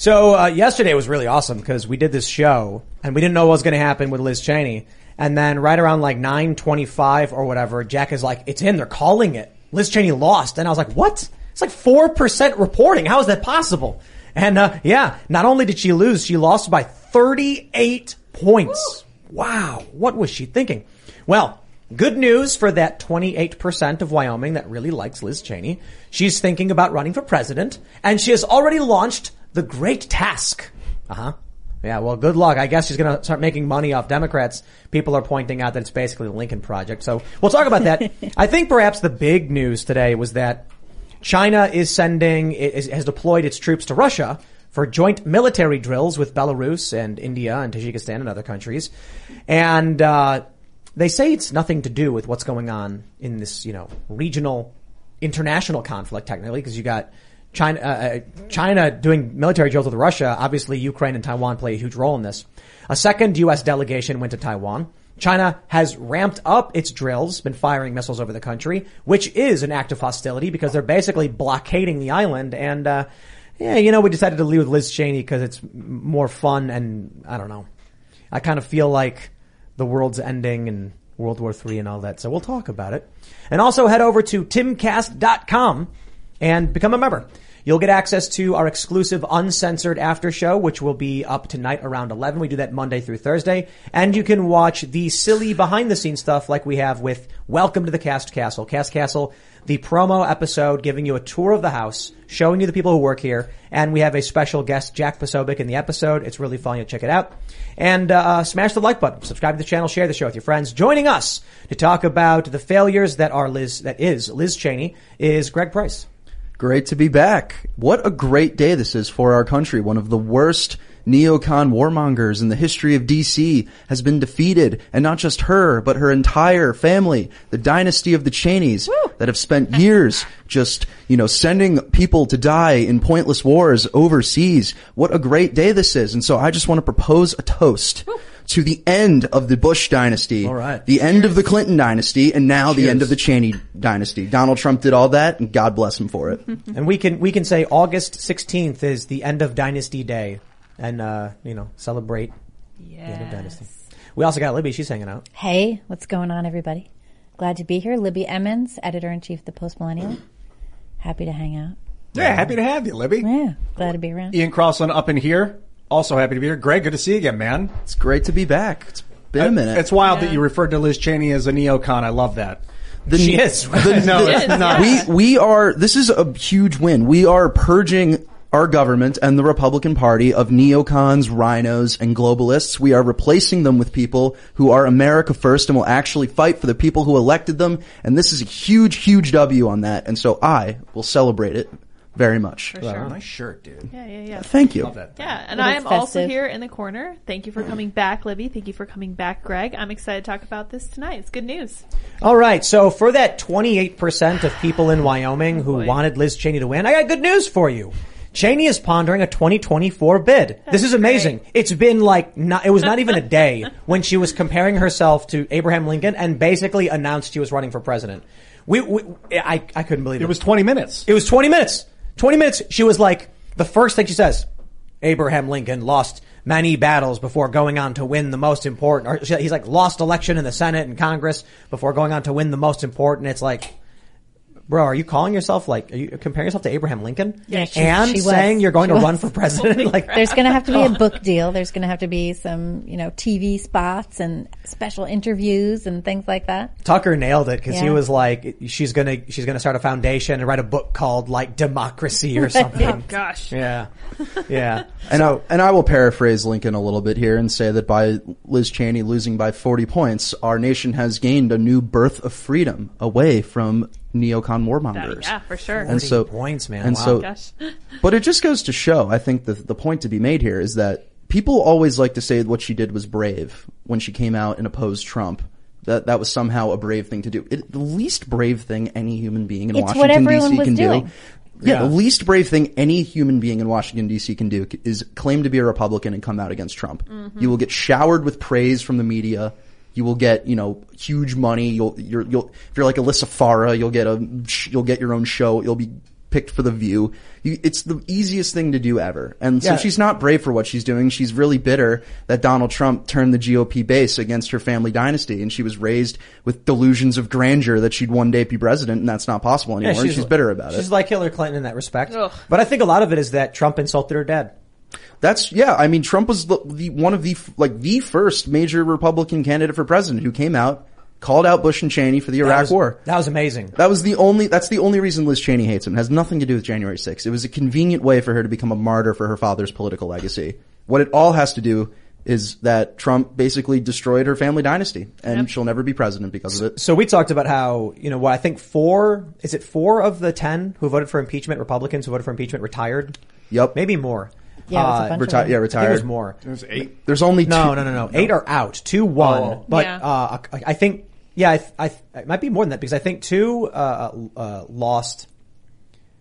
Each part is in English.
So uh, yesterday was really awesome because we did this show and we didn't know what was going to happen with Liz Cheney. And then right around like 9:25 or whatever, Jack is like, "It's in. They're calling it. Liz Cheney lost." And I was like, "What? It's like four percent reporting. How is that possible?" And uh, yeah, not only did she lose, she lost by 38 points. Wow, what was she thinking? Well, good news for that 28% of Wyoming that really likes Liz Cheney. She's thinking about running for president, and she has already launched the Great Task. Uh huh. Yeah, well, good luck. I guess she's going to start making money off Democrats. People are pointing out that it's basically the Lincoln Project. So we'll talk about that. I think perhaps the big news today was that China is sending, is, has deployed its troops to Russia for joint military drills with Belarus and India and Tajikistan and other countries. And, uh, they say it's nothing to do with what's going on in this, you know, regional, international conflict technically, because you got China, uh, China doing military drills with Russia. Obviously, Ukraine and Taiwan play a huge role in this. A second U.S. delegation went to Taiwan. China has ramped up its drills, been firing missiles over the country, which is an act of hostility because they're basically blockading the island. And uh, yeah, you know, we decided to leave with Liz Cheney because it's more fun, and I don't know. I kind of feel like the world's ending and World War III and all that. So we'll talk about it. And also head over to timcast.com and become a member. You'll get access to our exclusive uncensored after show, which will be up tonight around 11. We do that Monday through Thursday. And you can watch the silly behind the scenes stuff like we have with Welcome to the Cast Castle. Cast Castle, the promo episode giving you a tour of the house, showing you the people who work here. And we have a special guest, Jack Posobiec, in the episode. It's really fun. You'll check it out. And uh, smash the like button, subscribe to the channel, share the show with your friends. Joining us to talk about the failures that are Liz, that is Liz Cheney, is Greg Price. Great to be back. What a great day this is for our country. One of the worst neocon warmongers in the history of DC has been defeated, and not just her, but her entire family, the dynasty of the Cheneys that have spent years just, you know, sending people to die in pointless wars overseas. What a great day this is. And so I just want to propose a toast. To the end of the Bush dynasty, All right. the end of the Clinton dynasty, and now the end of the Cheney dynasty. Donald Trump did all that, and God bless him for it. And we can we can say August 16th is the end of Dynasty Day, and uh, you know celebrate the end of Dynasty. We also got Libby; she's hanging out. Hey, what's going on, everybody? Glad to be here. Libby Emmons, editor in chief of the Post Millennial. Happy to hang out. Yeah, happy to have you, Libby. Yeah, glad to be around. Ian Crossland up in here. Also happy to be here. Greg, good to see you again, man. It's great to be back. It's been a uh, minute. It's wild that you referred to Liz Cheney as a neocon. I love that. The- She is. the- No, the- it's not. We we are. This is a huge win. We are purging our government and the Republican Party of neocons, RINOs, and globalists. We are replacing them with people who are America first and will actually fight for the people who elected them. And this is a huge, huge W on that. And so I will celebrate it very much. Nice shirt, dude. Yeah, yeah, yeah. Thank you. Love that. Yeah, and It I is am also festive. here in the corner. Thank you for coming back, Libby. Thank you for coming back, Greg. I'm excited to talk about this tonight. It's good news. All right, so for that 28% of people in Wyoming oh, who boy. wanted Liz Cheney to win, I got good news for you. Cheney is pondering a 2024 bid. this is amazing. It's been like not, it was not even a day when she was comparing herself to Abraham Lincoln and basically announced she was running for president. We, we I, I couldn't believe it. It was 20 minutes. It was 20 minutes. 20 minutes. She was like, the first thing she says, Abraham Lincoln lost many battles before going on to win the most important, or he's like lost election in the Senate and Congress before going on to win the most important. It's like, bro, are you calling yourself like, are you comparing yourself to Abraham Lincoln? Yeah, she- and she was. saying you're going She to run for president? like, There's going to have to be a book deal. There's going to have to be some, you know, TV spots and special interviews and things like that. Tucker nailed it because he was like, she's gonna, she's gonna start a foundation and write a book called like Democracy or oh, something. Gosh. Yeah. Yeah. And I, and I will paraphrase Lincoln a little bit here and say that by Liz Cheney losing by 40 points, our nation has gained a new birth of freedom away from neocon That- warmongers. yeah, for sure. And so points, man. And Wow. so, Gosh. but it just goes to show. I think the the point to be made here is that people always like to say what she did was brave when she came out and opposed Trump. That that was somehow a brave thing to do. It, the least brave thing any human being in It's Washington D.C. can doing. do. Yeah, Yeah. the least brave thing any human being in Washington D.C. can do is claim to be a Republican and come out against Trump. Mm-hmm. You will get showered with praise from the media. You will get, you know, huge money. You'll, you're, you'll, if you're like Alyssa Farah, you'll get a, you'll get your own show. You'll be picked for the view. You, it's the easiest thing to do ever. And so Yeah. she's not brave for what she's doing. She's really bitter that Donald Trump turned the GOP base against her family dynasty. And she was raised with delusions of grandeur that she'd one day be president and that's not possible anymore. and she's bitter about she's it. She's like Hillary Clinton in that respect. Ugh. But I think a lot of it is that Trump insulted her dad. That's yeah. I mean, Trump was the, the one of the like the first major Republican candidate for president who came out, called out Bush and Cheney for the That Iraq was, War. That was amazing. That was the only. That's the only reason Liz Cheney hates him. It has nothing to do with January 6th. It was a convenient way for her to become a martyr for her father's political legacy. What it all has to do is that Trump basically destroyed her family dynasty, and she'll never be president because of it. So we talked about how, you know, what I think four, is it four of the ten who voted for impeachment, Republicans who voted for impeachment retired? Yep. Maybe more. Yeah, it was a Uh, bunch of Reti- them. yeah, I think it retired. was more. There's eight. There's only No, two. no, no, no. Eight are out. Two won. Oh. But, Yeah. uh, I I think, yeah, I, th- I, th- it might be more than that because I think two, uh, uh, lost.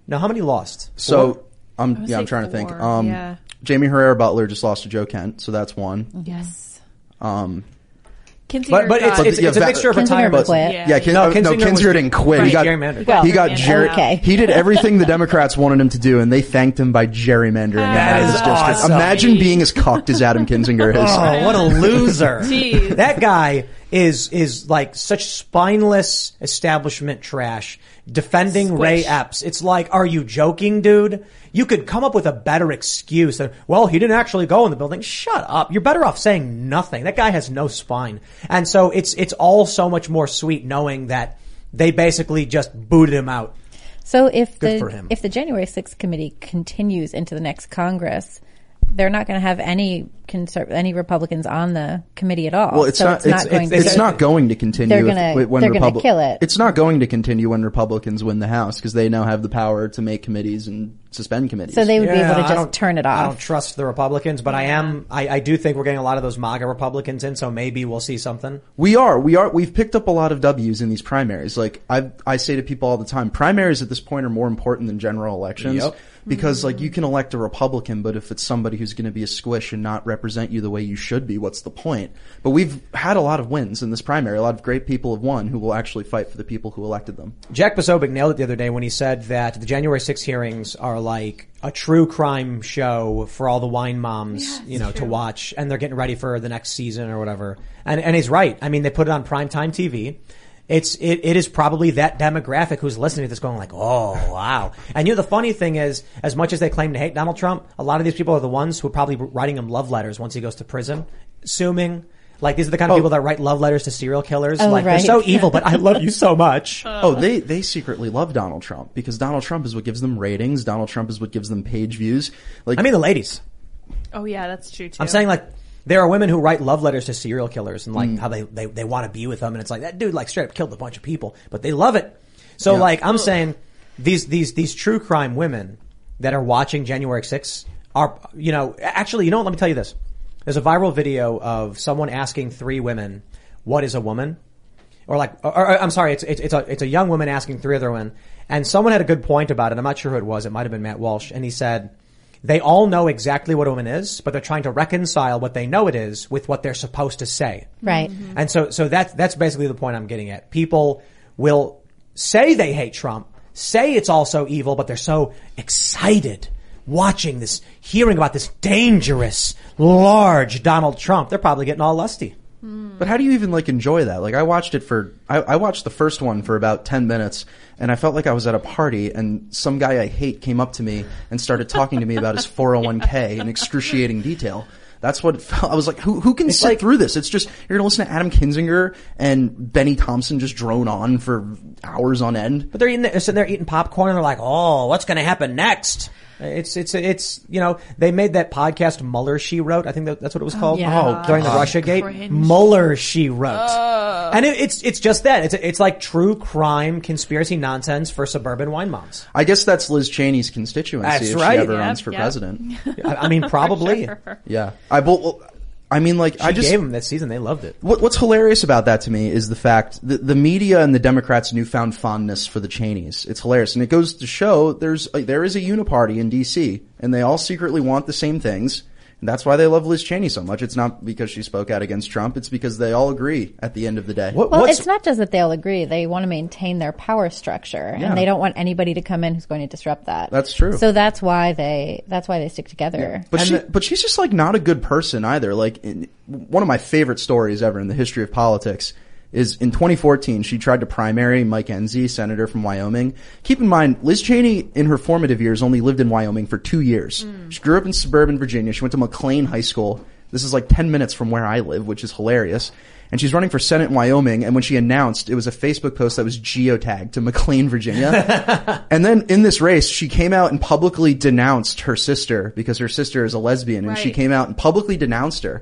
No, how many lost? So I'm yeah, I'm say trying to think. four, Um, yeah. Jaime Herrera Beutler just lost to Joe Kent, so that's one. Yes. Um, Kinzinger But, but it's, got- it's, yeah, it's a Va- mixture of retirement. quit. Yeah. Yeah, Kin- No, uh, no, Kinzinger Kinzinger, didn't quit. Right, he got gerrymandered. Well, he got yeah, ger- okay. He did everything the Democrats wanted him to do, and they thanked him by gerrymandering him That out of is his district. awesome. Imagine being as cocked as Adam Kinzinger is. Oh, what a loser! Jeez. That guy is is like such spineless establishment trash. Defending Ray Epps, it's like, are you joking, dude? You could come up with a better excuse than, well, he didn't actually go in the building. Shut up. You're better off saying nothing. That guy has no spine, and so it's it's all so much more sweet knowing that they basically just booted him out. So if Good for the him. if the January 6th committee continues into the next Congress, they're not going to have any conser- any Republicans on the committee at all. Well, it's so not. It's, It's, not going it's, to. it's not going to continue. They're gonna- when they're gonna Republi- kill it. It's not going to continue when Republicans win the House because they now have the power to make committees and suspend committees. so they would be able to just turn it off. I don't trust the Republicans, but I am. I, I do think we're getting a lot of those MAGA Republicans in, so maybe we'll see something. We are. We are. We've picked up a lot of W's in these primaries. Like I, I say to people all the time, primaries at this point are more important than general elections Yep. Because like you can elect a Republican, but if it's somebody who's going to be a squish and not represent you the way you should be, what's the point? But we've had a lot of wins in this primary. A lot of great people have won who will actually fight for the people who elected them. Jack Posobiec nailed it the other day when he said that the January 6 hearings are like a true crime show for all the wine moms, you know, to watch, and they're getting ready for the next season or whatever. And and he's right. I mean, they put it on primetime TV. It's it, it is probably that demographic who's listening to this going like, oh wow. And you know the funny thing is, as much as they claim to hate Donald Trump, a lot of these people are the ones who are probably writing him love letters once he goes to prison, assuming. Like these are the kind of oh. people that write love letters to serial killers. Oh, like right. they're so evil, but I love you so much. Oh, they they secretly love Donald Trump because Donald Trump is what gives them ratings. Donald Trump is what gives them page views. Like I mean the ladies. Oh yeah, that's true too. I'm saying like there are women who write love letters to serial killers and like mm. how they, they, they want to be with them and it's like that dude like straight up killed a bunch of people, but they love it. So Yeah. like I'm saying these these these true crime women that are watching January 6th are you know actually you know what, let me tell you this. There's a viral video of someone asking three women what is a woman? Or like, or, or, I'm sorry, it's, it's, it's a, it's a young woman asking three other women. And someone had a good point about it. I'm not sure who it was. It might have been Matt Walsh. And he said, they all know exactly what a woman is, but they're trying to reconcile what they know it is with what they're supposed to say. Right. Mm-hmm. And so, so that's, that's basically the point I'm getting at. People will say they hate Trump, say it's all so evil, but they're so excited watching this, hearing about this dangerous, large Donald Trump. They're probably getting all lusty. But how do you even like enjoy that? Like I watched it for, I, I watched the first one for about 10 minutes and I felt like I was at a party and some guy I hate came up to me and started talking to me about his 401k in excruciating detail. That's what it felt. I was like, who, who can sit like- through this? It's just, you're gonna listen to Adam Kinzinger and Bennie Thompson just drone on for hours on end. But they're eating, they're sitting there eating popcorn and they're like, oh, what's to happen next? It's it's it's you know they made that podcast Mueller she wrote. I think that, that's what it was oh, called. yeah. Oh, during the Russia Gate, Cringe. Mueller she wrote, oh. and it, it's it's just that it's it's like true crime conspiracy nonsense for suburban wine moms. I guess that's Liz Cheney's constituency That's if right. she ever Yep, runs for yep. president. I, I mean, probably. Sure. Yeah. I well, well, I mean like I I just gave them this season. They loved it. What, what's hilarious about that to me is the fact that the media and the Democrats' newfound fondness for the Cheneys. It's hilarious, and it goes to show there's a, there is a uniparty in D.C. and they all secretly want the same things, and that's why they love Liz Cheney so much. It's not because she spoke out against Trump; it's because they all agree at the end of the day. What, Well, it's not just that they all agree; they want to maintain their power structure, Yeah. and they don't want anybody to come in who's going to disrupt that. That's true. So that's why they that's why they stick together. But And she, the- but she's just like not a good person either. Like in, one of my favorite stories ever in the history of politics is in 2014 she tried to primary Mike Enzi, senator from Wyoming. Keep in mind, Liz Cheney in her formative years only lived in Wyoming for two years. Mm. She grew up in suburban Virginia. She went to McLean High School. This is like 10 minutes from where I live, which is hilarious. And she's running for Senate in Wyoming. And when she announced, it was a Facebook post that was geotagged to McLean, Virginia. And then in this race, she came out and publicly denounced her sister because her sister is a lesbian and she came out and publicly denounced her.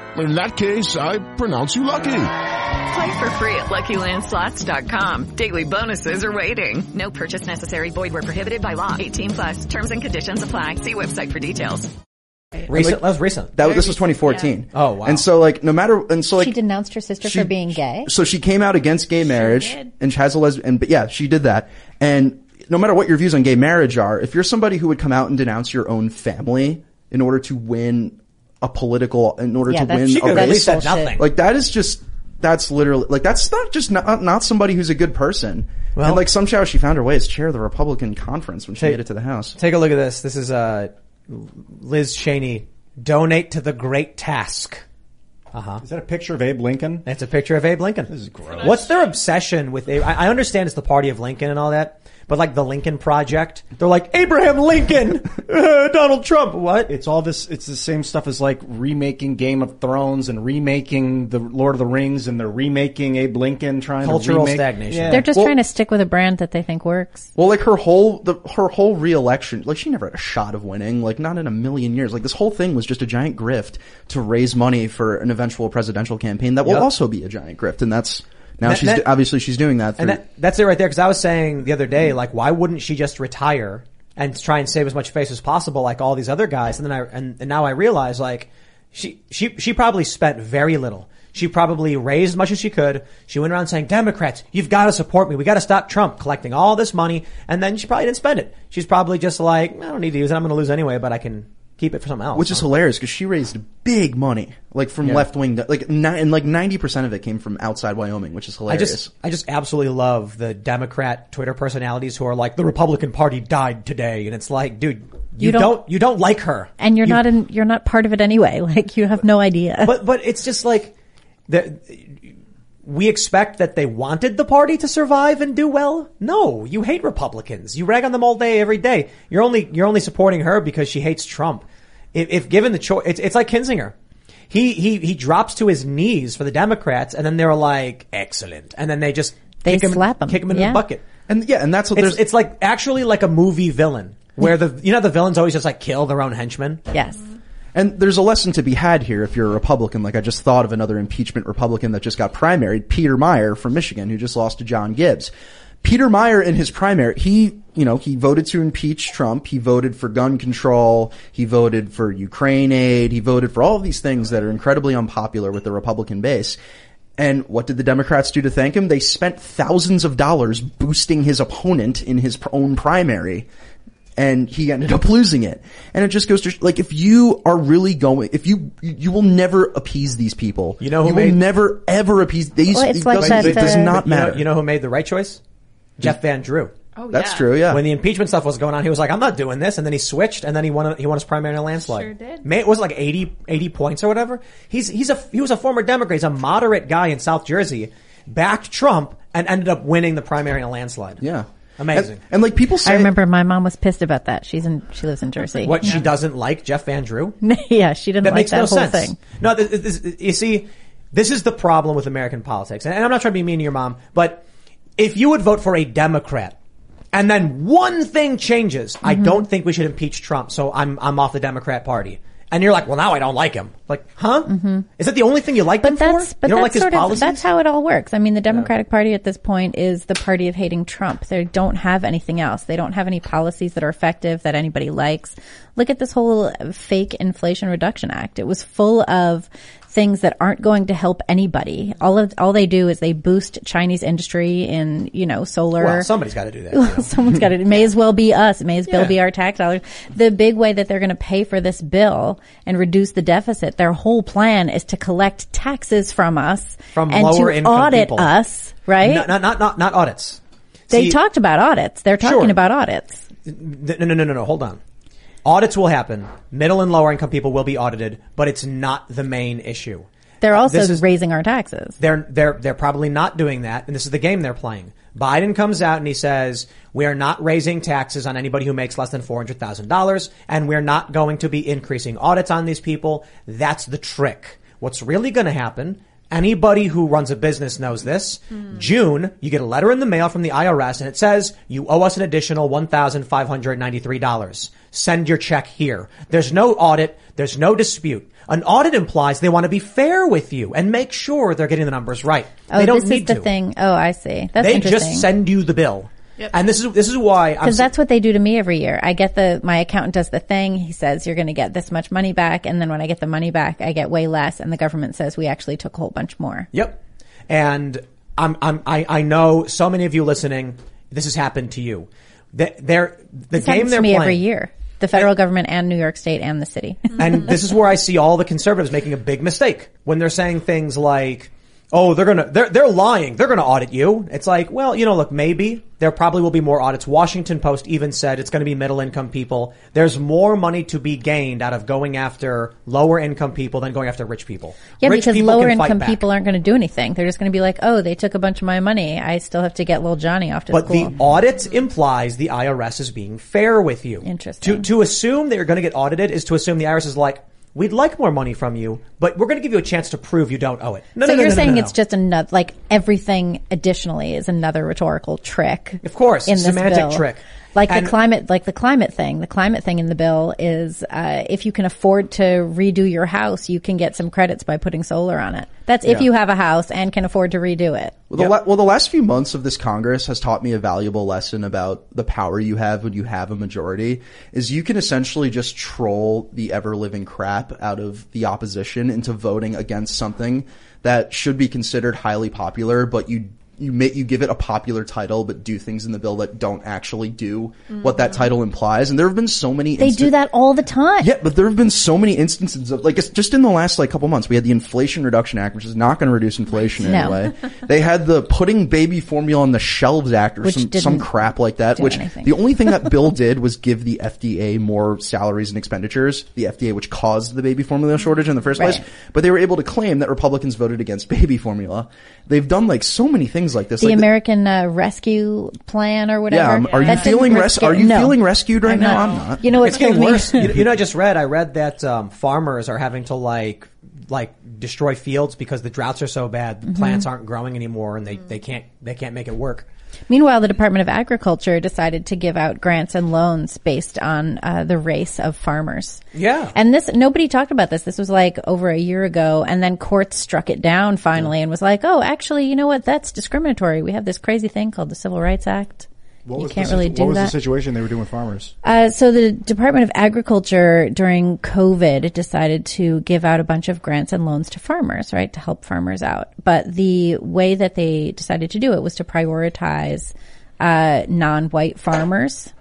In that case, I pronounce you lucky. Play for free at LuckyLandSlots.com. Daily bonuses are waiting. No purchase necessary. Void where prohibited by law. 18 plus. Terms and conditions apply. See website for details. recent? that was recent. That this was 2014. Oh, wow. And so like no matter and so like she denounced her sister she- for being gay. So she came out against gay marriage did. and she has a lesbian, but yeah, she did that. And no matter what your views on gay marriage are, if you're somebody who would come out and denounce your own family in order to win a political, in order Yeah, to win She a could have at race, least said nothing. like that is just, that's literally, like that's not just not, not somebody who's a good person. Well- and like somehow she found her way as chair of the Republican conference when she Hey, made it to the House. Take a look at this. This is uh, Liz Cheney. Donate to the great task. Uh-huh. Is that a picture of Abe Lincoln? It's a picture of Abe Lincoln. This is gross. What's their obsession with Abe? I, I understand it's the party of Lincoln and all that, but like the Lincoln Project, they're like Abraham Lincoln, uh, Donald Trump. What? It's all this. It's the same stuff as like remaking Game of Thrones and remaking the Lord of the Rings, and they're remaking Abe Lincoln, trying Cultural to remake. stagnation. Yeah. They're just Well- trying to stick with a brand that they think works. Well, like her whole the her whole reelection, like she never had a shot of winning, like not in a million years. Like this whole thing was just a giant grift to raise money for an eventual presidential campaign that will Yep. also be a giant grift, and that's now That- she's that- obviously she's doing that. And that, that's it right there. Because I was saying the other day, like, why wouldn't she just retire and try and save as much face as possible, like all these other guys? And then I and, and now I realize, like, she she she probably spent very little. She probably raised as much as she could. She went around saying, Democrats, you've got to support me. We got to stop Trump collecting all this money. And then she probably didn't spend it. She's probably just like, I don't need to use it. I'm going to lose anyway, but I can keep it for something else. which is hilarious because she raised big money, like from left wing, like ni- and like ninety percent of it came from outside Wyoming, which is hilarious. I hilarious. just, I just absolutely love the Democrat Twitter personalities who are like, the Republican Party died today. And it's like, dude, you, You don't, don't- you don't like her. And you're You- not in, you're not part of it anyway. Like you have no idea. but but it's just like the we expect that they wanted the party to survive and do well. No, you hate Republicans. You rag on them all day, every day. You're only you're only supporting her because she hates Trump. If, if given the choice, it's, it's like Kinzinger. He he he drops to his knees for the Democrats, and then they're like, "Excellent," and then they just They kick slap him. kick him in Yeah. the bucket. and yeah, and that's what It's, there's. it's like actually like a movie villain where the you know the villains always just like kill their own henchmen. yes. And there's a lesson to be had here if you're a Republican. Like I just thought of another impeachment Republican that just got primaried, Peter Meijer from Michigan, who just lost to John Gibbs. Peter Meijer in his primary, he, you know, he voted to impeach Trump. He voted for gun control. He voted for Ukraine aid. He voted for all of these things that are incredibly unpopular with the Republican base. And what did the Democrats do to thank him? They spent thousands of dollars boosting his opponent in his own primary and he ended up losing it. And it just goes to like if you are really going, if you you will never appease these people. You know who you made- will never ever appease these. Well, it's it, like does, that, it does uh, not You know, matter. you know who made the right choice? Jeff Van Drew. Oh, That's yeah. true. Yeah. When the impeachment stuff was going on, he was like, "I'm not doing this," and then he switched, and then he won. He won his primary in a landslide. Sure did. May, was it like 80, 80 points or whatever? He's he's a he was a former Democrat. He's a moderate guy in South Jersey, backed Trump, and ended up winning the primary in a landslide. yeah. Amazing. And, and, like people say, I remember my mom was pissed about that. She's in, she lives in Jersey. What she doesn't like Jeff Van Drew. yeah, she didn't That like makes that no whole sense. thing. No, this, this, you see, this is the problem with American politics, and, and I'm not trying to be mean to your mom, but if you would vote for a Democrat, and then one thing changes, I Mm-hmm. don't think we should impeach Trump, so I'm I'm off the Democrat Party. And you're like, well, now I don't like him. Like, huh? Is that the only thing you like Mm-hmm. But him that's for? but you don't like that's his sort of that's how it all works. I mean, the Democratic Party at this point is the party of hating Trump. They don't have anything else. They don't have any policies that are effective that anybody likes. Look at this whole fake Inflation Reduction Act. It was full of things that aren't going to help anybody. All of all they do is they boost Chinese industry in you know solar. well, somebody's got to do that. you know. Someone's got it. It may as well be us. It may as well Yeah. be our tax dollars. The big way that they're going to pay for this bill and reduce the deficit, their whole plan is to collect taxes from us From and lower to income audit people. us, right? Not, not, not, not audits. they See, talked about audits. They're talking Sure. about audits. No, no, no, no, no. Hold on. Audits will happen. Middle and lower income people will be audited, but it's not the main issue. They're uh, also is- raising our taxes. They're they're they're probably not doing that, and this is the game they're playing. Biden comes out and he says, "We are not raising taxes on anybody who makes less than four hundred thousand dollars, and we're not going to be increasing audits on these people." That's the trick. What's really going to happen? Anybody who runs a business knows this. Hmm. June, you get a letter in the mail from the IRS and it says you owe us an additional $1,593. Send your check here. There's no audit. There's no dispute. An audit implies they want to be fair with you and make sure they're getting the numbers right. Oh, they don't this need is the to. thing. Oh, I see. That's They interesting. just send you the bill. Yep. And this is this is why Because that's what they do to me every year. I get the, my accountant does the thing. He says, you're going to get this much money back. And then when I get the money back, I get way less. And the government says we actually took a whole bunch more. Yep. And I'm, I'm, I, I know so many of you listening, this has happened to you. The, they're, the This game happens they're to me playing. every year. The federal government and New York State and the city. and this is where I see all the conservatives making a big mistake when they're saying things like, "Oh, they're gonna, they're they're lying. They're gonna audit you." It's like, well, you know, look, maybe there probably will be more audits. Washington Post even said it's going to be middle income people. There's more money to be gained out of going after lower income people than going after rich people. Yeah, Rich because people lower income people aren't going to do anything. They're just going to be like, oh, they took a bunch of my money. I still have to get little Johnny off to But school. But the audit implies the IRS is being fair with you. Interesting. To, to assume that you're going to get audited is to assume the IRS is like, we'd like more money from you, but we're going to give you a chance to prove you don't owe it. No, so no, no, you're saying it's just another, like everything additionally is another rhetorical trick. Of course, in this semantic bill. trick. Like And- the climate, like the climate thing. The climate thing in the bill is, uh, if you can afford to redo your house, you can get some credits by putting solar on it. That's if Yeah. you have a house and can afford to redo it. Well the, la- well, the last few months of this Congress has taught me a valuable lesson about the power you have when you have a majority. Is you can essentially just troll the ever living crap out of the opposition into voting against something that should be considered highly popular, but you you make you give it a popular title, but do things in the bill that don't actually do what that title implies. And there have been so many. They do that all the time. Yeah, but there have been so many instances of like just in the last like couple months we had the Inflation Reduction Act, which is not going to reduce inflation in No. any way. They had the putting baby formula on the shelves act or Which some some crap like that. Which anything. the only thing that bill did was give the FDA more salaries and expenditures. The FDA, which caused the baby formula shortage in the first Right. place, but they were able to claim that Republicans voted against baby formula. They've done like so many things like this. The like American uh, Rescue Plan or whatever. Yeah, um, are you feeling res- are you no. feeling rescued right I'm now? I'm not. You know, it's it's getting worse. you, you know, I just read. I read that um, farmers are having to like like destroy fields because the droughts are so bad. Mm-hmm. The plants aren't growing anymore, and they, they can't they can't make it work. Meanwhile, the Department of Agriculture decided to give out grants and loans based on uh, the race of farmers. Yeah. And this, nobody talked about this. This was like over a year ago, and then courts struck it down finally and was like, "Oh, actually, you know what? That's discriminatory. We have this crazy thing called the Civil Rights Act. What you was can't the, really situ- do What was that." the situation they were doing with farmers? Uh, so the Department of Agriculture during COVID decided to give out a bunch of grants and loans to farmers, right, to help farmers out. But the way that they decided to do it was to prioritize uh, non-white farmers.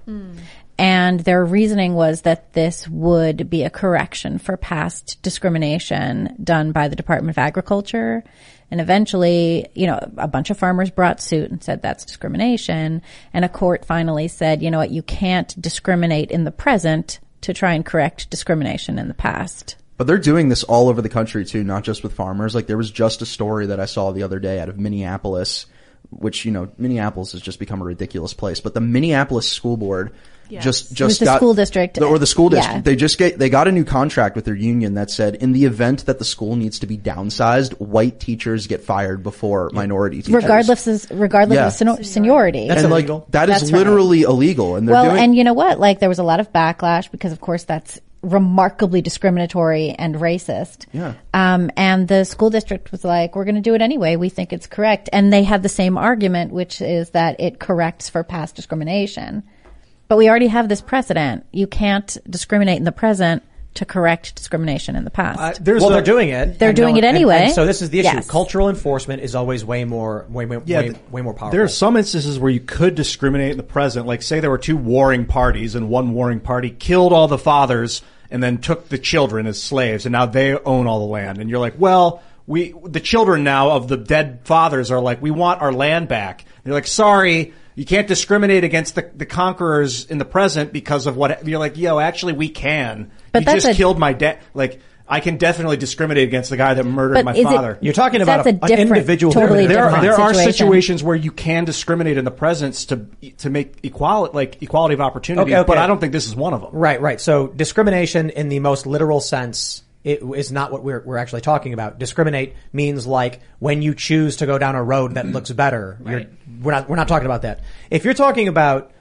And their reasoning was that this would be a correction for past discrimination done by the Department of Agriculture. And eventually, you know, a bunch of farmers brought suit and said that's discrimination. And a court finally said, you know what, you can't discriminate in the present to try and correct discrimination in the past. But they're doing this all over the country too, not just with farmers. Like there was just a story that I saw the other day out of Minneapolis which you know Minneapolis has just become a ridiculous place. But the Minneapolis school board Yes. just It just was the got school district. or the school district. Yeah. district. They just get they got a new contract with their union that said in the event that the school needs to be downsized, white teachers get fired before minority teachers. regardless of, regardless Yeah. of seno- seniority. and like that is That's right. literally illegal, and they're well, doing. and you know what? Like there was a lot of backlash because, of course, that's remarkably discriminatory and racist. Yeah. Um, and the school district was like, "We're going to do it anyway. We think it's correct." And they had the same argument, which is that it corrects for past discrimination. But we already have this precedent. You can't discriminate in the present to correct discrimination in the uh, past. well, they're doing it. They're doing no- it and- anyway. and so this is the issue. Yes. Cultural enforcement is always way more, way, way, Yeah, way, th- way more powerful. There are some instances where you could discriminate in the present. Like, say there were two warring parties, and one warring party killed all the fathers and then took the children as slaves, and now they own all the land. And you're like, well, we the children now of the dead fathers are like, we want our land back. And you're like, sorry. You can't discriminate against the, the conquerors in the present because of what you're like. Yo, actually, we can. But you that's just a- killed my dad. Like, I can definitely discriminate against the guy that murdered my is it- father. You're talking about a a- an different- individual totally There, different there are situations where you can discriminate in the presence to to make equality, like equality of opportunity. Okay, okay. But I don't think this is one of them. Right, right. So discrimination in the most literal sense it is not what we're, we're actually talking about. Discriminate means like when you choose to go down a road that looks better. You're, we're not, we're not talking about that. If you're talking about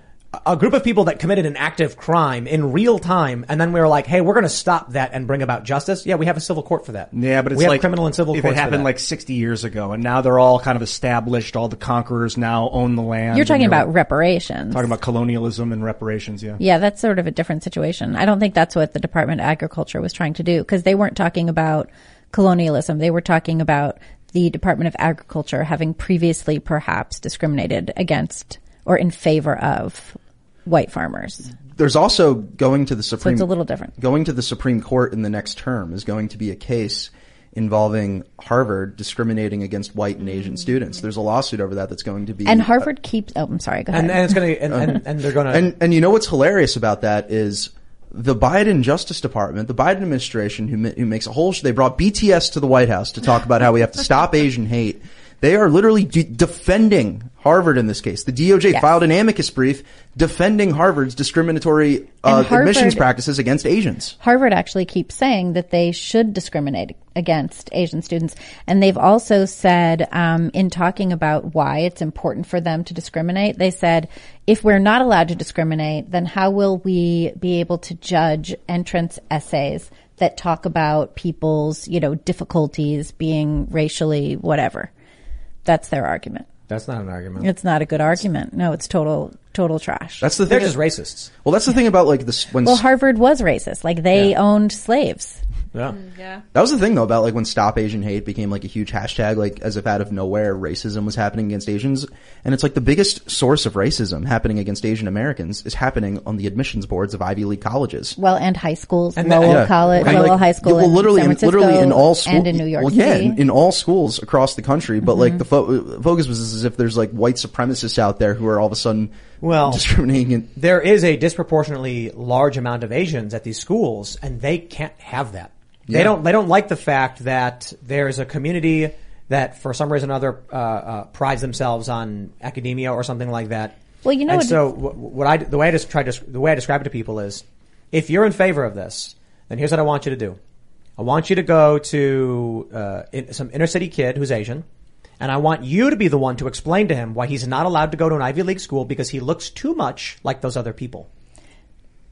a group of people that committed an active crime in real time and then we were like, hey, we're going to stop that and bring about justice. Yeah, we have a civil court for that. Yeah, but it's we have like criminal and civil if courts it for happened that. like 60 years ago, and now they're all kind of established. All the conquerors now own the land. You're talking and about reparations. talking about colonialism and reparations. Yeah. Yeah, that's sort of a different situation. I don't think that's what the Department of Agriculture was trying to do because they weren't talking about colonialism. They were talking about the Department of Agriculture having previously perhaps discriminated against or in favor of white farmers. There's also going to the Supreme. it's a little different. Going to the Supreme Court in the next term is going to be a case involving Harvard discriminating against white and Asian mm. students. There's a lawsuit over that that's going to be And uh, Harvard keeps. Oh, I'm sorry. Go ahead. and, and it's going to, and, and, and they're going to, and and you know what's hilarious about that is the Biden Justice Department, the Biden administration, who who makes a whole sh- they brought BTS to the White House to talk about how we have to stop Asian hate. They are literally de- defending Harvard in this case. The DOJ Yes. filed an amicus brief defending Harvard's discriminatory uh, Harvard- admissions practices against Asians. Harvard actually keeps saying that they should discriminate against Asian students. And they've also said, um, in talking about why it's important for them to discriminate, they said, if we're not allowed to discriminate, then how will we be able to judge entrance essays that talk about people's, you know, difficulties being racially whatever? That's their argument. that's not an argument. It's not a good argument. No, it's total, total trash. That's the thing. They're just racists. well, that's the thing about like this when well, Harvard was racist. Like they owned slaves. Yeah. Yeah. That was the thing though about like when Stop Asian Hate became like a huge hashtag, like as if out of nowhere racism was happening against Asians. And it's like the biggest source of racism happening against Asian Americans is happening on the admissions boards of Ivy League colleges. Well, and high schools, And Lowell Yeah. College, And, Lowell like, High School, well, in literally, San in, Francisco, literally in all schools, and in New York well, yeah, City. in, in all schools across the country. But like the Mm-hmm. fo- focus was as if there's like white supremacists out there who are all of a sudden Well, discriminating. And, there is a disproportionately large amount of Asians at these schools, and they can't have that. They Yeah. don't. They don't like the fact that there's a community that, for some reason or other, uh, uh, prides themselves on academia or something like that. Well, you know And what- so what, what I the way I just try to the way I describe it to people is, if you're in favor of this, then here's what I want you to do. I want you to go to uh, in, some inner city kid who's Asian, and I want you to be the one to explain to him why he's not allowed to go to an Ivy League school because he looks too much like those other people.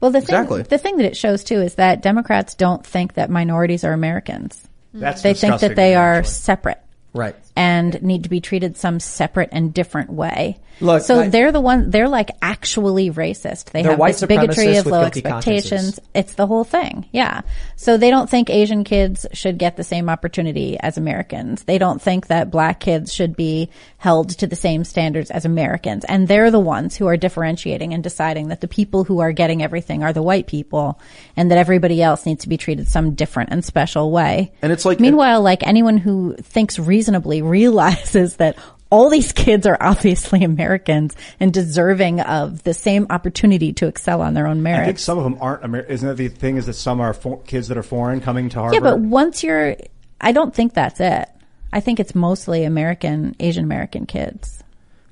Well, the Exactly. thing, the thing that it shows too is that Democrats don't think that minorities are Americans. That's They think that they are actually. separate Right. And need to be treated some separate and different way. Look, so I- they're the one, they're like actually racist. They have this bigotry of low expectations. It's the whole thing. Yeah. So they don't think Asian kids should get the same opportunity as Americans. They don't think that black kids should be held to the same standards as Americans. And they're the ones who are differentiating and deciding that the people who are getting everything are the white people and that everybody else needs to be treated some different and special way. And it's like- meanwhile, like anyone who thinks reasonably realizes that all these kids are obviously Americans and deserving of the same opportunity to excel on their own merit. I think some of them aren't. Amer- Isn't that the thing? Is that some are for- kids that are foreign coming to Harvard? Yeah, but once you're, I don't think that's it. I think it's mostly American, Asian American kids.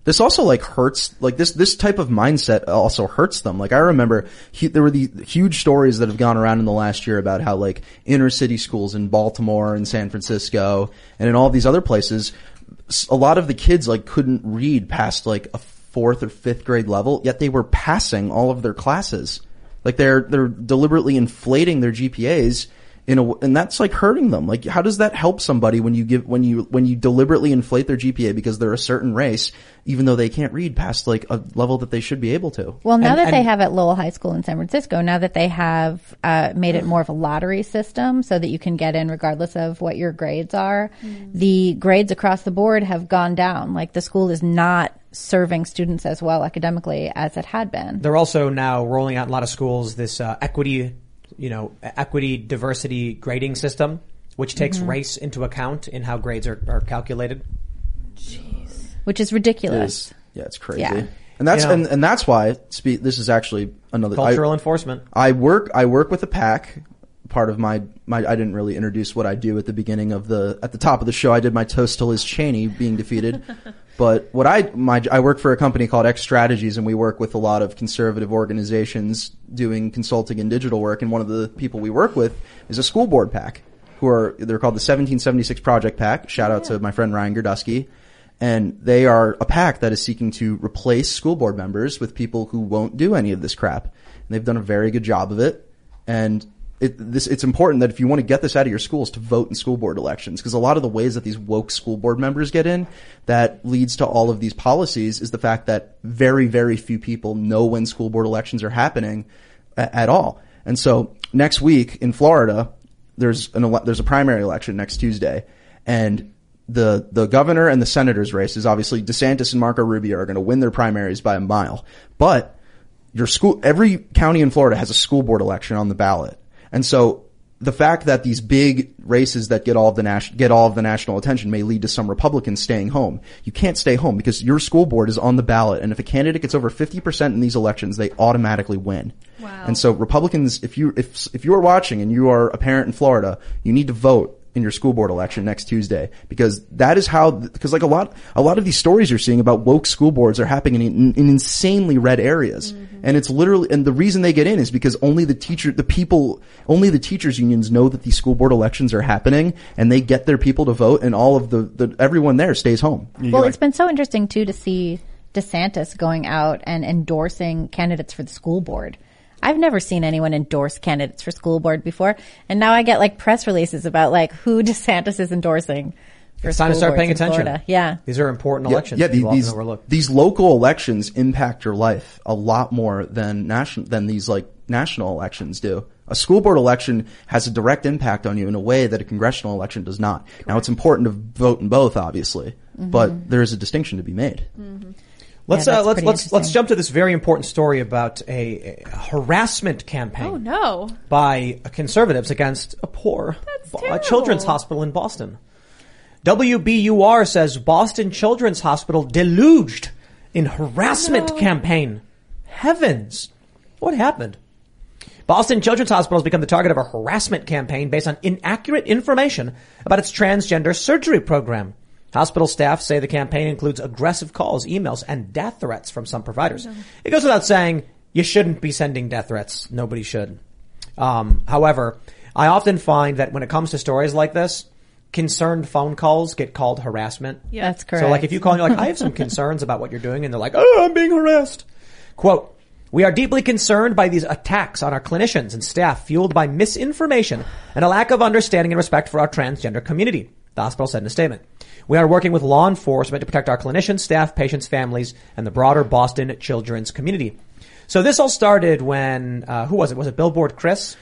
This also like hurts, like this, this type of mindset also hurts them. Like I remember hu- there were the huge stories that have gone around in the last year about how like inner city schools in Baltimore and San Francisco and in all these other places, a lot of the kids like couldn't read past like a fourth or fifth grade level, yet they were passing all of their classes. Like they're, they're deliberately inflating their GPAs in a, w- and that's like hurting them. Like, how does that help somebody when you give, when you, when you deliberately inflate their GPA because they're a certain race, even though they can't read past like a level that they should be able to? Well, now And- that they have at Lowell High School in San Francisco, now that they have uh, made it more of a lottery system so that you can get in regardless of what your grades are, the grades across the board have gone down. Like the school is not serving students as well academically as it had been. They're also now rolling out in a lot of schools this uh, equity, you know, equity diversity grading system, which takes Mm-hmm. race into account in how grades are, are calculated. Which is ridiculous. is, yeah, it's crazy. Yeah. And that's, You know- and, and that's why, spe- this is actually another, I- Cultural enforcement. I work I work with a PAC. Part of my my I didn't really introduce what I do at the beginning of the at the top of the show. I did my toast to Liz Cheney being defeated. but what I my I work for a company called X Strategies, and we work with a lot of conservative organizations doing consulting and digital work. And one of the people we work with is a school board PAC, who are they're called the 1776 Project PAC. Shout out to my friend Ryan Gerdusky. And they are a PAC that is seeking to replace school board members with people who won't do any of this crap. And they've done a very good job of it. And it, this, it's important that if you want to get this out of your schools to vote in school board elections, because a lot of the ways that these woke school board members get in that leads to all of these policies is the fact that very, very few people know when school board elections are happening a- at all. And so next week in Florida, there's an ele- there's a primary election next Tuesday, and the the governor and the senators races obviously DeSantis and Marco Rubio are going to win their primaries by a mile, but your school every county in Florida has a school board election on the ballot, and so the fact that these big races that get all of the get all of the national attention may lead to some Republicans staying home. You can't stay home because your school board is on the ballot, and if a candidate gets over fifty percent in these elections, they automatically win. Wow. And so Republicans, if you if if you are watching and you are a parent in Florida, you need to vote in your school board election next Tuesday because that is how because like a lot a lot of these stories you're seeing about woke school boards are happening in, in insanely red areas. Mm-hmm. And it's literally and the reason they get in is because only the teacher the people only the teachers unions know that these school board elections are happening and they get their people to vote and all of the, the everyone there stays home. Well, it's been so interesting too to see DeSantis going out and endorsing candidates for the school board. I've never seen anyone endorse candidates for school board before, and now I get like press releases about like who DeSantis is endorsing. For It's time to start paying attention. Florida. Yeah. These are important elections. Yeah, that the- these these local elections impact your life a lot more than national than these like national elections do. A school board election has a direct impact on you in a way that a congressional election does not. Now, it's important to vote in both, obviously, Mm-hmm. but there is a distinction to be made. Let's Yeah, uh, let's let's let's jump to this very important story about a, a harassment campaign Oh no. by conservatives against a poor a children's hospital in Boston. WBUR says Boston Children's Hospital deluged in harassment campaign. Heavens, what happened? Boston Children's Hospital has become the target of a harassment campaign based on inaccurate information about its transgender surgery program. Hospital staff say the campaign includes aggressive calls, emails, and death threats from some providers. It goes without saying you shouldn't be sending death threats. Nobody should. Um, however, I often find that when it comes to stories like this, concerned phone calls get called harassment. Yeah. That's correct. So like if you call and you're like, I have some concerns about what you're doing and they're like, oh, I'm being harassed. Quote, we are deeply concerned by these attacks on our clinicians and staff fueled by misinformation and a lack of understanding and respect for our transgender community. The hospital said in a statement. We are working with law enforcement to protect our clinicians, staff, patients, families, and the broader Boston children's community. So this all started when, uh, who was it? Was it Billboard Chris?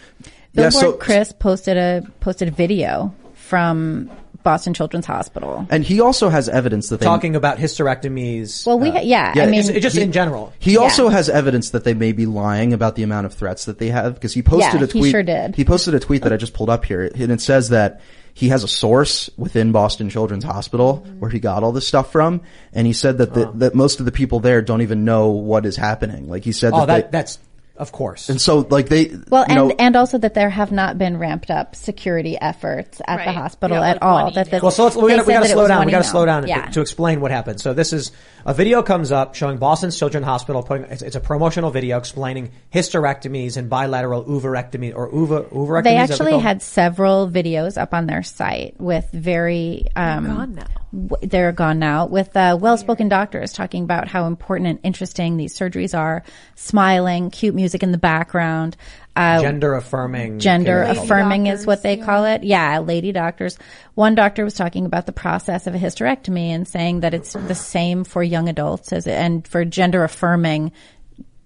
Yeah, Billboard so- Chris posted a posted a video from Boston Children's Hospital. And he also has evidence that they Talking about hysterectomies. Well, we ha- yeah, yeah, I mean, just, just he- in general. He also Yeah. has evidence that they may be lying about the amount of threats that they have because he posted Yeah, a he sure did. He posted a tweet that I just pulled up here, and it says that he has a source within Boston Children's Hospital where he got all this stuff from, and he said that the, that most of the people there don't even know what is happening. Like he said Oh, that, that, they, that's Of course. And so, like they, Well, you and know, and also that there have not been ramped up security efforts at the hospital Yeah, at like all. That the, Well, so let's, we they gotta, we said gotta slow down. one We gotta email. slow down Yeah. to explain what happened. So this is a video comes up showing Boston's Children's Hospital putting, it's, it's a promotional video explaining hysterectomies and bilateral ovarectomy or uva, ovarectomies. They actually had several videos up on their site with very um, gone now. w- they're gone now with uh, well-spoken doctors talking about how important and interesting these surgeries are. Smiling, cute music in the background. Uh, gender affirming. gender care. affirming is what they doctors, call it. Yeah, lady doctors. One doctor was talking about the process of a hysterectomy and saying that it's the same for young adults as and for gender affirming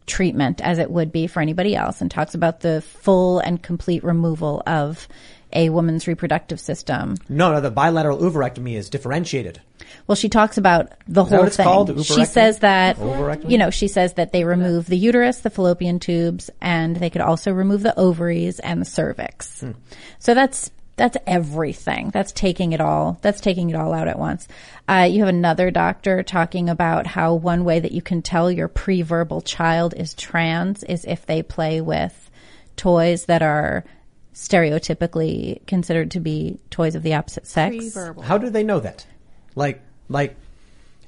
treatment as it would be for anybody else and talks about the full and complete removal of a woman's reproductive system. No, no, the bilateral ovarectomy is differentiated. Well, she talks about the that whole what it's thing. called? She says that, you know, she says that they remove the uterus, the fallopian tubes, and they could also remove the ovaries and the cervix. Hmm. So that's, that's everything. That's taking it all. That's taking it all out at once. Uh, you have another doctor talking about how one way that you can tell your pre-verbal child is trans is if they play with toys that are stereotypically considered to be toys of the opposite sex. Pre-verbal. How do they know that? Like, like,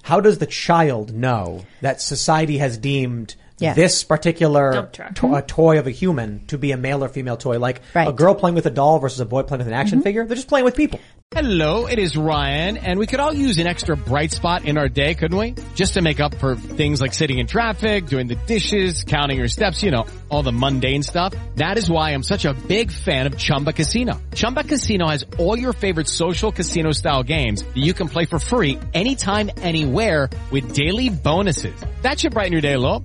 how does the child know that society has deemed Yeah. this particular Dump truck. to- a toy of a human to be a male or female toy? Like Right. a girl playing with a doll versus a boy playing with an action mm-hmm. figure? They're just playing with people. Hello, it is Ryan, and we could all use an extra bright spot in our day, couldn't we? Just to make up for things like sitting in traffic, doing the dishes, counting your steps, you know, all the mundane stuff. That is why I'm such a big fan of Chumba Casino. Chumba Casino has all your favorite social casino style games that you can play for free anytime, anywhere with daily bonuses. That should brighten your day a little.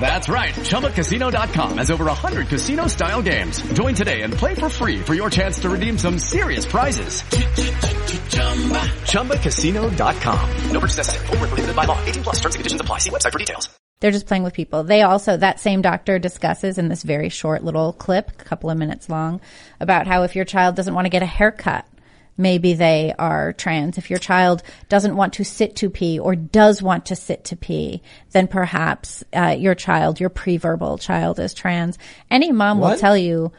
That's right, ChumbaCasino.com has over 100 casino-style games. Join today and play for free for your chance to redeem some serious prizes. ChumbaCasino.com. No purchase necessary. Prohibited by law. 18 plus terms and conditions apply. See website for details. They're just playing with people. They also, that same doctor discusses in this very short little clip, a couple of minutes long, about how if your child doesn't want to get a haircut, maybe they are trans. If your child doesn't want to sit to pee or does want to sit to pee, then perhaps uh, your child, your pre-verbal child is trans. Any mom will tell you,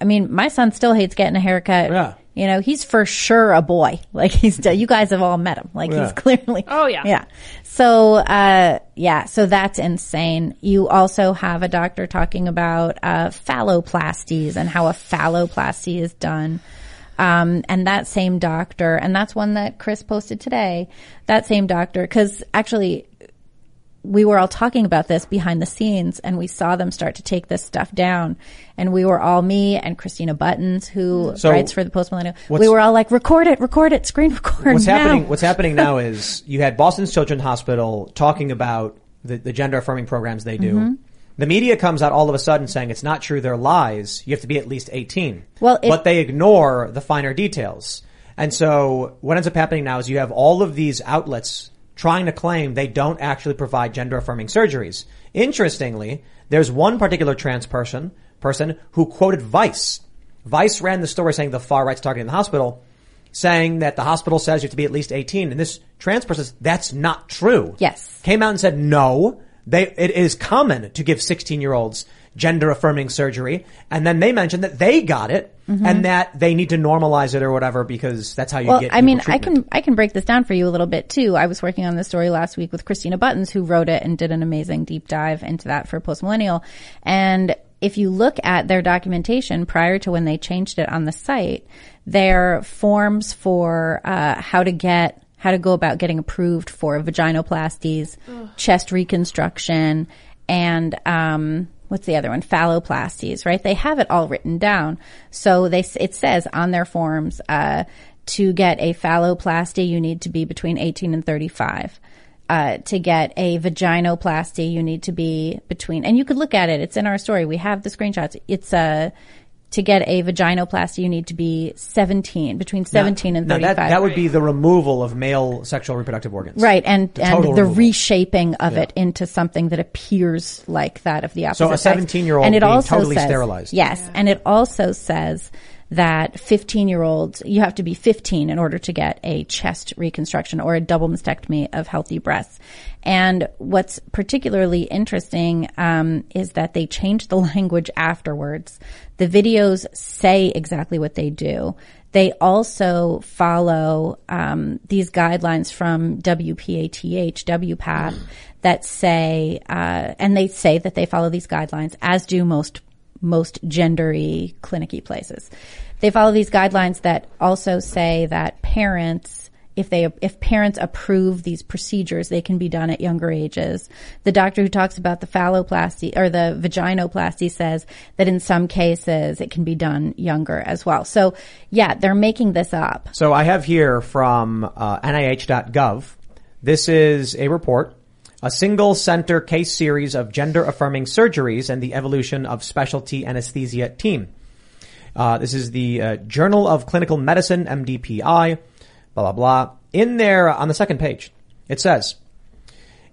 I mean, my son still hates getting a haircut. Yeah. You know, he's for sure a boy. Like he's, you guys have all met him. Like Yeah. he's clearly. Oh, yeah. Yeah. So, uh, yeah, so that's insane. You also have a doctor talking about, uh, phalloplasties and how a phalloplasty is done. Um, and that same doctor, and that's one that Chris posted today, that same doctor, cause actually we were all talking about this behind the scenes and we saw them start to take this stuff down. And we were all me and Christina Buttons, who So, writes for the Post Millennial. We were all like, record it, record it, screen record. What's now." happening? What's happening now is you had Boston's Children's Hospital talking about the, the gender affirming programs they do. Mm-hmm. The media comes out all of a sudden saying it's not true. They're lies. You have to be at least 18. Well, it- but they ignore the finer details. And so what ends up happening now is you have all of these outlets trying to claim they don't actually provide gender affirming surgeries. Interestingly, there's one particular trans person, person who quoted Vice. Vice ran the story saying the far right's targeting the hospital, saying that the hospital says you have to be at least 18. And this trans person says that's not true. Yes. Came out and said no, they, it is common to give 16 year olds gender affirming surgery. And then they mentioned that they got it and that they need to normalize it or whatever because that's how you Mm-hmm. well, get I mean, equal I can I can break this down for you a little bit too. I was working on this story last week with Christina Buttons, who wrote it and did an amazing deep dive into that for Post Millennial. And if you look at their documentation prior to when they changed it on the site, their forms for uh, how to get how to go about getting approved for vaginoplasties, chest reconstruction, and um, what's the other one? Phalloplasties, right? They have it all written down. So they it says on their forms uh, to get a phalloplasty, you need to be between 18 and 35. Uh, to get a vaginoplasty, you need to be between, and you could look at it. It's in our story. We have the screenshots. It's uh, to get a vaginoplasty, you need to be 17, between 17 and No, 35. that, that would be the removal of male sexual reproductive organs. Right, and The and the removal. reshaping of it into something that appears like that of the opposite. So a 17-year-old and it being also totally says, sterilized. Yes, and it also says that 15 year olds, you have to be 15 in order to get a chest reconstruction or a double mastectomy of healthy breasts. And what's particularly interesting um, is that they changed the language afterwards. The videos say exactly what they do. They also follow um, these guidelines from WPATH, WPATH, that say, uh, and they say that they follow these guidelines, as do most most gendery clinicy places. They follow these guidelines that also say that parents, if they, if parents approve these procedures, they can be done at younger ages. The doctor who talks about the phalloplasty or the vaginoplasty says that in some cases it can be done younger as well. So yeah, they're making this up. So I have here from uh, NIH.gov. This is a report, a single center case series of gender affirming surgeries and the evolution of specialty anesthesia team. Uh, this is the uh, Journal of Clinical Medicine, MDPI, blah, blah, blah. In there, on the second page, it says,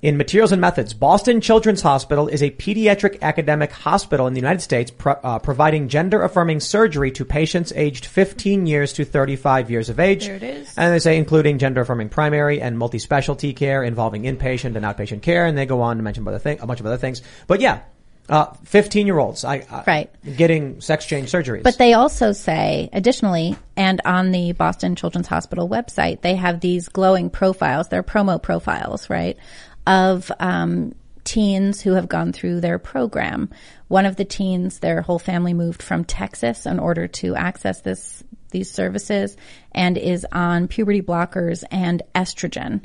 in Materials and Methods, Boston Children's Hospital is a pediatric academic hospital in the United States pro- uh, providing gender affirming surgery to patients aged 15 years to 35 years of age. There it is. And they say including gender affirming primary and multi specialty care involving inpatient and outpatient care. And they go on to mention other thing, a bunch of other things. But yeah, uh, 15 year olds, I, I, Right. getting sex change surgeries. But they also say, additionally, and on the Boston Children's Hospital website, they have these glowing profiles. They're promo profiles, right? Of, um, teens who have gone through their program. One of the teens, their whole family moved from Texas in order to access this, these services and is on puberty blockers and estrogen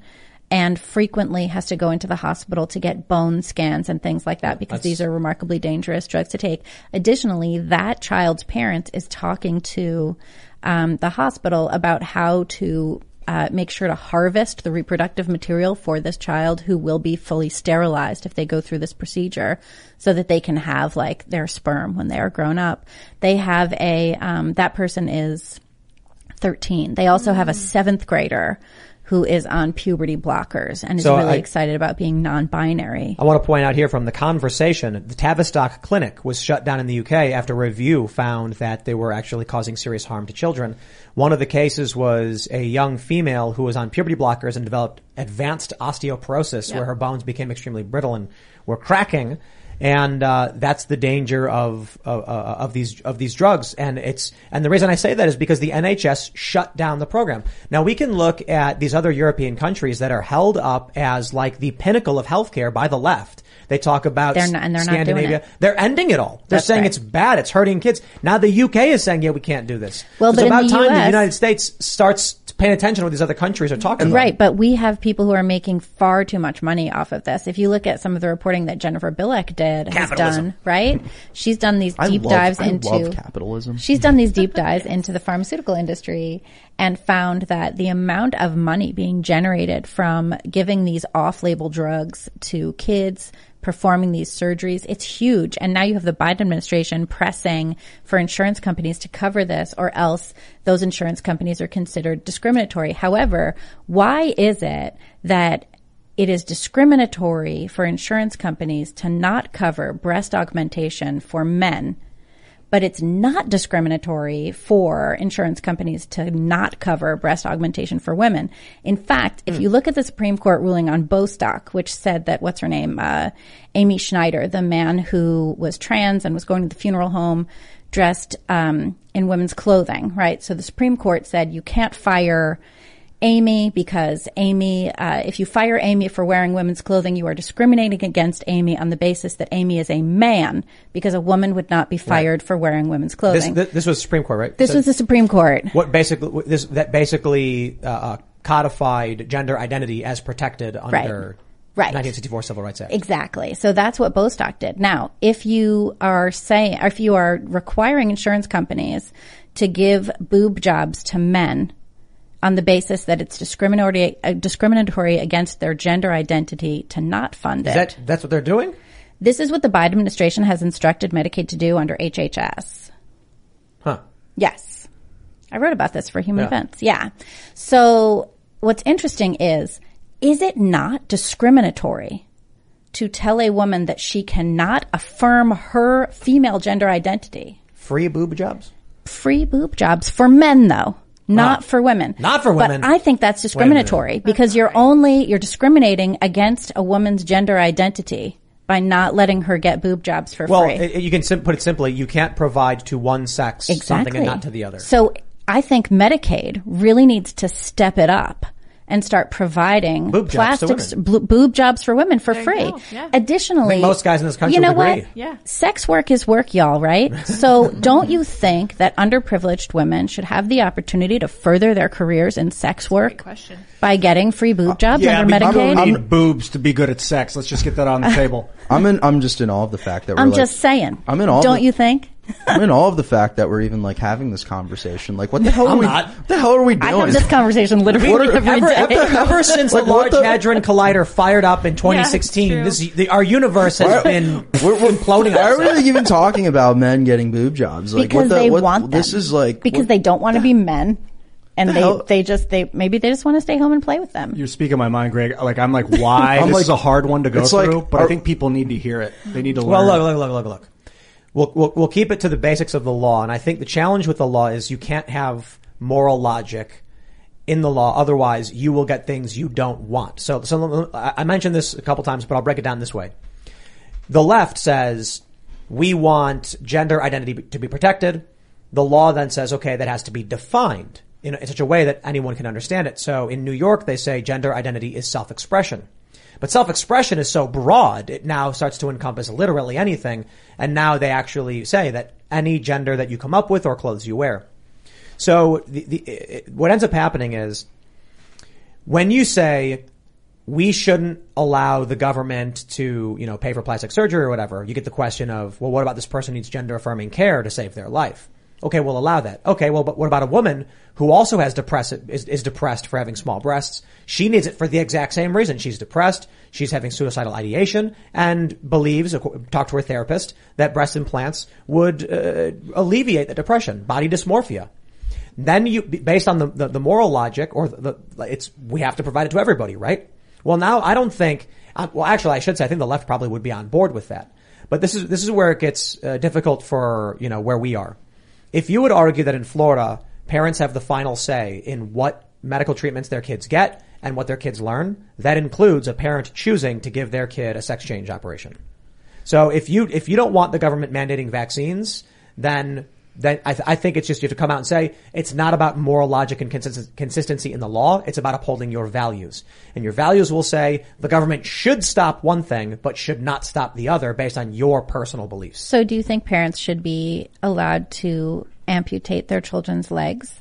and frequently has to go into the hospital to get bone scans and things like that because these are remarkably dangerous drugs to take. Additionally, that child's parent is talking to um, the hospital about how to uh, make sure to harvest the reproductive material for this child who will be fully sterilized if they go through this procedure so that they can have like their sperm when they are grown up. They have a, um, that person is 13. They also have a seventh grader who is on puberty blockers and is So really I- excited about being non-binary. I want to point out here from the conversation, the Tavistock Clinic was shut down in the UK after a review found that they were actually causing serious harm to children. One of the cases was a young female who was on puberty blockers and developed advanced osteoporosis where her bones became extremely brittle and were cracking. And uh, that's the danger of of, uh, of these of these drugs, and it's and the reason I say that is because the NHS shut down the program. Now we can look at these other European countries that are held up as like the pinnacle of healthcare by the left. They talk about They're not- and they're not doing Scandinavia. it. They're ending it all. They're That's saying right. it's bad. It's hurting kids. Now the UK is saying, yeah, we can't do this. Well, it's but in about the time the United States starts paying attention to what these other countries are talking about. Right, but we have people who are making far too much money off of this. If you look at some of the reporting that Jennifer Bilek did, has done, right? She's done these I deep love- dives I into love capitalism. She's done these deep dives into the pharmaceutical industry and found that the amount of money being generated from giving these off-label drugs to kids, performing these surgeries, it's huge. And now you have the Biden administration pressing for insurance companies to cover this or else those insurance companies are considered discriminatory. However, why is it that it is discriminatory for insurance companies to not cover breast augmentation for men but it's not discriminatory for insurance companies to not cover breast augmentation for women. In fact, if you look at the Supreme Court ruling on Bostock, which said that what's her name, uh, Amy Schneider, the man who was trans and was going to the funeral home dressed um, in women's clothing, right? So the Supreme Court said you can't fire Amy because Amy, uh, if you fire Amy for wearing women's clothing, you are discriminating against Amy on the basis that Amy is a man because a woman would not be fired for wearing women's clothing. this, this was Supreme Court, right? This So was the Supreme Court. what basically this that basically uh, uh, codified gender identity as protected under Right. 1964 Civil Rights Act. Exactly. So that's what Bostock did. Now, if you are saying, or if you are requiring insurance companies to give boob jobs to men on the basis that it's discriminatory, uh, discriminatory against their gender identity to not fund Is it. that that's what they're doing? This is what the Biden administration has instructed Medicaid to do under HHS. Huh. Yes. I wrote about this for Human Yeah. Events. Yeah. So what's interesting is, is it not discriminatory to tell a woman that she cannot affirm her female gender identity? Free boob jobs? Free boob jobs for men though. Not Wow. for women. Not for women. But I think that's discriminatory because you're only, you're discriminating against a woman's gender identity by not letting her get boob jobs for Well, free. it- you can sim- put it simply, you can't provide to one sex something and not to the other. So I think Medicaid really needs to step it up and start providing Boob jobs plastics, women. blo- boob jobs for women for There free. Yeah. Additionally, I think most guys in this country you know would agree. what? Yeah. Sex work is work, y'all, right? So don't you think that underprivileged women should have the opportunity to further their careers in sex work question. by getting free boob jobs Uh, yeah, under I mean, Medicaid? I'm, don't need boobs to be good at sex. Let's just get that on the table. I'm in. I'm just in awe of the fact that we're like, just saying. I'm in awe. Don't of the, you think? I'm in awe of the fact that we're even like having this conversation. Like, what the hell are I'm we? not. What the hell are we doing? I have this conversation literally What are- every Ever, day. ever, ever since Like, the what Large the- Hadron Collider fired up in 2016, true. this the, our universe has Why- been We're, we're imploding. Why on are we even talking about men getting boob jobs? Like, because what the, they what, want them. This is like because what- they don't want to be men, and The they hell? they just they maybe they just want to stay home and play with them. You're speaking my mind, Greg. Like I'm like, why? I'm this like- is a hard one to go it's like, through, but I think people need to hear it. They need to learn. Well, look, look, look, look, look. We'll, we'll, we'll keep it to the basics of the law. And I think the challenge with the law is you can't have moral logic in the law. Otherwise, you will get things you don't want. So, so I mentioned this a couple times, but I'll break it down this way. The left says we want gender identity to be protected. The law then says, okay, that has to be defined in, in such a way that anyone can understand it. So in New York, they say gender identity is self-expression. But self-expression is so broad, it now starts to encompass literally anything. And now they actually say that any gender that you come up with or clothes you wear. So the, the, it, what ends up happening is when you say we shouldn't allow the government to, you know, pay for plastic surgery or whatever, you get the question of, well, what about this person needs gender affirming care to save their life? Okay, we'll allow that. Okay, well, but what about a woman who also has depressed, is, is depressed for having small breasts? She needs it for the exact same reason. She's depressed. She's having suicidal ideation and believes, talk to her therapist, that breast implants would uh, alleviate the depression, body dysmorphia. Then you, based on the, the, the moral logic or the, the, it's, we have to provide it to everybody, right? Well, now I don't think, uh, well, actually I should say I think the left probably would be on board with that. But this is, this is where it gets uh, difficult for, you know, where we are. If you would argue that in Florida, parents have the final say in what medical treatments their kids get and what their kids learn, that includes a parent choosing to give their kid a sex change operation. So if you if you don't want the government mandating vaccines, then then I, th- I think it's just you have to come out and say it's not about moral logic and consist- consistency in the law. It's about upholding your values, and your values will say the government should stop one thing but should not stop the other based on your personal beliefs. So, do you think parents should be allowed to amputate their children's legs?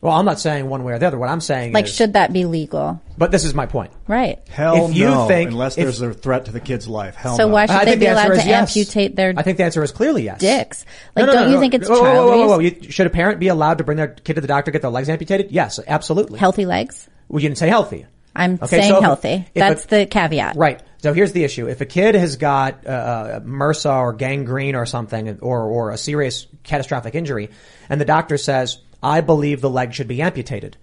Well, I'm not saying one way or the other. What I'm saying is Like, is, should that be legal? but this is my point. Right. Hell If you no, think- unless if- there's a threat to the kid's life. Hell So no. why should I they think be the answer allowed is to yes. amputate their I think the answer is clearly yes. dicks? Like, no, don't no, you no. think it's Whoa, whoa, child whoa, whoa, whoa. abuse? You- Should a parent be allowed to bring their kid to the doctor get their legs amputated? Yes, absolutely. Healthy legs? Well, you didn't say healthy. I'm Okay, saying so if- healthy. if a- That's the caveat. Right. So here's the issue. If a kid has got uh, uh, MRSA or gangrene or something, or, or a serious catastrophic injury, and the doctor says, I believe the leg should be amputated,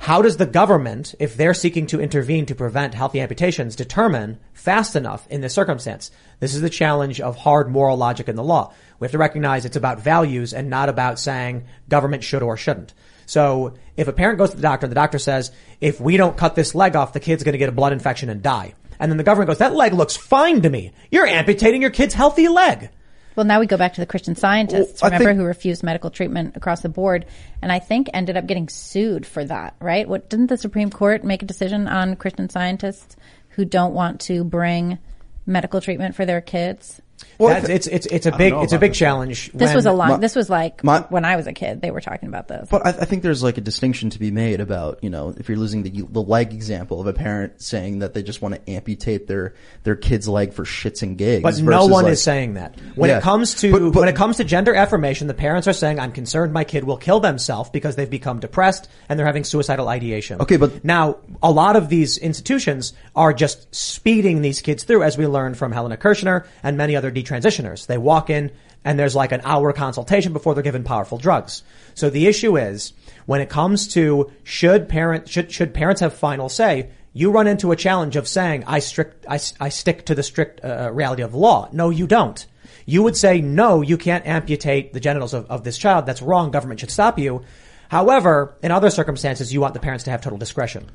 how does the government, if they're seeking to intervene to prevent healthy amputations, determine fast enough in this circumstance? This is the challenge of hard moral logic in the law. We have to recognize it's about values and not about saying government should or shouldn't. So if a parent goes to the doctor and the doctor says, if we don't cut this leg off, the kid's going to get a blood infection and die. And then the government goes, that leg looks fine to me. You're amputating your kid's healthy leg. Well, now we go back to the Christian scientists, Well, remember, think- who refused medical treatment across the board, and I think ended up getting sued for that, right? What didn't the Supreme Court make a decision on Christian scientists who don't want to bring medical treatment for their kids? That's, it's, it's, it's a big, it's a big this. challenge. This when- was a long. My- this was like my- when I was a kid. They were talking about this. But I, I think there's like a distinction to be made about, you know, if you're losing the the leg example of a parent saying that they just want to amputate their their kid's leg for shits and gigs. But no one like- is saying that. When Yeah. it comes to But- but- when it comes to gender affirmation, the parents are saying, "I'm concerned my kid will kill themselves because they've become depressed and they're having suicidal ideation." Okay, but- now a lot of these institutions are just speeding these kids through, as we learned from Helena Kerschner and many other detransitioners. They walk in, and there's like an hour consultation before they're given powerful drugs. So the issue is when it comes to should parents should should parents have final say, you run into a challenge of saying I strict I, I stick to the strict uh, reality of law. No, you don't. You would say no, you can't amputate the genitals of, of this child. That's wrong. Government should stop you. However, in other circumstances, you want the parents to have total discretion.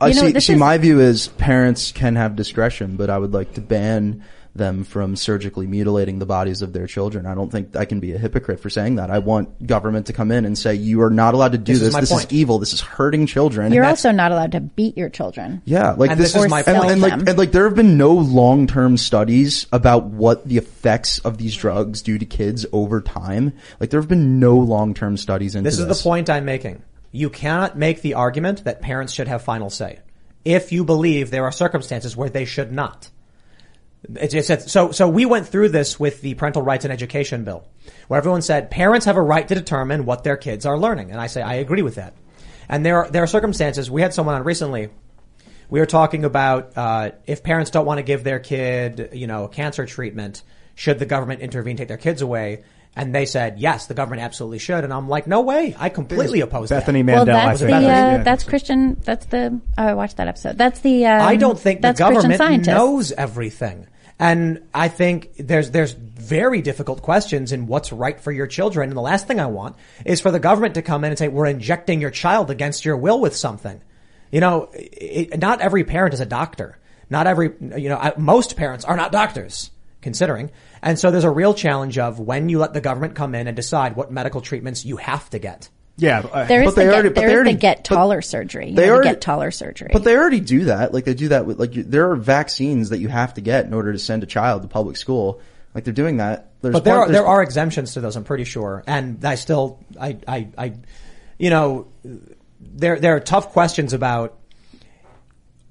I You know, see. this see, is- my view is parents can have discretion, but I would like to ban them from surgically mutilating the bodies of their children. I don't think I can be a hypocrite for saying that. I want government to come in and say you are not allowed to do This is this. my This is evil. This is hurting children. You're And also not allowed to beat your children. yeah, like And this, this is my and, point. and like and like there have been no long term studies about what the effects of these drugs do to kids over time. Like there have been no long term studies into This this. is the point I'm making. You cannot make the argument that parents should have final say if you believe there are circumstances where they should not. It's, it's, so, so we went through this with the parental rights and education bill, where everyone said parents have a right to determine what their kids are learning, and I say I agree with that. And there are there are circumstances. We had someone on recently. We were talking about uh, if parents don't want to give their kid, you know, cancer treatment, should the government intervene, take their kids away? And they said yes, the government absolutely should. And I'm like, no way, I completely oppose that. Bethany Well, Mandel. I that's the uh, Yeah. that's Christian. That's the. Oh, I watched that episode. That's the. Um, I don't think the that's Christian government knows everything. And I think there's, there's very difficult questions in what's right for your children. And the last thing I want is for the government to come in and say, we're injecting your child against your will with something. You know, it, not every parent is a doctor. Not every, you know, I- most parents are not doctors, considering. And so there's a real challenge of when you let the government come in and decide what medical treatments you have to get. Yeah, uh, There is But they the already- get, but there they is already- the get taller surgery. You they already- get taller surgery. But they already do that. Like they do that with like you, there are vaccines that you have to get in order to send a child to public school. Like they're doing that. There's But there part- are, there are exemptions to those, I'm pretty sure. And I still, I, I, I, you know, there, there are tough questions about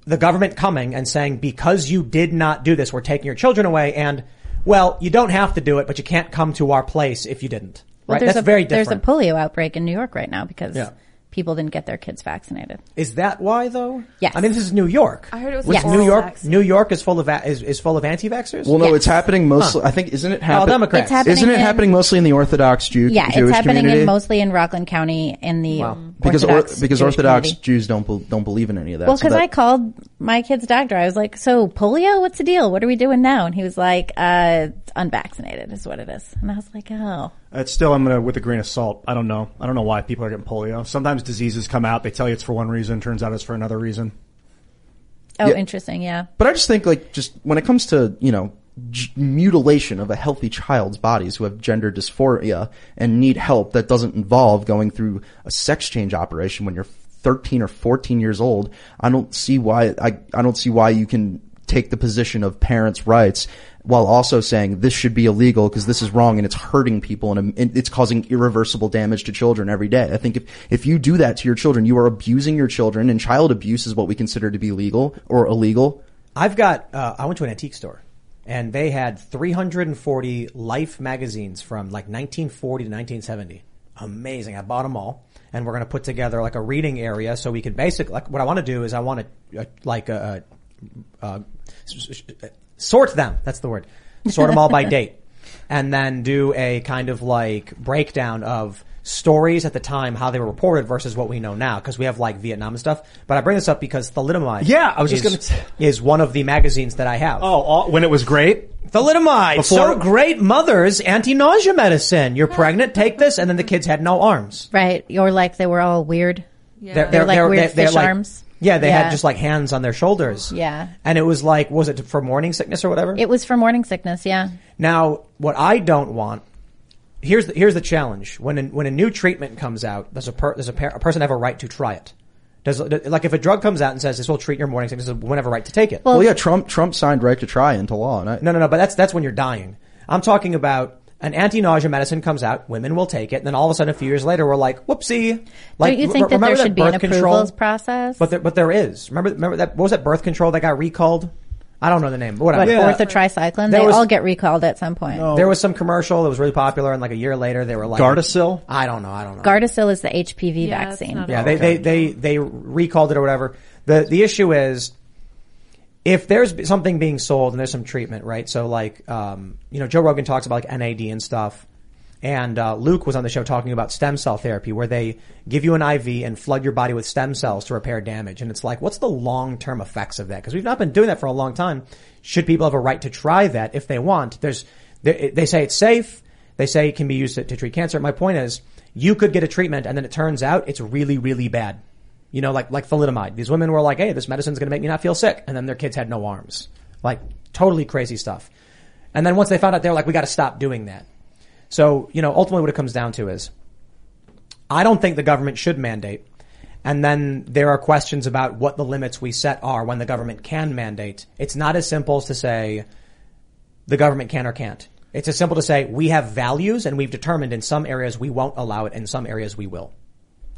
the government coming and saying, because you did not do this, we're taking your children away. And, well, you don't have to do it, but you can't come to our place if you didn't. Well, right? there's That's a, very There's a polio outbreak in New York right now because Yeah. people didn't get their kids vaccinated. Is that why though? Yes. I mean, this is New York. I heard it was Yes. New York, vaccine. New York is full of, is, is full of anti-vaxxers? well, no, Yes. it's happening mostly. I think isn't it Oh, happening? Democrats. Happening Isn't it in- happening mostly in the Orthodox Jew Yeah, Jewish it's happening in mostly in Rockland County in the because or, Orthodox because Jewish Orthodox community. Jews don't don't believe in any of that. Well, because that- I called my kid's doctor. I was like, "So polio? What's the deal? What are we doing now?" And he was like, uh, "Unvaccinated is what it is." And I was like, "Oh, It's still, I'm gonna with a grain of salt. I don't know. I don't know why people are getting polio. Sometimes diseases come out. They tell you it's for one reason. Turns out it's for another reason. oh, Yeah. interesting, yeah." But I just think like just when it comes to, you know, j- mutilation of a healthy child's bodies who have gender dysphoria and need help that doesn't involve going through a sex change operation when you're 13 or 14 years old, I don't see why I I don't see why you can take the position of parents' rights while also saying this should be illegal because this is wrong and it's hurting people and and it's causing irreversible damage to children every day. I think if, if you do that to your children, you are abusing your children and child abuse is what we consider to be legal or illegal. I've got, uh, I went to an antique store and they had 340 Life magazines from like 1940 to 1970. Amazing. I bought them all and we're going to put together like a reading area so we could basically, like what I want to do is I want to, uh, like, uh, uh, s- s- sort them. That's the word. Sort them all by date. And then do a kind of like breakdown of stories at the time, how they were reported versus what we know now. Cause we have like Vietnam and stuff. But I bring this up because thalidomide. Yeah, I was just is- gonna say- is one of the magazines that I have. Oh, all, when it was great. Thalidomide, Before- so great. Mothers, anti-nausea medicine. You're pregnant, take this, and then the kids had no arms. Right, or like they were all weird. They're, They're like weird fish like- arms. Yeah, they Yeah. had just like hands on their shoulders. Yeah. and it was like, was it for morning sickness or whatever? It was for morning sickness, yeah. Now, what I don't want, here's the, here's the challenge. When a, when a new treatment comes out, does a per, does a, par- a person have a right to try it? Does like if a drug comes out and says this will treat your morning sickness, does one have a right to take it? Well, yeah, Trump Trump signed right to try into law, and I, No, no, no, but that's, that's when you're dying. I'm talking about an anti-nausea medicine comes out, women will take it, and then all of a sudden a few years later we're like, whoopsie. Like, Don't you re- think that there should be an birth control? approvals process? But there, but there is. Remember, remember that, what was that birth control that got recalled? I don't know the name, but whatever. What, orthotricycline? There They was- all get recalled at some point. There was some commercial that was really popular, and like a year later, they were like Gardasil? I don't know. I don't know. Gardasil is the HPV Yeah, it's vaccine. not yeah, they, they they they recalled it or whatever. The the issue is if there's something being sold and there's some treatment, right? So like, um, you know, Joe Rogan talks about like NAD and stuff. And uh, Luke was on the show talking about stem cell therapy, where they give you an IV and flood your body with stem cells to repair damage. And it's like, what's the long term effects of that? Because we've not been doing that for a long time. Should people have a right to try that if they want? There's, they, they say it's safe. They say it can be used to, to treat cancer. My point is, you could get a treatment and then it turns out it's really, really bad. You know, like like thalidomide. These women were like, "Hey, this medicine's going to make me not feel sick," and then their kids had no arms. Like totally crazy stuff. And then once they found out, they're like, "We got to stop doing that." So you know, ultimately, what it comes down to is, I don't think the government should mandate. And then there are questions about what the limits we set are when the government can mandate. It's not as simple as to say the government can or can't. It's as simple to say we have values and we've determined in some areas we won't allow it, in some areas we will.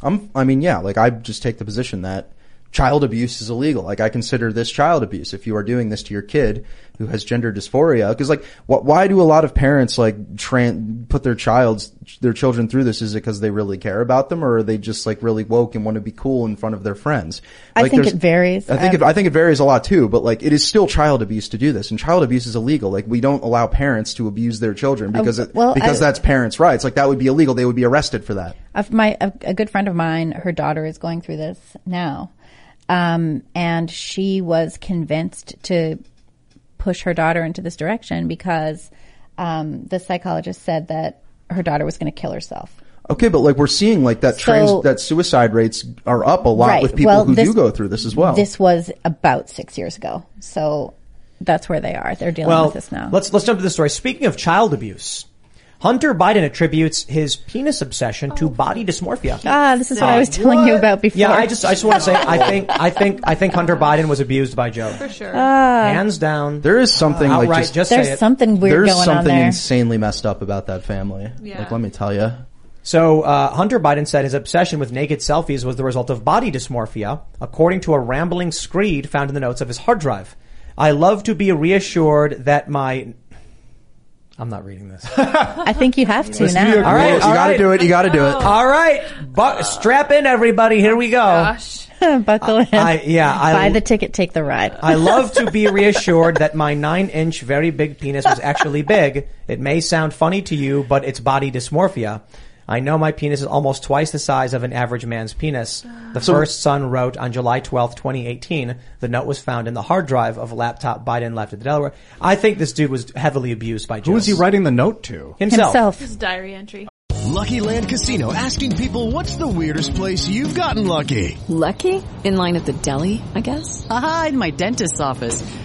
I'm, I mean, yeah, like I just take the position that child abuse is illegal. Like I consider this child abuse. If you are doing this to your kid who has gender dysphoria, cause like, wh- why do a lot of parents like tran put their child's, their children through this? Is it because they really care about them or are they just like really woke and want to be cool in front of their friends? I think it varies. I think it, Um, I think it varies a lot too, but like it is still child abuse to do this, and child abuse is illegal. Like we don't allow parents to abuse their children because it, Oh, well, because I- that's parents' rights. Like that would be illegal. They would be arrested for that. My a, a good friend of mine, her daughter is going through this now, um, and she was convinced to push her daughter into this direction because um, the psychologist said that her daughter was going to kill herself. Okay, but like we're seeing like that trans, So- that suicide rates are up a lot Right. with people Well, who this- do go through this as well. This was about six years ago, so that's where they are. They're dealing well, with this now. let's let's jump to the story. Speaking of child abuse, Hunter Biden attributes his penis obsession to body dysmorphia. Ah, this is what I was telling you about before. Yeah, I just I just want to say I think I think I think Hunter Biden was abused by Joe. For sure. Hands down. there is something like outright, just, just There's say it. something weird there's going on something there. insanely messed up about that family. Yeah. Like let me tell you. So uh, Hunter Biden said his obsession with naked selfies was the result of body dysmorphia, according to a rambling screed found in the notes of his hard drive. I love to be reassured that my I'm not reading this. I think you have to now. All right, you all got to right. do it. You got to do it. All right, bu- uh, strap in, everybody. Here we go. Gosh. Buckle in. I, yeah, I, Buy the ticket, take the ride. I love to be reassured that my nine inch very big penis was actually big. It may sound funny to you, but it's body dysmorphia. I know my penis is almost twice the size of an average man's penis. The first son wrote on July 12th, 2018. The note was found in the hard drive of a laptop Biden left at the Delaware. I think this dude was heavily abused by Joe. Who was he writing the note to? Himself. Himself. His diary entry. Lucky Land Casino asking people what's the weirdest place you've gotten lucky? Lucky? In line at the deli, I guess? Aha, in my dentist's office.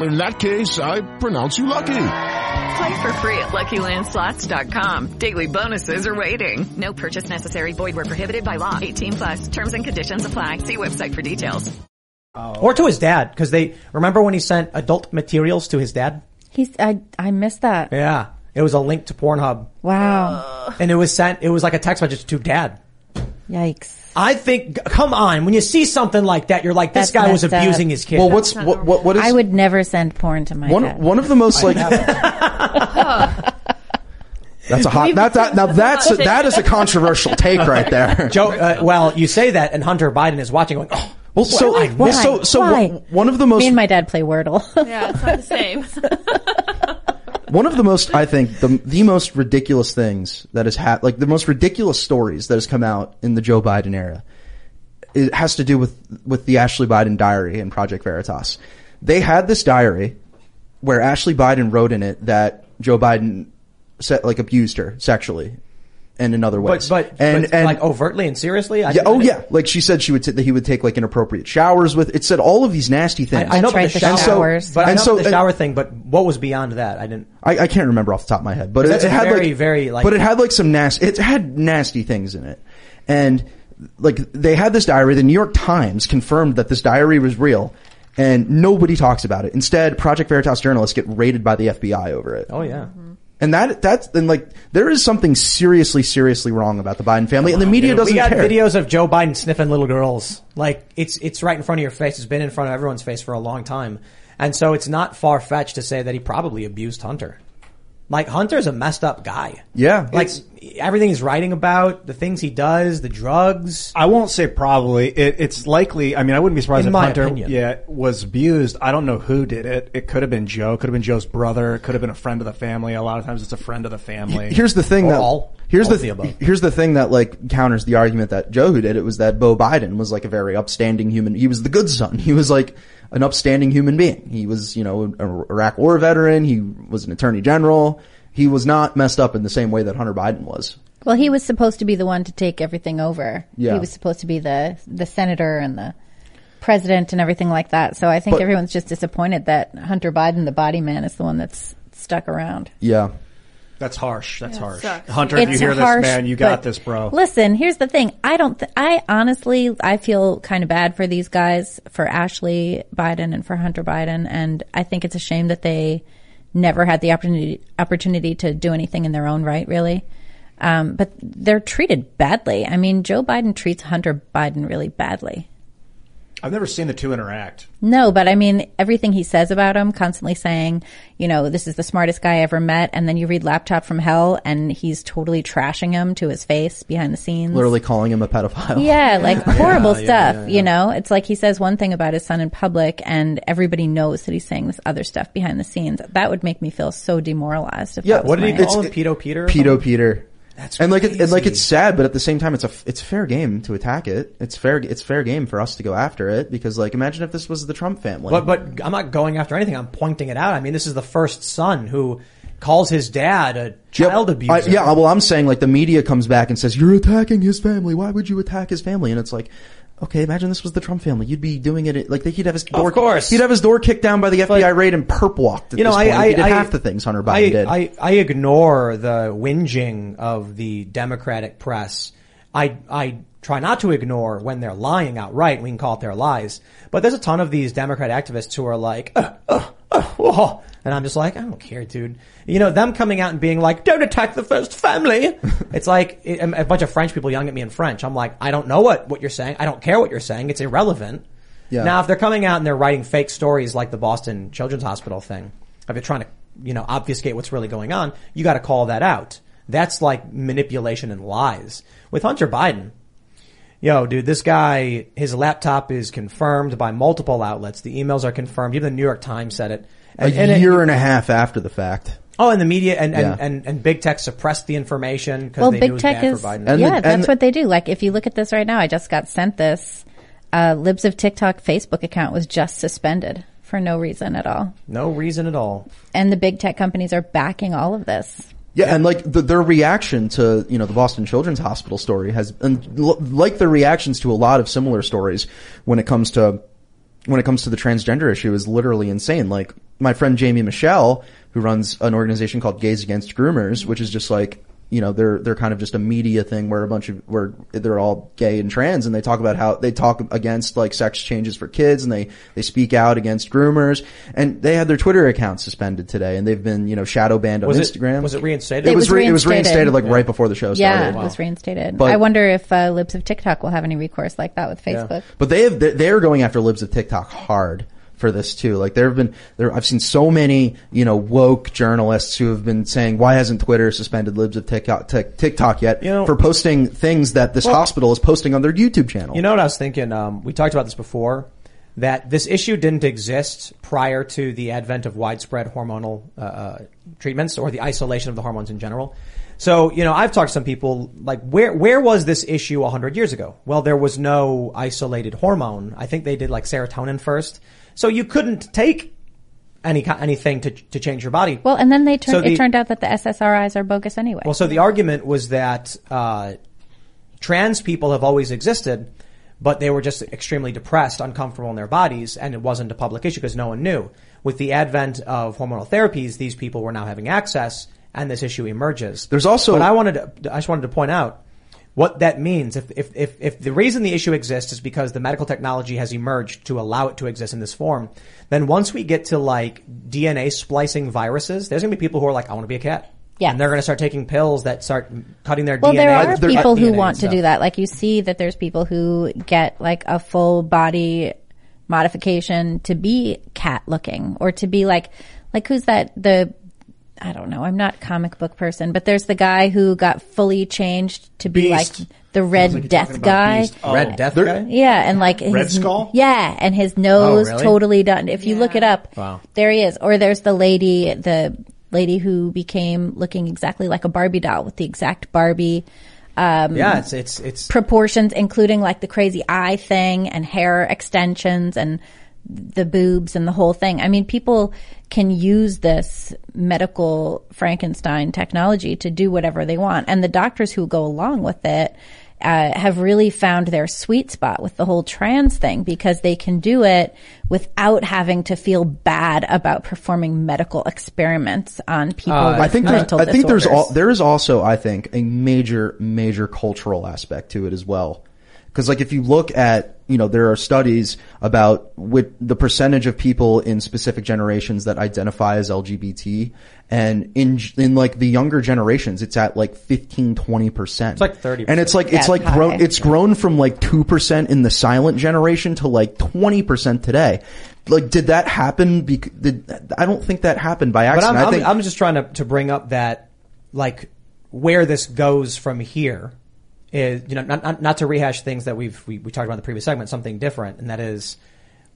In that case, I pronounce you lucky. Play for free at LuckyLandSlots.com. Daily bonuses are waiting. No purchase necessary. Void where prohibited by law. 18 plus. Terms and conditions apply. See website for details. Or to his dad, because they, remember when he sent adult materials to his dad? He's, I, I missed that. Yeah. It was a link to Pornhub. Wow. And it was sent, it was like a text message to dad. Yikes. I think, come on, when you see something like that, you're like, this That's guy was messed up. abusing his kid. Well, what's what what what is I would never send porn to my one dad. one of the most like that's a hot that, that now that's a, that is a controversial take right there. Joe, uh, well, you say that, and Hunter Biden is watching, going, "Oh, Well, so Why? well, so so Why? one- one of the most Me and my dad play Wordle. Yeah, it's not the same. one of the most I think the the most ridiculous things that has had like the most ridiculous stories that has come out in the Joe Biden era. It has to do with with the Ashley Biden diary and Project Veritas. They had this diary where Ashley Biden wrote in it that Joe Biden set, like abused her sexually and in other But ways. but, and but and like overtly and seriously. I, yeah, oh didn't- yeah, like she said, she would t- that he would take like inappropriate showers with. It said all of these nasty things. I, I know That's the the shower, showers. but I And know so- about the and- shower thing. But what was beyond that? I didn't. I, I can't remember off the top of my head, but it, it had very, like very, like- but it had like some nasty. It had nasty things in it, and like they had this diary. The New York Times confirmed that this diary was real, and nobody talks about it. Instead, Project Veritas journalists get raided by the FBI over it. Oh yeah. And that that's then like there is something seriously seriously wrong about the Biden family, and the media doesn't we got care. videos of Joe Biden sniffing little girls. Like it's it's right in front of your face. It's been in front of everyone's face for a long time, and so it's not far fetched to say that he probably abused Hunter. Like Hunter's a messed up guy. Yeah, Like everything he's writing about, the things he does, the drugs. I won't say probably. It, it's likely. I mean, I wouldn't be surprised In if Hunter, opinion. yeah, was abused. I don't know who did it. It could have been Joe. Could have been Joe's brother. It could have been a friend of the family. A lot of times, it's a friend of the family. Here's the thing Or that all. here's All the, the above. here's the thing that like counters the argument that Joe who did it was that Bo Biden was like a very upstanding human. He was the good son. He was like an upstanding human being. He was you know an Iraq War veteran. He was an attorney general. He was not messed up in the same way that Hunter Biden was. Well, he was supposed to be the one to take everything over. Yeah. He was supposed to be the the senator and the president and everything like that. So I think But- everyone's just disappointed that Hunter Biden, the body man, is the one that's stuck around. Yeah. That's harsh. That's harsh. sucks. Hunter, if you hear harsh, this, man, you got this, bro. Listen, here's the thing. I don't. Th- I honestly, I feel kind of bad for these guys, for Ashley Biden and for Hunter Biden, and I think it's a shame that they never had the opportunity opportunity to do anything in their own right, really. Um, but they're treated badly. I mean, Joe Biden treats Hunter Biden really badly. I've never seen the two interact. No, but I mean, everything he says about him, constantly saying, you know, this is the smartest guy I ever met. And then you read Laptop from Hell and he's totally trashing him to his face behind the scenes. Literally calling him a pedophile. Yeah, like horrible yeah, stuff, yeah, you know? It's like he says one thing about his son in public and everybody knows that he's saying this other stuff behind the scenes. That would make me feel so demoralized if Yeah, that was What did he call him? Pedo Peter. Pedo? Peter. That's and like it, and like it's sad, but at the same time, it's a it's fair game to attack it. It's fair it's fair game for us to go after it because like imagine if this was the Trump family. But but I'm not going after anything. I'm pointing it out. I mean, this is the first son who calls his dad a Yep. child I- abuser. yeah, well, I'm saying like the media comes back and says you're attacking his family. Why would you attack his family? And it's like, okay, imagine this was the Trump family. You'd be doing it like he'd have his door. Of course. he'd have his door kicked down by the FBI raid and perp walked. At you know, this I, point. I, he did I- half the things Hunter Biden I, did. I, I ignore the whinging of the Democratic press. I, I try not to ignore when they're lying outright. We can call it their lies. But there's a ton of these Democrat activists who are like, uh, uh, uh, whoa. And I'm just like, I don't care, dude. You know, them coming out and being like, don't attack the first family. it's like it, um, a bunch of French people yelling at me in French. I'm like, I don't know what, what you're saying. I don't care what you're saying. It's irrelevant. Yeah. Now, if they're coming out and they're writing fake stories like the Boston Children's Hospital thing, if you're trying to, you know, obfuscate what's really going on, you got to call that out. That's like manipulation and lies. With Hunter Biden, yo, dude, this guy, his laptop is confirmed by multiple outlets. The emails are confirmed. Even the New York Times said it. A And- and it- year and a half after the fact. oh, and the media and, and, Yeah. and, and big tech suppressed the information because well, they knew it big was tech bad is for Biden. And yeah, the- that's and- what they do. Like if you look at this right now, I just got sent this. Uh, Libs of TikTok Facebook account was just suspended for no reason at all, no reason at all. and the big tech companies are backing all of this. Yeah, and like the, their reaction to you know the Boston Children's Hospital story has, and l- like their reactions to a lot of similar stories when it comes to when it comes to the transgender issue is literally insane. Like my friend Jaimee Michell, who runs an organization called Gays Against Groomers, which is just like you know they're they're kind of just a media thing where a bunch of where they're all gay and trans and they talk about how they talk against like sex changes for kids and they they speak out against groomers and they had their Twitter account suspended today and they've been you know shadow banned on Was it, Instagram. was it reinstated? It, It was, was re- it was reinstated. reinstated like right before the show Yeah, started. it was reinstated. But- I wonder if uh, Libs of TikTok will have any recourse like that with Facebook. But they have they're- they're going after libs of TikTok hard for this too. Like there have been there I've seen so many you know woke journalists who have been saying why hasn't Twitter suspended libs of TikTok TikTok yet You know- for posting things that this Well- hospital is posting on their YouTube channel. You know what I was thinking? Um, we talked about this before. That this issue didn't exist prior to the advent of widespread hormonal uh, uh, treatments or the isolation of the hormones in general. So, you know, I've talked to some people like where where was this issue hundred years ago? Well, there was no isolated hormone. I think they did like serotonin first, so you couldn't take any anything to to change your body. Well, and then they turned. So the- it turned out that the SSRIs are bogus anyway. Well, so the argument was that uh, trans people have always existed, but they were just extremely depressed, uncomfortable in their bodies, and it wasn't a public issue because no one knew. With the advent of hormonal therapies, these people were now having access, and this issue emerges. There's also- But I wanted to, I just wanted to point out what that means. If, if, if, if the reason the issue exists is because the medical technology has emerged to allow it to exist in this form, then once we get to like DNA splicing viruses, there's going to be people who are like, I want to be a cat. Yeah. And they're going to start taking pills that start cutting their DNA. Well, there are their people who DNA want to do that. Like you see that there's people who get like a full body modification to be cat looking or to be like, like who's that? The, I don't know. I'm not a comic book person, but there's the guy who got fully changed to be Beast. like the Red Death guy. Red Death guy? Yeah, and like his, Red Skull? Yeah, and his nose Oh, really? totally done. If you look it up, Wow. there he is. Or there's the lady, the lady who became looking exactly like a Barbie doll with the exact Barbie um, Yeah, it's, it's, it's, proportions, including like the crazy eye thing and hair extensions and the boobs and the whole thing. I mean, people can use this medical Frankenstein technology to do whatever they want. And the doctors who go along with it uh, have really found their sweet spot with the whole trans thing because they can do it without having to feel bad about performing medical experiments on people Uh, I think there's, I think there's all, there is also I think a major major cultural aspect to it as well. Because like if you look at you know there are studies about with the percentage of people in specific generations that identify as LGBT and in in like the younger generations it's at like 15 20 percent. It's like 30. And it's like it's Yeah, like high. grown it's grown from like 2% in the silent generation to like 20% today. Like did that happen bec- did I don't think that happened by but accident. I'm, I I'm, think I'm just trying to, to bring up that, like, where this goes from here is, you know, not, not, not to rehash things that we've, we, we talked about in the previous segment, something different, and that is,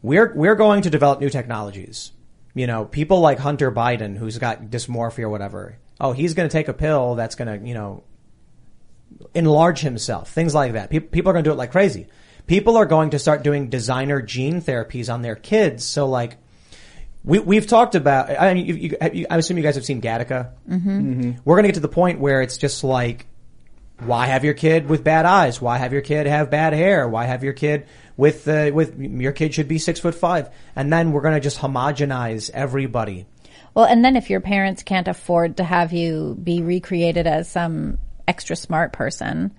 we're, we're going to develop new technologies. You know, people like Hunter Biden, who's got dysmorphia or whatever. Oh, he's going to take a pill that's going to, you know, enlarge himself, things like that. People, people are going to do it like crazy. People are going to start doing designer gene therapies on their kids. So like, we, we've talked about, I mean, you, you, you, I assume you guys have seen Gattaca. Mm-hmm. We're going to get to the point where it's just like, why have your kid with bad eyes? Why have your kid have bad hair? Why have your kid with, uh, with, your kid should be six foot five. And then we're going to just homogenize everybody. Well, and then if your parents can't afford to have you be recreated as some extra smart person,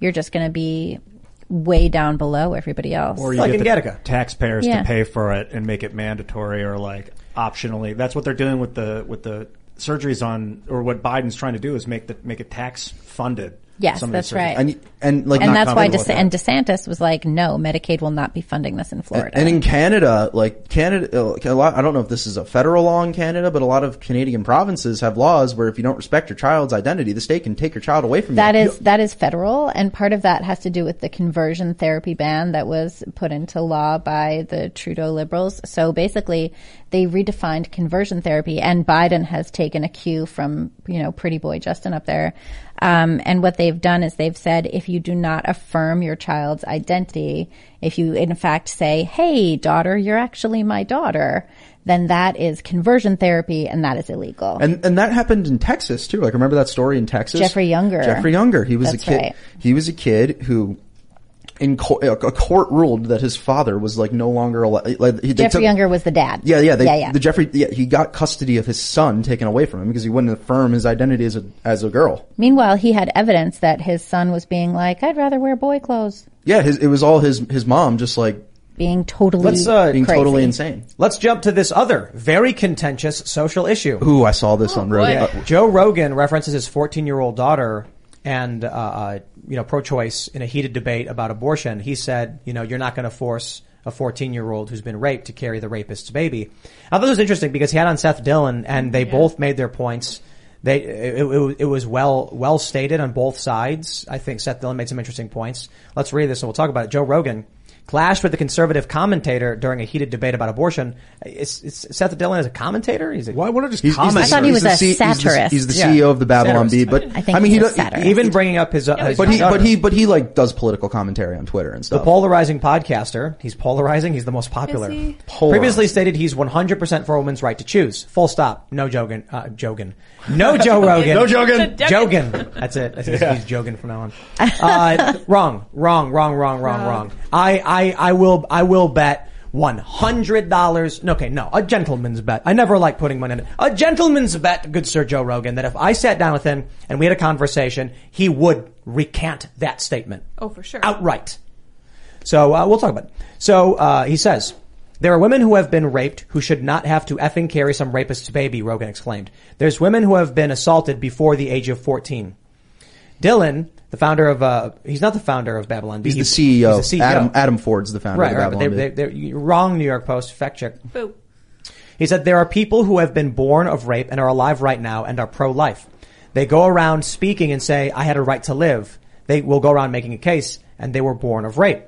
you're just going to be way down below everybody else. Or you Like get in the Gattaca. taxpayers Yeah. to pay for it and make it mandatory or like optionally. That's what they're doing with the with the surgeries on, or what Biden's trying to do is make the make it tax funded. Yes, that's right. and and like and that's why DeSantis, that. and DeSantis was like, no, Medicaid will not be funding this in Florida. And in Canada, like Canada, uh, a lot, I don't know if this is a federal law in Canada, but a lot of Canadian provinces have laws where if you don't respect your child's identity, the state can take your child away from That you. is that is federal, and part of that has to do with the conversion therapy ban that was put into law by the Trudeau Liberals. So basically, they redefined conversion therapy, and Biden has taken a cue from you know Pretty Boy Justin up there. Um, and what they've done is they've said if you do not affirm your child's identity, if you in fact say, "Hey, daughter, you're actually my daughter," then that is conversion therapy, and that is illegal. And and that happened in Texas too. Like remember that story in Texas? Jeffrey Younger. Jeffrey Younger. He was That's a kid. right. He was a kid who. In co- a a court ruled that his father was like no longer allowed. Like, he, they Jeffrey took- Younger was the dad. Yeah, yeah, they, yeah, yeah. The Jeffrey, yeah, he got custody of his son taken away from him because he wouldn't affirm his identity as a as a girl. Meanwhile, he had evidence that his son was being like, I'd rather wear boy clothes. Yeah, his, it was all his his mom just like Being totally Let's, uh, being crazy. totally insane. Let's jump to this other very contentious social issue. Ooh, I saw this on Rogan. Yeah. Joe Rogan references his 14 year old daughter and, uh, uh, you know, pro choice in a heated debate about abortion. He said, you know, you're not going to force a 14 year old who's been raped to carry the rapist's baby. I thought it was interesting because he had on Seth Dillon and they both made their points. They, it, it, it was well, well stated on both sides. I think Seth Dillon made some interesting points. Let's read this and we'll talk about it. Joe Rogan clashed with the conservative commentator during a heated debate about abortion. Is, is Seth Dillon is a commentator? He's a, why would I just He's, he's the- I thought he he's was the a C- he's the- satirist. He's the, Yeah. CEO of the Babylon Bee, but I think mean, he's he a satirist. even bringing up his, uh, his but he, but he, but he like does political commentary on Twitter and stuff. the polarizing podcaster. He's polarizing. He's the most popular. Is he? Previously stated he's 100% for a woman's right to choose. Full stop. No Jogan. Uh, Jogan. No Joe Rogan. No Jogan. Jogan. That's it. That's it. He's Jogan from now on. Uh, wrong. Wrong. Wrong. Wrong. Wrong. Wrong. I, I, I will. I will bet. One hundred dollars. Okay, no, a gentleman's bet. I never like putting money in it. A gentleman's bet, good Sir Joe Rogan, that if I sat down with him and we had a conversation, he would recant that statement Oh, for sure. outright. So uh, we'll talk about it. So uh, he says, there are women who have been raped who should not have to effing carry some rapist's baby, Rogan exclaimed. There's women who have been assaulted before the age of 14. Dillon, the founder of, uh, he's not the founder of Babylon. he's, He- the CEO. He's the CEO. Adam Adam Ford's the founder right, of right. But they, Babylon. they, they're, wrong, New York Post. Fact check. Boo. He said there are people who have been born of rape and are alive right now and are pro-life. They go around speaking and say, I had a right to live. They will go around making a case and they were born of rape.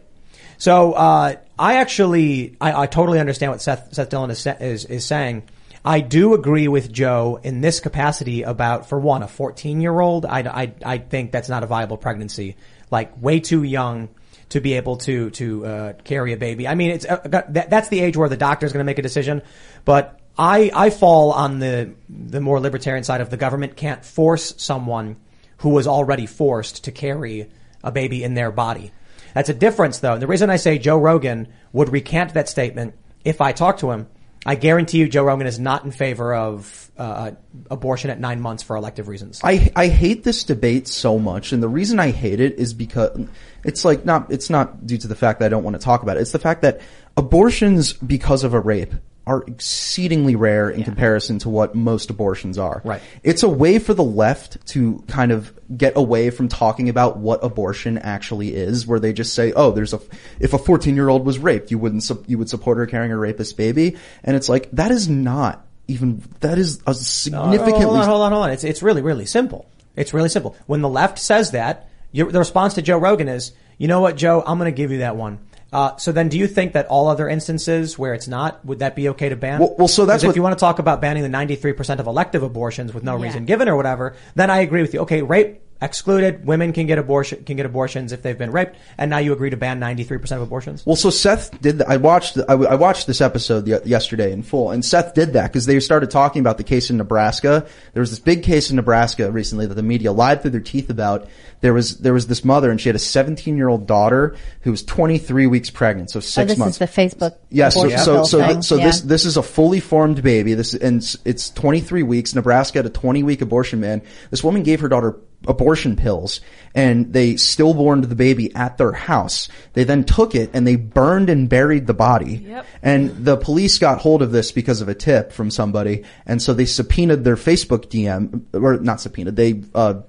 So, uh, I actually, I, I totally understand what Seth, Seth Dillon is, is, is saying. I do agree with Joe in this capacity about, for one, a 14 year old. I, I, I think that's not a viable pregnancy. Like way too young to be able to, to, uh, carry a baby. I mean, it's, uh, that, that's the age where the doctor's going to make a decision. But I, I fall on the, the more libertarian side of the government can't force someone who was already forced to carry a baby in their body. That's a difference though. And the reason I say Joe Rogan would recant that statement if I talk to him, I guarantee you Joe Rogan is not in favor of uh, abortion at nine months for elective reasons. I I hate this debate so much, and the reason I hate it is because it's like not it's not due to the fact that I don't want to talk about it. It's the fact that abortions because of a rape are exceedingly rare in comparison to what most abortions are. Right. It's a way for the left to kind of get away from talking about what abortion actually is, where they just say, "Oh, there's a if a 14 year old was raped, you wouldn't su- you would support her carrying a rapist baby," and it's like that is not even that is a No, significantly hold on, hold on, hold on. It's it's really really simple. It's really simple. When the left says that, you, the response to Joe Rogan is, "You know what, Joe? I'm going to give you that one." Uh, so then, do you think that all other instances where it's not, would that be okay to ban? Well- well, so that's 'Cause if you want to talk about banning the 93% of elective abortions with no reason given or whatever, then I agree with you. Okay, rape excluded. Women can get abortion can get abortions if they've been raped, and now you agree to ban 93% of abortions. Well, so Seth did. That. I watched. I, I watched this episode y- yesterday in full, and Seth did that because they started talking about the case in Nebraska. There was this big case in Nebraska recently that the media lied through their teeth about. There was there was this mother, and she had a 17 year old daughter who was 23 weeks pregnant, so six oh, this months. is the Facebook. Yes, so so so, thing. th- so Yeah. this this is a fully formed baby. This and it's- it's 23 weeks. Nebraska had a 20 week abortion ban. This woman gave her daughter abortion pills, and they stillborned the baby at their house. They then took it and they burned and buried the body. Yep. And the police got hold of this because of a tip from somebody, and so they subpoenaed their Facebook DM, or not subpoenaed. They uh,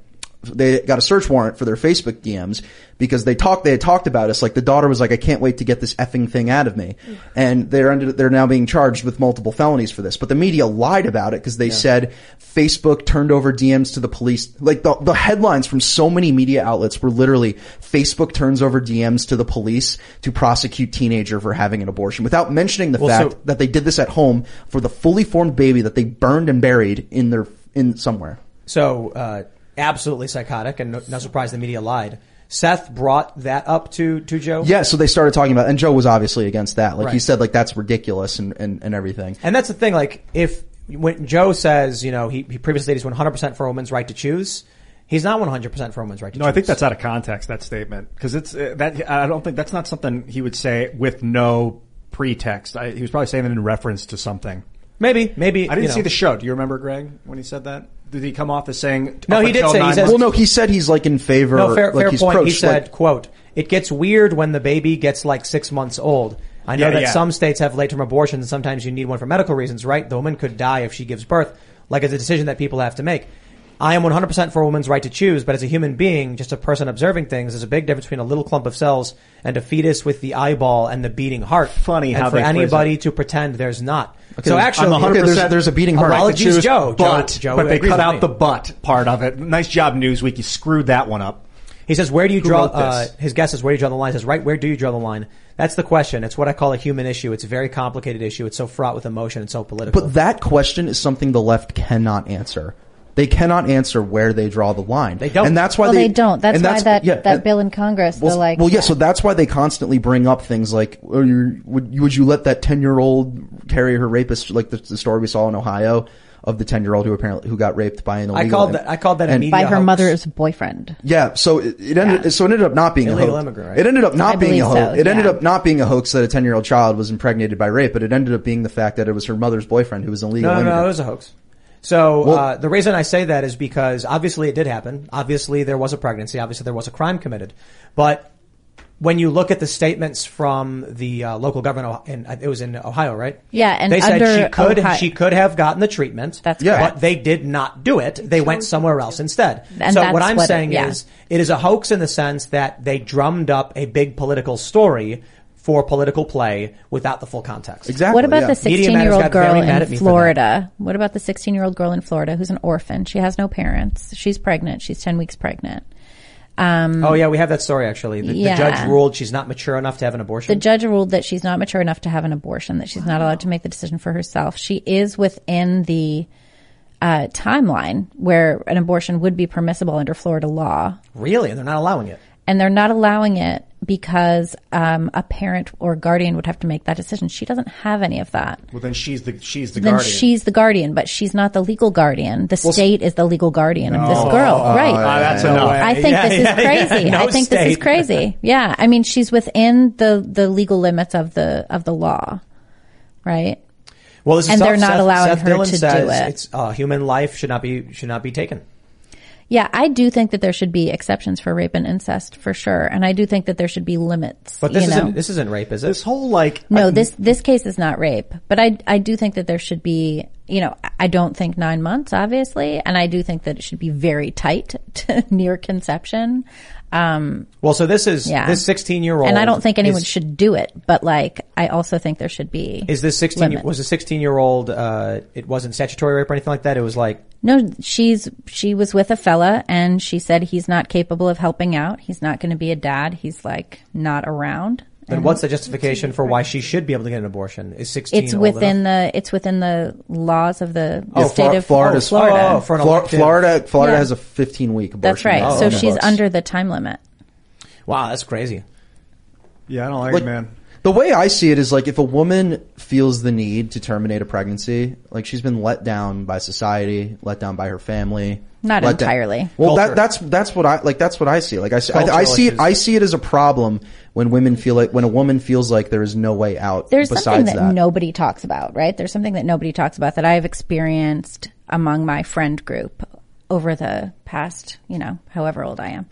they got a search warrant for their Facebook DMs because they talked, they had talked about us. Like the daughter was like, I can't wait to get this effing thing out of me. And they're under, they're now being charged with multiple felonies for this. But the media lied about it because they said Facebook turned over DMs to the police. Like the, the headlines from so many media outlets were literally Facebook turns over DMs to the police to prosecute teenager for having an abortion without mentioning the Well, fact so- that they did this at home for the fully formed baby that they burned and buried in their, in somewhere. So, uh, absolutely psychotic, and no, no surprise the media lied. Seth brought that up to, to Joe. Yeah, so they started talking about, and Joe was obviously against that. Like he said, like that's ridiculous and, and, and everything. And that's the thing, like, if, when Joe says, you know, he, he previously stated he's 100% for a woman's right to choose, he's not 100% for a woman's right to choose. No, choose. I think that's out of context. That statement because it's uh, that I don't think that's not something he would say with no pretext. I, he was probably saying it in reference to something. Maybe, maybe. I didn't you see the show. Do you remember Greg when he said that? Did he come off as saying? No, he did until say- he says- Well, no, he said he's like in favor. No, fair, like fair he's point. He said, like- quote, it gets weird when the baby gets like six months old. I know Yeah, that yeah. some states have late term abortions and sometimes you need one for medical reasons, right? The woman could die if she gives birth. Like it's a decision that people have to make. I am 100% for a woman's right to choose, but as a human being, just a person observing things, there's a big difference between a little clump of cells and a fetus with the eyeball and the beating heart. Funny and how for they anybody to pretend there's not. so I'm actually, 100% Okay, there's- there's a beating heart. Apologies, choose, Joe. but Joe, Joe but they cut out me. the butt part of it. Nice job, Newsweek. You screwed that one up. He says, where do you Who draw, wrote uh, his guess is where do you draw the line? He says, right, where do you draw the line? That's the question. It's what I call a human issue. It's a very complicated issue. It's so fraught with emotion and so political. But that question is something the left cannot answer. They cannot answer where they draw the line. They don't. And that's why well, they, they, don't. That's and why that, yeah, that and- bill in Congress, well, the like, well, yeah. So that's why they constantly bring up things like, oh, you would, would you let that 10 year old carry her rapist, like the, the story we saw in Ohio of the 10 year old who apparently, who got raped by an illegal. I called that. I called that a and- media by her hoax. mother's boyfriend. Yeah, so it, it ended. So it ended up not being Illegal a hoax. immigrant, right? It ended up not I being a hoax. so, it ended up not being a hoax that a ten year old child was impregnated by rape, but it ended up being the fact that it was her mother's boyfriend who was an illegal No, no, immigrant. no, it was a hoax. So Well- uh, the reason I say that is because obviously it did happen. Obviously there was a pregnancy. Obviously there was a crime committed. But when you look at the statements from the uh, local government, in, it was in Ohio, right? Yeah, and they said under she could Ohio- she could have gotten the treatment. That's but correct. they did not do it. They went somewhere else instead. And so what I'm what it- saying yeah. is, it is a hoax in the sense that they drummed up a big political story for political play without the full context. Exactly. What about yeah. the 16 year old girl very mad at in me for that. Florida? What about the 16 year old girl in Florida who's an orphan? She has no parents. She's pregnant. She's 10 weeks pregnant. Um, Oh yeah, we have that story actually. The, Yeah. the judge ruled she's not mature enough to have an abortion. The judge ruled that she's not mature enough to have an abortion, that she's not allowed to make the decision for herself. She is within the uh, timeline where an abortion would be permissible under Florida law. Really? And they're not allowing it. And they're not allowing it because um, a parent or guardian would have to make that decision. She doesn't have any of that. Well, then she's the she's the then guardian. she's the guardian, but she's not the legal guardian. The Well, state is the legal guardian of this girl, Oh, right? yeah, that's No enough. I think Yeah, this is yeah, yeah. crazy. No I think this is crazy. Yeah, I mean, she's within the the legal limits of the of the law, right? Well, this is And tough. they're not Seth- allowing Seth her Dillon to do says it. It's uh, human life should not be should not be taken. Yeah, I do think that there should be exceptions for rape and incest for sure, and I do think that there should be limits. But this you know? isn't this isn't rape, is it? this whole like No, I- this this case is not rape, but I I do think that there should be, you know, I don't think nine months, obviously, and I do think that it should be very tight to near conception. Um, Well, so this is Yeah. this 16 year old, and I don't think anyone is, should do it, but like I also think there should be. Is this 16 limits. was a 16 year old? Uh, it wasn't statutory rape or anything like that. It was like No, she's she was with a fella, and she said he's not capable of helping out. He's not going to be a dad. He's like not around. Then mm-hmm. And what's the justification for why she should be able to get an abortion? Is 16 It's within enough? the it's within the laws of the, the Oh, state Flor- of Florida's- Florida. Oh, for an Flor- Florida, Florida Yeah. has a 15 week abortion. That's right. ban so on the she's books. under the time limit. Wow, that's crazy. yeah, I don't like, Like, it, man. The way I see it is like if a woman feels the need to terminate a pregnancy, like she's been let down by society, let down by her family. Not let down- entirely. well, that, that's that's what I like. That's what I see. Like I, see- I, I see it. I see it as a problem when women feel like when a woman feels like there is no way out. There's besides something that, that. nobody talks about, right? There's something that nobody talks about that I've experienced among my friend group over the past, you know, however old I am.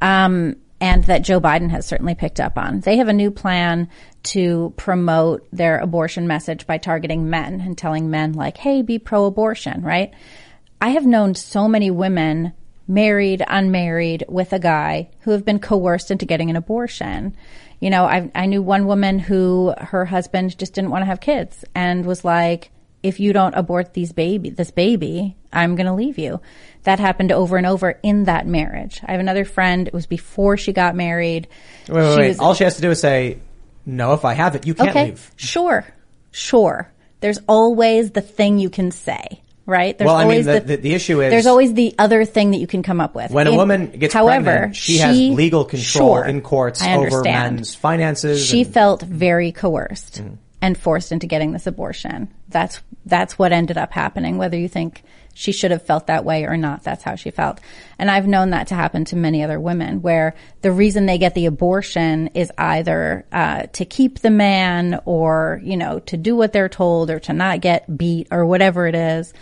Um, and that Joe Biden has certainly picked up on. They have a new plan to promote their abortion message by targeting men and telling men like, hey, be pro-abortion, right? I have known so many women married, unmarried with a guy who have been coerced into getting an abortion. You know, I, I knew one woman who her husband just didn't want to have kids and was like, if you don't abort these baby, this baby, I'm going to leave you. That happened over and over in that marriage. I have another friend. It was before she got married. Wait, wait, She wait. was- All she has to do is say, "No, if I have it, you can't okay, leave." sure, sure. There's always the thing you can say, right? There's Well, I mean, the- the- the issue is- there's always the other thing that you can come up with. When a woman gets however, pregnant, she, has legal control sure, in courts over men's finances. She and- Mm-hmm. felt very coerced and forced into getting this abortion. That's that's what ended up happening. Whether you think she should have felt that way or not, that's how she felt. And I've known that to happen to many other women, where the reason they get the abortion is either uh, to keep the man, or you know, to do what they're told, or to not get beat, or whatever it is.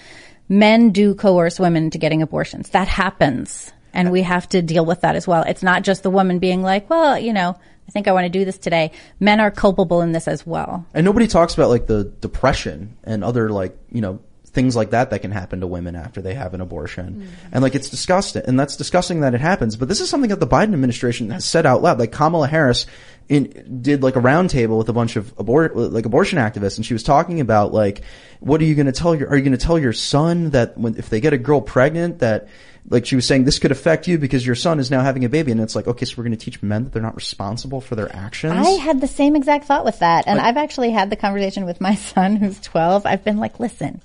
Men do coerce women into getting abortions. That happens. And we have to deal with that as well. It's not just the woman being like, well, you know, I think I want to do this today. Men are culpable in this as well. And nobody talks about like the depression and other like, you know, things like that that can happen to women after they have an abortion. Mm. And like it's disgusting and that's disgusting that it happens. But this is something that the Biden administration has said out loud. Like Kamala Harris in, did like a roundtable with a bunch of abort, like abortion activists and she was talking about like, what are you going to tell your, are you going to tell your son that when, if they get a girl pregnant that, like she was saying, this could affect you because your son is now having a baby. And it's like, okay, so we're going to teach men that they're not responsible for their actions. I had the same exact thought with that. And I've actually had the conversation with my son who's 12. I've been like, listen,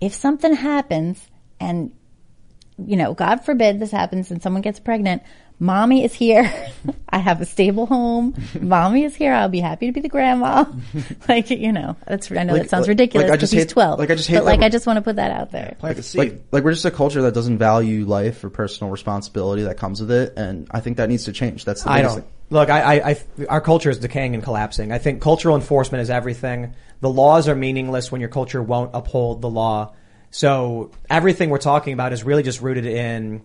if something happens and, you know, God forbid this happens and someone gets pregnant, mommy is here. I have a stable home. mommy is here. I'll be happy to be the grandma. like, you know, that's, I know Like- that sounds like- ridiculous like I because just he's hate- 12. like I just hate but like, I just want to put that out there. Plant the like, like we're just a culture that doesn't value life or personal responsibility that comes with it, and I think that needs to change. That's the I don't. thing. Look, I, I, I, our culture is decaying and collapsing. I think cultural enforcement is everything. The laws are meaningless when your culture won't uphold the law. So everything we're talking about is really just rooted in,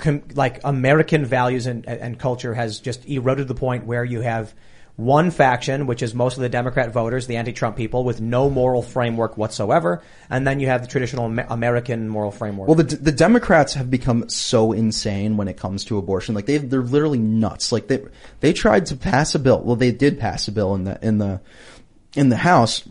com, like American values and, and culture has just eroded to the point where you have one faction, which is most of the Democrat voters, the anti-Trump people, with no moral framework whatsoever, and then you have the traditional American moral framework. Well, the the Democrats have become so insane when it comes to abortion. Like they they're literally nuts. Like they they tried to pass a bill. Well, they did pass a bill in the in the in the House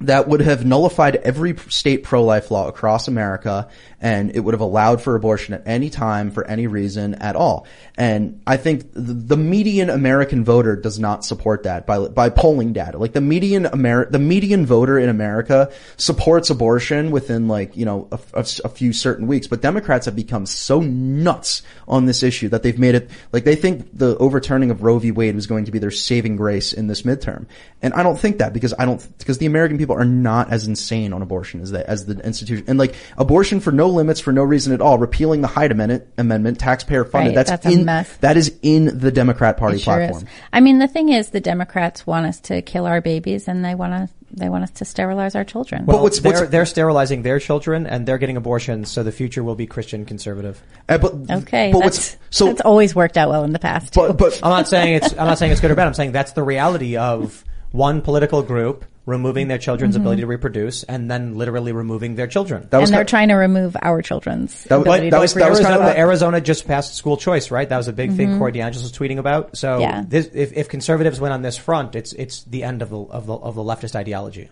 that would have nullified every state pro-life law across America and it would have allowed for abortion at any time for any reason at all. And I think the, the median American voter does not support that by, by polling data. Like the median Amer, the median voter in America supports abortion within like, you know, a, a- a few certain weeks, but Democrats have become so nuts on this issue that they've made it, like they think the overturning of Roe v. Wade was going to be their saving grace in this midterm. And I don't think that because I don't, because the American people are not as insane on abortion as they, as the institution. And like abortion for no limits for no reason at all, repealing the Hyde Amendment, amendment taxpayer funded. Right, that's, that's a in, mess. that is in the Democrat Party sure platform. is. I mean, the thing is, the Democrats want us to kill our babies, and they want to they want us to sterilize our children. Well, they're, they're sterilizing their children and they're getting abortions, so the future will be Christian conservative. Uh, but, okay, but that's, what's- so- it's always worked out well in the past. Too. I'm not saying it's I'm not saying it's good or bad. I'm saying that's the reality of one political group removing their children's Mhm. ability to reproduce and then literally removing their children. and they're trying to remove our children's That was, that was, that was kind of Arizona just passed school choice, right? That was a big thing Mhm. Corey DeAngelis was tweeting about. So Yeah. this, if, if conservatives win on this front, it's it's the end of the of the, of the leftist ideology.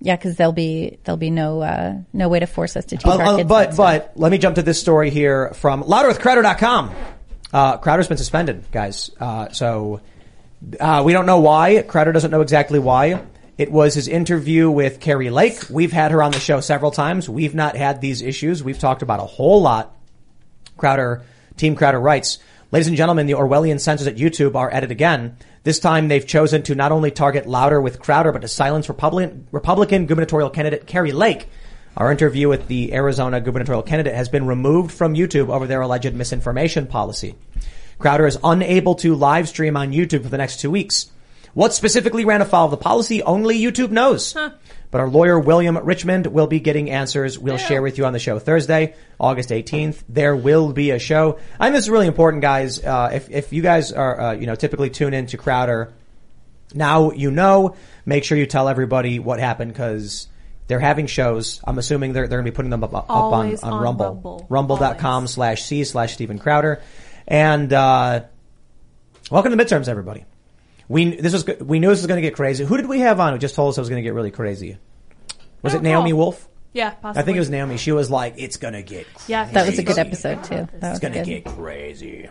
Yeah, because there'll be there'll be no uh, no way to force us to teach Uh, our uh, kids. but but let me jump to this story here from louderwithcrowder.com. Uh, Crowder's been suspended, guys. Uh, so uh, we don't know why. Crowder doesn't know exactly why. It was his interview with Kari Lake. We've had her on the show several times. We've not had these issues. We've talked about a whole lot. Crowder, Team Crowder writes, Ladies and gentlemen, the Orwellian censors at YouTube are at it again. This time they've chosen to not only target Louder with Crowder, but to silence Republican, Republican gubernatorial candidate Kari Lake. Our interview with the Arizona gubernatorial candidate has been removed from YouTube over their alleged misinformation policy. Crowder is unable to live stream on YouTube for the next two weeks. What specifically ran afoul of the policy, only YouTube knows. But our lawyer, William Richmond, will be getting answers we'll share with you on the show Thursday, August 18th. There will be a show. I think this is really important, guys. Uh, if, if you guys are, uh, you know, typically tune in to Crowder, now you know, make sure you tell everybody what happened because they're having shows. I'm assuming they're, they're going to be putting them up, up on, on on Rumble. Rumble. Rumble.com slash C slash Steven Crowder. And, uh, welcome to midterms, everybody. We, this was, we knew this was going to get crazy. Who did we have on who just told us it was going to get really crazy? Was it Naomi Wolf? Yeah, I think it was Naomi. She was like, it's going to get crazy. Yeah, that was a good episode too. That It's was going to get crazy.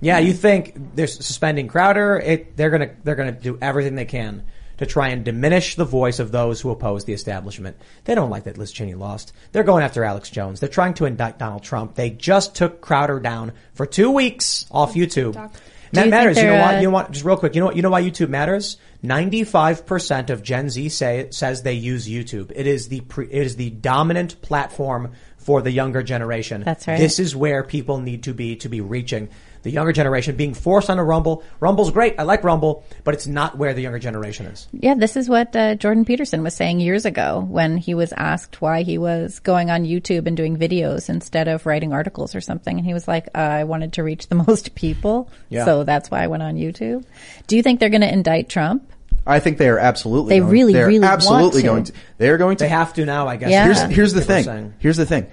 Yeah, you think they're suspending Crowder? It, they're gonna they're gonna do everything they can to try and diminish the voice of those who oppose the establishment. They don't like that Liz Cheney lost. They're going after Alex Jones. They're trying to indict Donald Trump. They just took Crowder down for two weeks off YouTube. And Do that matters. You know what? You know what? Just real quick. You know what? You know why YouTube matters? Ninety-five percent of Gen Z say says they use YouTube. It is the pre, it is the dominant platform for the younger generation. That's right. This is where people need to be to be reaching the younger generation. Being forced on a Rumble. Rumble's great. I like Rumble, but it's not where the younger generation is. Yeah, this is what uh, Jordan Peterson was saying years ago when he was asked why he was going on YouTube and doing videos instead of writing articles or something. And he was like, uh, I wanted to reach the most people. Yeah. So that's why I went on YouTube. Do you think they're going to indict Trump? I think they are absolutely. They going, really, they're really want absolutely to. going to. They are going to. They have to now, I guess. Yeah. Here's here's the thing. Here's the thing.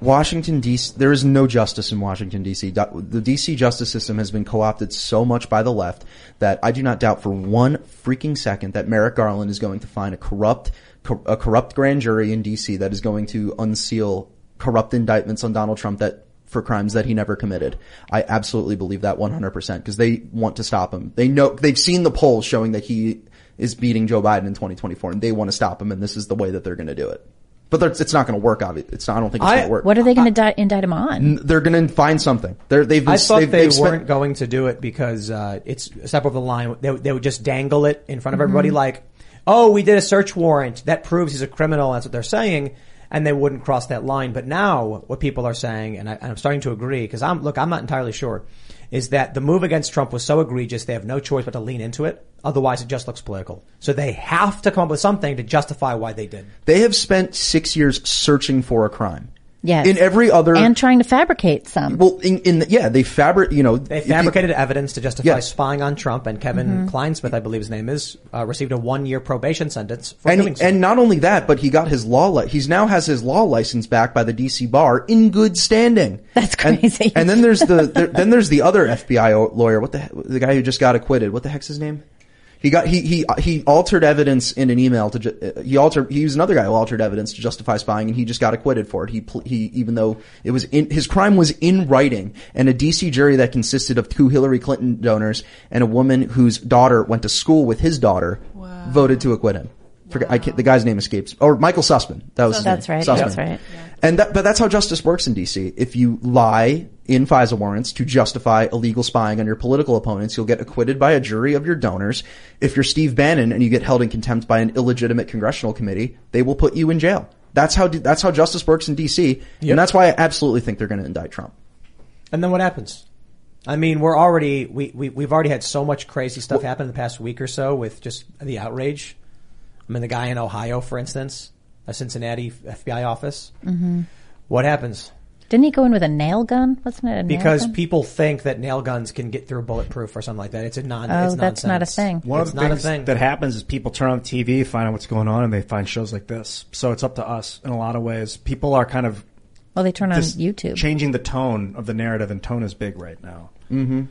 Washington D.C. There is no justice in Washington D.C. The D.C. justice system has been co-opted so much by the left that I do not doubt for one freaking second that Merrick Garland is going to find a corrupt, a corrupt grand jury in D.C. that is going to unseal corrupt indictments on Donald Trump that for crimes that he never committed. I absolutely believe that 100% because they want to stop him. They know they've seen the polls showing that he is beating Joe Biden in 2024 and they want to stop him and this is the way that they're going to do it. But it's not going to work. Obviously, it's not, I don't think it's going to work. What are they going to indict him on? N- They're going to find something. They're, they've been, I thought they've, they they've spent- weren't going to do it because uh, it's a step over the line. They, they would just dangle it in front of everybody, like, "Oh, we did a search warrant that proves he's a criminal." That's what they're saying, and they wouldn't cross that line. But now, what people are saying, and, I, and I'm starting to agree, because I'm look, I'm not entirely sure, is that the move against Trump was so egregious they have no choice but to lean into it. Otherwise, it just looks political. So they have to come up with something to justify why they did. They have spent six years searching for a crime. Yes. In every other and trying to fabricate some. well, in, in the, yeah, they fabric. You know, They if you- fabricated evidence to justify Yes. spying on Trump, and Kevin Mhm. Clinesmith, I believe his name is, uh, received a one-year probation sentence for doing and so. and not only that, but he got his law. Li- he's now has his law license back by the D.C. bar in good standing. That's crazy. And, then there's the there, then there's the other FBI lawyer. What the he- the guy who just got acquitted? What the heck's his name? He got he he he altered evidence in an email to ju- uh, he altered he was another guy who altered evidence to justify spying and he just got acquitted for it. He he even though it was in his crime was in writing and a DC jury that consisted of two Hillary Clinton donors and a woman whose daughter went to school with his daughter voted to acquit him. Forget, I can't, the guy's name escapes. Or Michael Sussmann. That was his oh, That's name. right. Sussmann. That's right. And that, but that's how justice works in DC. If you lie in FISA warrants to justify illegal spying on your political opponents, you'll get acquitted by a jury of your donors. If you're Steve Bannon and you get held in contempt by an illegitimate congressional committee, they will put you in jail. That's how, that's how justice works in DC. Yep. And that's why I absolutely think they're going to indict Trump. And then what happens? I mean, we're already we, we we've already had so much crazy stuff happen in the past week or so with just the outrage. I mean, the guy in Ohio, for instance, a Cincinnati FBI office. Mhm. What happens? Didn't he go in with a nail gun? Wasn't it a nail Because gun? people think that nail guns can get through bulletproof or something like that. It's a non. Oh, it's that's not a thing. One it's of the not things a thing. that happens is people turn on the TV, find out what's going on, and they find shows like this. So it's up to us in a lot of ways. People are kind of Well, they turn on YouTube. changing the tone of the narrative, and tone is big right now. Mm-hmm.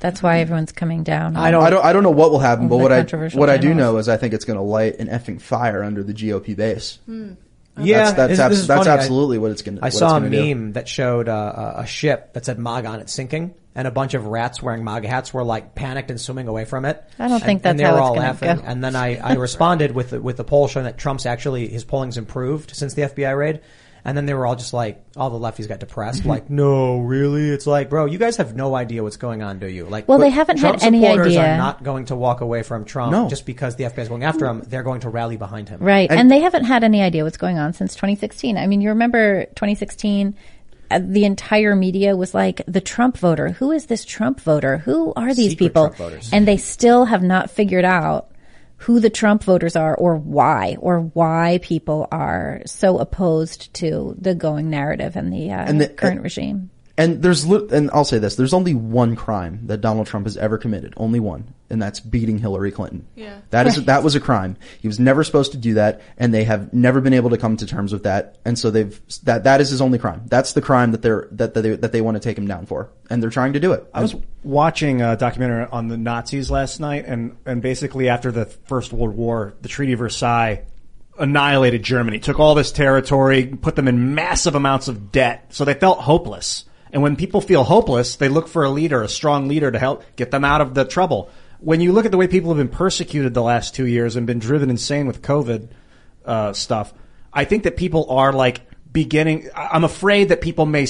That's why everyone's coming down. I don't, I don't, I don't know what will happen, but what I, what I do know is I think it's going to light an effing fire under the GOP base. Yeah, that's, that's, this- abs- this that's funny. I- absolutely what it's going to. I saw a meme that showed uh, a a ship that said MAGA on it sinking, and a bunch of rats wearing MAGA hats were like panicked and swimming away from it. I don't And- think and that's they how were it's all gonna laughing. go. And then I, I responded with the, with the poll showing that Trump's actually his polling's improved since the FBI raid. And then they were all just like, all the lefties got depressed. like, no, really? It's like, bro, you guys have no idea what's going on, do you? Like, Well, they haven't Trump had any supporters idea. are not going to walk away from Trump No. just because the FBI is going after him. They're going to rally behind him. Right. And, they haven't had any idea what's going on since 2016. I mean, you remember 2016? uh, The entire media was like the Trump voter. Who is this Trump voter? Who are these Secret people? And they still have not figured out who the Trump voters are or why or why people are so opposed to the going narrative and the, uh, And the- current and- regime. And there's, and I'll say this: there's only one crime that Donald Trump has ever committed, only one, and that's beating Hillary Clinton. Yeah. That is Right. that was a crime. He was never supposed to do that, and they have never been able to come to terms with that. And so they've that that is his only crime. That's the crime that they're that that they, that they want to take him down for, and they're trying to do it. I was watching a documentary on the Nazis last night, and, and basically after the First World War, the Treaty of Versailles annihilated Germany, took all this territory, put them in massive amounts of debt, so they felt hopeless. And when people feel hopeless, they look for a leader, a strong leader to help get them out of the trouble. When you look at the way people have been persecuted the last two years and been driven insane with COVID uh, stuff, I think that people are like beginning. I'm afraid that people may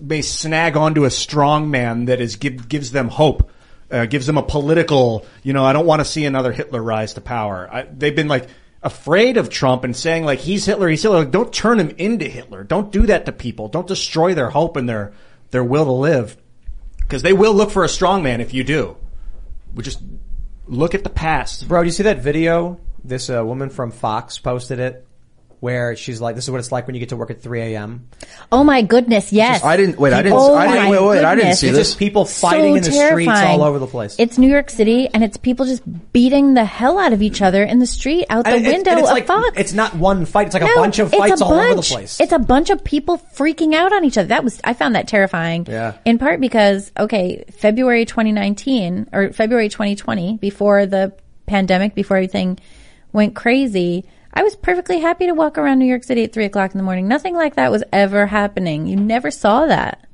may snag onto a strong man that is give, gives them hope, uh, gives them a political. You know, I don't want to see another Hitler rise to power. I, they've been like afraid of Trump and saying like he's Hitler, he's Hitler. Like, don't turn him into Hitler. Don't do that to people. Don't destroy their hope and their their will to live, because they will look for a strong man if you do. We just look at the past. Bro, do you see that video? This uh, woman from Fox posted it, where she's like, "This is what it's like when you get to work at 3 a.m." Oh my goodness, yes. I didn't- wait, I didn't- Oh I didn't- wait, wait, I didn't see It's this. just people fighting in the streets all over the place. It's New York City, and it's people just beating the hell out of each other in the street out the And it's- window it's of like, Fox. It's not one fight. It's like a bunch of fights a all over the place. It's a bunch of people freaking out on each other. That was I found that terrifying. Yeah. In part because okay, February 2019 or February 2020, before the pandemic, before everything went crazy. I was perfectly happy to walk around New York City at three o'clock in the morning. Nothing like that was ever happening. You never saw that.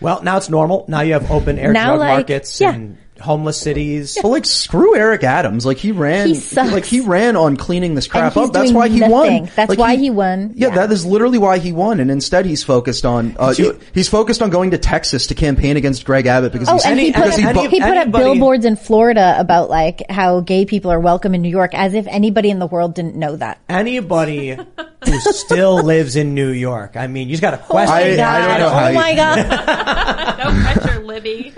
well, now it's normal. Now you have open air Now, drug like, markets yeah. and homeless cities. But like, screw Eric Adams. Like he ran, He sucks. like he ran on cleaning this crap he's up. That's doing why he nothing. won. That's Like, why he won. Yeah, that is literally why he won. And instead, he's focused on uh, you- he's focused on going to Texas to campaign against Greg Abbott because Oh, he's and he put, because he, any- bu- he put up anybody- billboards in Florida about like how gay people are welcome in New York, as if anybody in the world didn't know that. Anybody who still lives in New York, I mean, you just got to Oh my question. I- I don't god! know how oh you- my god! no pressure, Libby.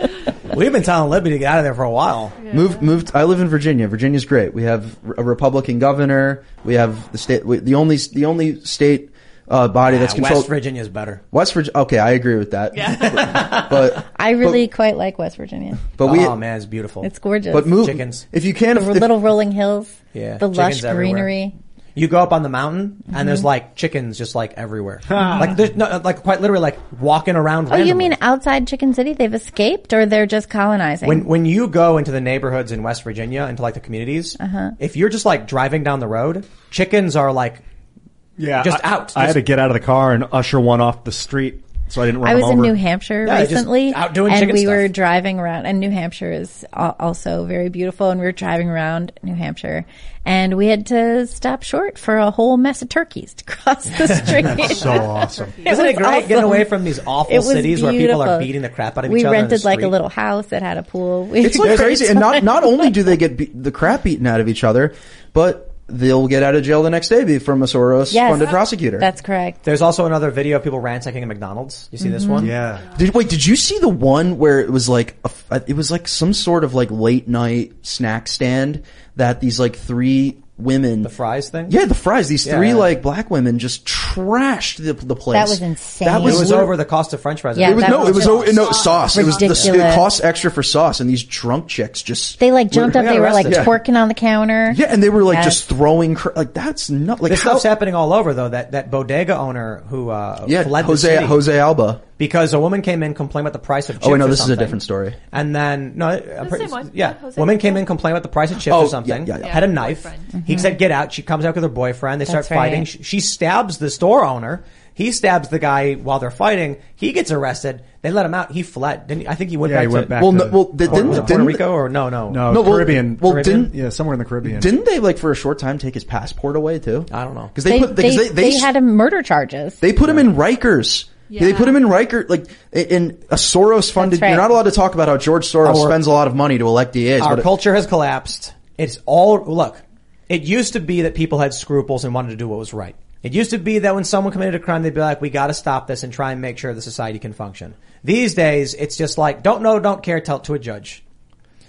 We've been telling Libby to get out of there for a while. Moved, moved. I live in Virginia. Virginia's great. We have a Republican governor. We have the state. we- The only, the only state uh, body that's Ah, controlled. West Virginia's better. West Virginia. Okay, I agree with that. but, but I really quite like West Virginia. but we. oh man, it's beautiful. It's gorgeous. but move Chickens. if you can. the If, little rolling hills, Yeah, the lush greenery. everywhere. Greenery. You go up on the mountain and there's like chickens just like everywhere. like there's no, like quite literally like walking around. Oh, you randomly. mean outside Chicken City? They've escaped, or they're just colonizing? when when you go into the neighborhoods in West Virginia, into like the communities, Uh-huh. if you're just like driving down the road, chickens are like Yeah, just I, out. I had Just- to get out of the car and usher one off the street so I didn't run I was in over. New Hampshire Yeah, recently, out doing and we stuff. were driving around. And New Hampshire is also very beautiful. And we were driving around New Hampshire, and we had to stop short for a whole mess of turkeys to cross the street. That's so awesome. Isn't it was great getting away from these awful It was cities where people are beating the crap out of we each other? in the rented like a little house that had a pool. We- It's like There's- crazy, and not not only do they get be- the crap beaten out of each other, but they'll get out of jail the next day be- from a Soros Yes. funded prosecutor. That's correct. There's also another video of people ransacking a McDonald's. You see this mm-hmm. one? Yeah. Did, wait, did you see the one where it was like a f it was like some sort of like late night snack stand that these like three women The fries thing? Yeah, the fries. These Yeah. three like black women just trashed the the place. That was insane. That It was, was over the cost of French fries. Yeah, It was no, was it was just no sauce. It was the, it cost extra for sauce, and these drunk chicks just They like jumped We up. They were like arrested. twerking on the counter. yeah, and they were like Yes. just throwing cr- like that's not like This how stuff's happening all over though. That that bodega owner who uh, yeah fled the Jose city Jose Alba. Because a woman came in complaining about the price of chips. Oh wait, no, or this is a different story. And then no, I'm pretty, same one. yeah, Yeah, Jose. woman came in complaining about the price of chips Oh, or yeah, something. yeah, yeah. Had a Yeah, knife. boyfriend. He said, mm-hmm. "Get out." She comes out with her boyfriend. They start That's right. fighting. She, she stabs the store owner. He stabs the guy while they're fighting. He gets arrested. They let him out. He fled. Didn't he? I think he went Yeah, back he to went back Well, to no, well, they Puerto, didn't, Puerto didn't Rico or no, no, No, No, well- Caribbean. well, Caribbean? didn't- yeah, somewhere in the Caribbean. Didn't they like for a short time take his passport away too? I don't know. because they, They, put they, they, they, they, had him murder charges. They put him in Rikers. They put him in Rikers, like in a Soros funded. Right. You're not allowed to talk about how George Soros Our- spends a lot of money to elect DAs. Our but culture has collapsed. It's all look. It used to be that people had scruples and wanted to do what was right. It used to be that when someone committed a crime, they'd be like, "We got to stop this and try and make sure the society can function." These days, it's just like, "Don't know, don't care, tell it to a judge."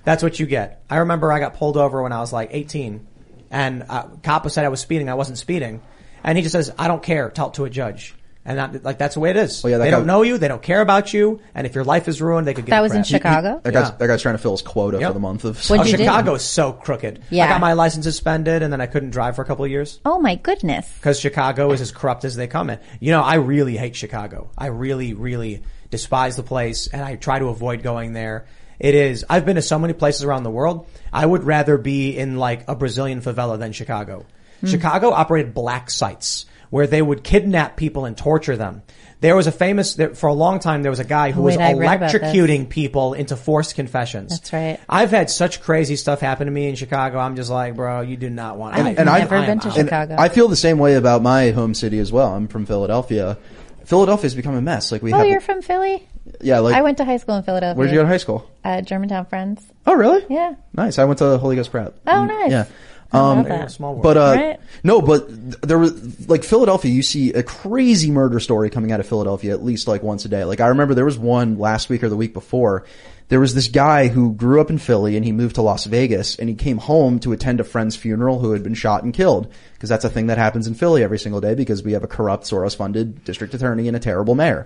That's what you get. I remember I got pulled over when I was like 18, and uh, cop said I was speeding. I wasn't speeding, and he just says, "I don't care, tell it to a judge." And that, like that's the way it is. Well, yeah, that they guy- don't know you, they don't care about you, and if your life is ruined, they could get That a was in crap. Chicago. that guy's, Yeah. that guy's trying to fill his quota Yep. for the month of. What'd oh, you do? Chicago is so crooked. Yeah. I got my license suspended and then I couldn't drive for a couple of years Oh my goodness. because Chicago is as corrupt as they come in. You know, I really hate Chicago. I really, really despise the place and I try to avoid going there. It is, I've been to so many places around the world. I would rather be in like a Brazilian favela than Chicago. Hmm. Chicago operated black sites where they would kidnap people and torture them. There was a famous, there, for a long time, there was a guy who was wait, I read about this. electrocuting people into forced confessions. That's right. I've had such crazy stuff happen to me in Chicago. I'm just like, bro, you do not want. I've I- and I've- never I am been to Chicago. I feel the same way about my home city as well. I'm from Philadelphia. Philadelphia's become a mess. Like we oh, have, you're from Philly? yeah. Like I went to high school in Philadelphia. where'd you go to high school? Uh, Germantown Friends. Oh, really? Yeah. Nice. I went to Holy Ghost Prep. Oh, nice. Yeah. Um, There small world. but uh, Right. no, but there was like Philadelphia. You see a crazy murder story coming out of Philadelphia at least like once a day. Like I remember there was one last week or the week before. There was this guy who grew up in Philly and he moved to Las Vegas and he came home to attend a friend's funeral who had been shot and killed because that's a thing that happens in Philly every single day because we have a corrupt Soros-funded district attorney and a terrible mayor.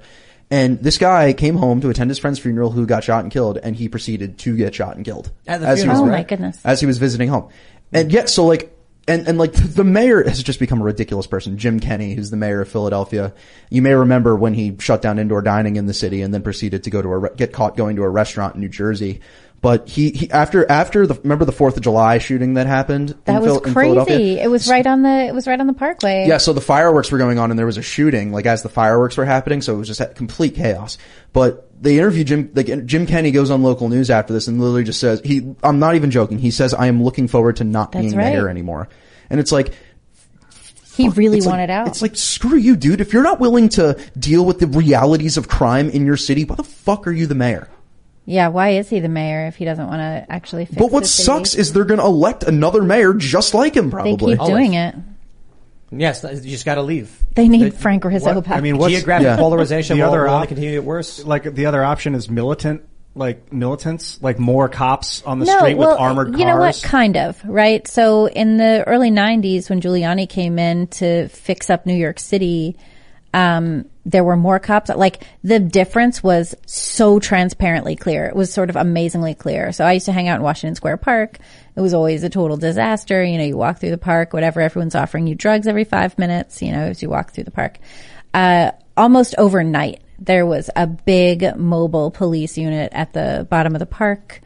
And this guy came home to attend his friend's funeral who got shot and killed and he proceeded to get shot and killed At the as he was Oh my goodness. as he was visiting home. And yet, so like, and, and like the mayor has just become a ridiculous person. Jim Kenney, who's the mayor of Philadelphia. You may remember when he shut down indoor dining in the city and then proceeded to go to a, re- get caught going to a restaurant in New Jersey. But he, he after, after the, remember the 4th of July shooting that happened? That in was Phil- in Philadelphia? crazy. It was right on the it was right on the parkway. Yeah, so the fireworks were going on and there was a shooting, like as the fireworks were happening, so it was just complete chaos. But they interview Jim, like Jim Kenney goes on local news after this and literally just says, he, I'm not even joking, he says, I am looking forward to not That's being right. mayor anymore. And it's like, He really it's like- wanted out. It's like, screw you, dude. If you're not willing to deal with the realities of crime in your city, why the fuck are you the mayor? yeah, why is he the mayor if he doesn't want to actually fix But what the city? sucks is they're gonna elect another mayor just like him, they probably. keep doing it. Yes, you just got to leave. They need Frank Rizzo What- back. I mean, what's Geographic Yeah. polarization the will, other will op- continue to get worse. Like the other option is militant, like militants, like more cops on the no, street well, with armored cars. you know what? Kind of, right? So in the early '90s, when Giuliani came in to fix up New York City, um, there were more cops. Like the difference was so transparently clear. It was sort of amazingly clear. So I used to hang out in Washington Square Park. It was always a total disaster. You know, you walk through the park, whatever. Everyone's offering you drugs every five minutes. You know, as you walk through the park. Uh, almost overnight, there was a big mobile police unit at the bottom of the park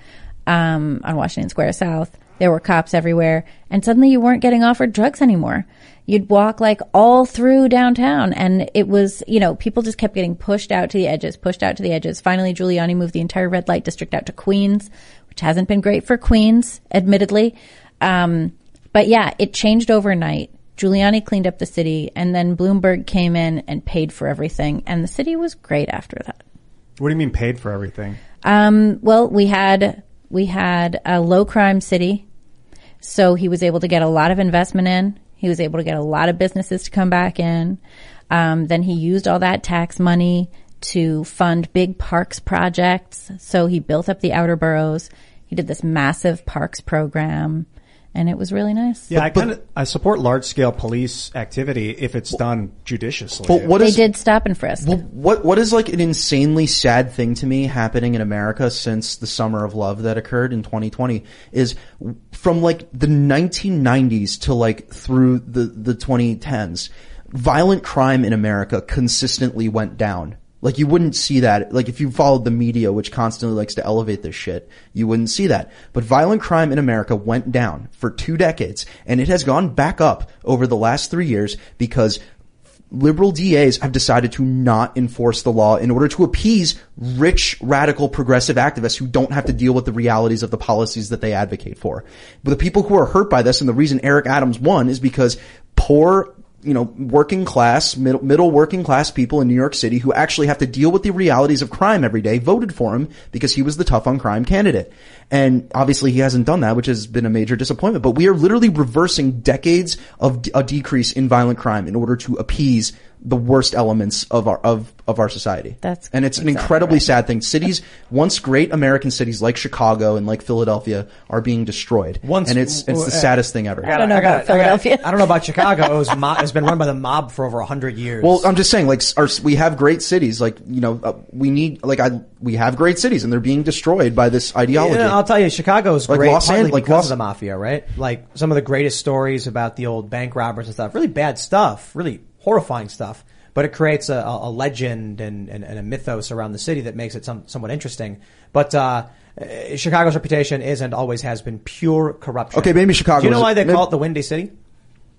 um, on Washington Square South. There were cops everywhere, and suddenly you weren't getting offered drugs anymore. You'd walk like all through downtown, and it was, you know, people just kept getting pushed out to the edges, pushed out to the edges. Finally, Giuliani moved the entire red light district out to Queens, which hasn't been great for Queens, admittedly. Um, but yeah, it changed overnight. Giuliani cleaned up the city, and then Bloomberg came in and paid for everything, and the city was great after that. What do you mean paid for everything? Um, well, we had we had a low crime city, so he was able to get a lot of investment in. He was able to get a lot of businesses to come back in. Um, then he used all that tax money to fund big parks projects. So he built up the outer boroughs. He did this massive parks program, and it was really nice. Yeah, I kind of I support large scale police activity if it's done judiciously. But what they is- did stop and frisk. Well, what what is like an insanely sad thing to me happening in America since the summer of love that occurred in 2020 is from like the 1990s to like through the the 2010s, violent crime in America consistently went down. Like you wouldn't see that. Like if you followed the media, which constantly likes to elevate this shit, you wouldn't see that. But violent crime in America went down for two decades, and it has gone back up over the last three years because liberal DAs have decided to not enforce the law in order to appease rich, radical, progressive activists who don't have to deal with the realities of the policies that they advocate for. But the people who are hurt by this, and the reason Eric Adams won is because poor you know, working class, middle, middle working class people in New York City who actually have to deal with the realities of crime every day voted for him because he was the tough on crime candidate. And obviously he hasn't done that, which has been a major disappointment. But we are literally reversing decades of a decrease in violent crime in order to appease the worst elements of our of of our society. That's and it's an incredibly right. sad thing. Cities, once great American cities like Chicago and like Philadelphia, are being destroyed. Once- and it's it's the uh, saddest thing ever. I don't know about I Philadelphia. I don't know about Chicago. It was mo- it's been run by the mob for over hundred years. Well, I'm just saying, like, our, we have great cities. Like, you know, uh, we need, like, I, we have great cities, and they're being destroyed by this ideology. Yeah, I'll tell you, Chicago's Like great Los partly An- like Los- of the mafia, right? Like some of the greatest stories about the old bank robbers and stuff. Really bad stuff. Really horrifying stuff. But it creates a, a legend and, and, and a mythos around the city that makes it some, somewhat interesting. But uh, uh, Chicago's reputation is and always has been pure corruption. Okay, maybe Chicago Do you know why they maybe- call it the Windy City?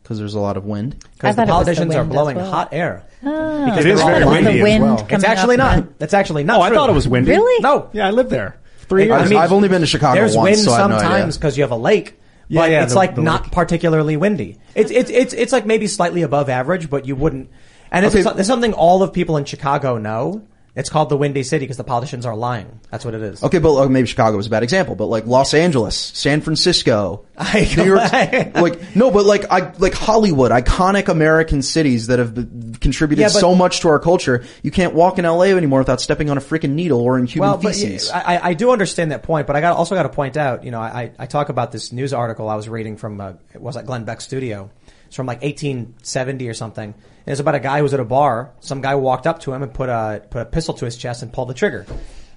Because there's a lot of wind. Because the thought it was the politicians are blowing well. hot air. Because It is very windy the as well. It's actually off the- not. That's actually not Oh, I thought it was windy. Really? No. Yeah, I lived there three I years. mean, I've only been to Chicago There's once, wind so I have no sometimes because you have a lake. Yeah, but yeah, it's the- like the not lake. particularly windy. It's it's it's it's like maybe slightly above average, but you wouldn't. And it's Okay. there's something all of people in Chicago know It's called the Windy City because the politicians are lying. That's what it is. Okay, but uh, maybe Chicago was a bad example, but like Los Angeles, San Francisco, New York, like no, but like I like Hollywood, iconic American cities that have b- contributed Yeah, but- so much to our culture. You can't walk in LA anymore without stepping on a freaking needle or in human well, but feces. I, I- I do understand that point, but I got also got to point out, you know, I, I talk about this news article I was reading from, uh, it was at Glenn Beck studio. It's from like 1870 or something. And it's about a guy who was at a bar. Some guy walked up to him and put a, put a pistol to his chest and pulled the trigger.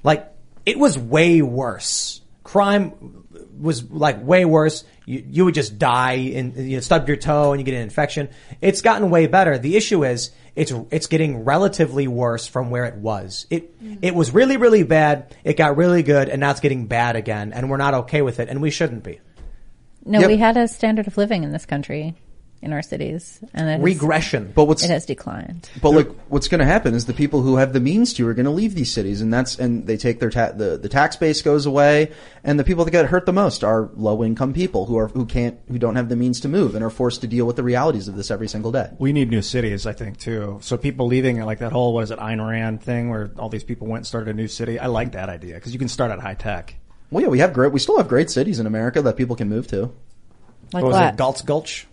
Like, it was way worse. Crime was like way worse. You, you would just die and you know, stub your toe and you get an infection. It's gotten way better. The issue is it's it's getting relatively worse from where it was. It mm-hmm. it was really really bad. It got really good, and now it's getting bad again, and we're not okay with it, and we shouldn't be. No, Yep. we had a standard of living in this country, in our cities, and it has- Regression. But what's it has declined. But like, what's going to happen is the people who have the means to are going to leave these cities, and that's and they take their ta- the the tax base goes away, and the people that get hurt the most are low income people who are who can't who don't have the means to move and are forced to deal with the realities of this every single day. We need new cities, I think, too. So people leaving, like that whole, what is it, Ayn Rand thing where all these people went and started a new city. I like that idea because you can start at high tech. Well, yeah, we have great, we still have great cities in America that people can move to. Like what was what? it? Gulch Gulch.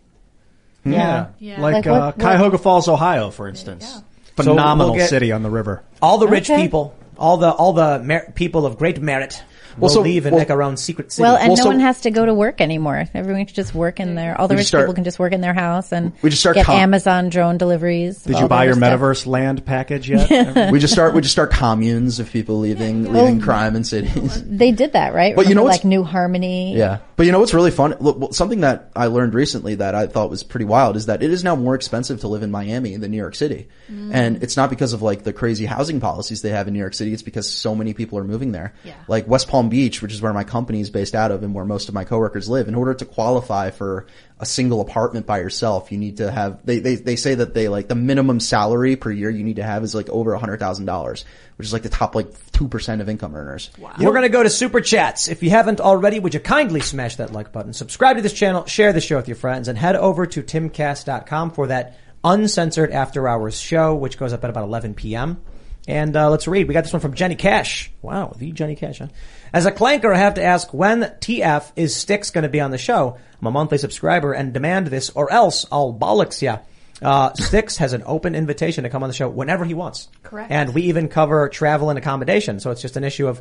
Yeah. Yeah. Like, Like uh, what- Cuyahoga Falls, Ohio, for instance. So Phenomenal we'll city on the river. All the rich Okay. people, all the all the mer- people of great merit, will Well, so- leave and well- make our own secret city. Well, and Well, no so- one has to go to work anymore. Everyone can just work in their. All the rich start- people can just work in their house and We just start get com- Amazon drone deliveries. Did you buy your other stuff. metaverse land package yet? we just start we just start communes of people leaving leaving crime in cities. They did that, right? But you know like New Harmony. Yeah, but you know what's really fun? Look, something that I learned recently that I thought was pretty wild is that it is now more expensive to live in Miami than New York City, mm. and it's not because of like the crazy housing policies they have in New York City. It's because so many people are moving there. Yeah. Like West Palm Beach, which is where my company is based out of, and where most of my coworkers live. In order to qualify for a single apartment by yourself, you need to have. They they they say that they like the minimum salary per year you need to have is like over a hundred thousand dollars, which is like the top like two percent of income earners. We're going to go to super chats. If you haven't already, would you kindly smash that like button, subscribe to this channel, share the show with your friends, and head over to timcast.com for that uncensored after hours show, which goes up at about 11 p.m. And uh, let's read. We got this one from Jenny Cash. Wow, the Jenny Cash. Huh? As a clanker, I have to ask when TF is Sticks going to be on the show. I'm a monthly subscriber and demand this, or else I'll bollocks ya. Uh, Sticks has an open invitation to come on the show whenever he wants. Correct. And we even cover travel and accommodation. So it's just an issue of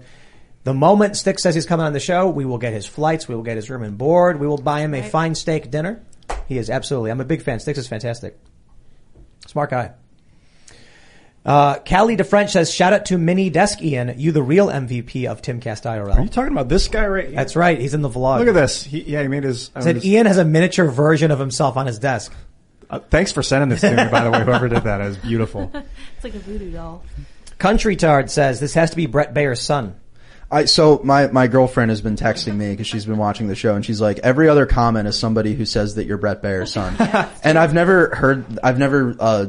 the moment Sticks says he's coming on the show, we will get his flights, we will get his room and board, we will buy him a fine steak dinner. He is absolutely, I'm a big fan. Sticks is fantastic. Smart guy. Uh, Callie DeFrench says, shout out to Mini Desk Ian, you the real MVP of Timcast IRL. Are you talking about this guy right here? That's right. He's in the vlog. Look at this. He, yeah, he made his. Said his- Ian has a miniature version of himself on his desk. uh, thanks for sending this to me, by the way. Whoever did that, it was beautiful. It's like a voodoo doll. Country Tard says, this has to be Bret Baier's son. I so my my girlfriend has been texting me because she's been watching the show and she's like every other comment is somebody who says that you're Bret Baier's son, and I've never heard I've never uh,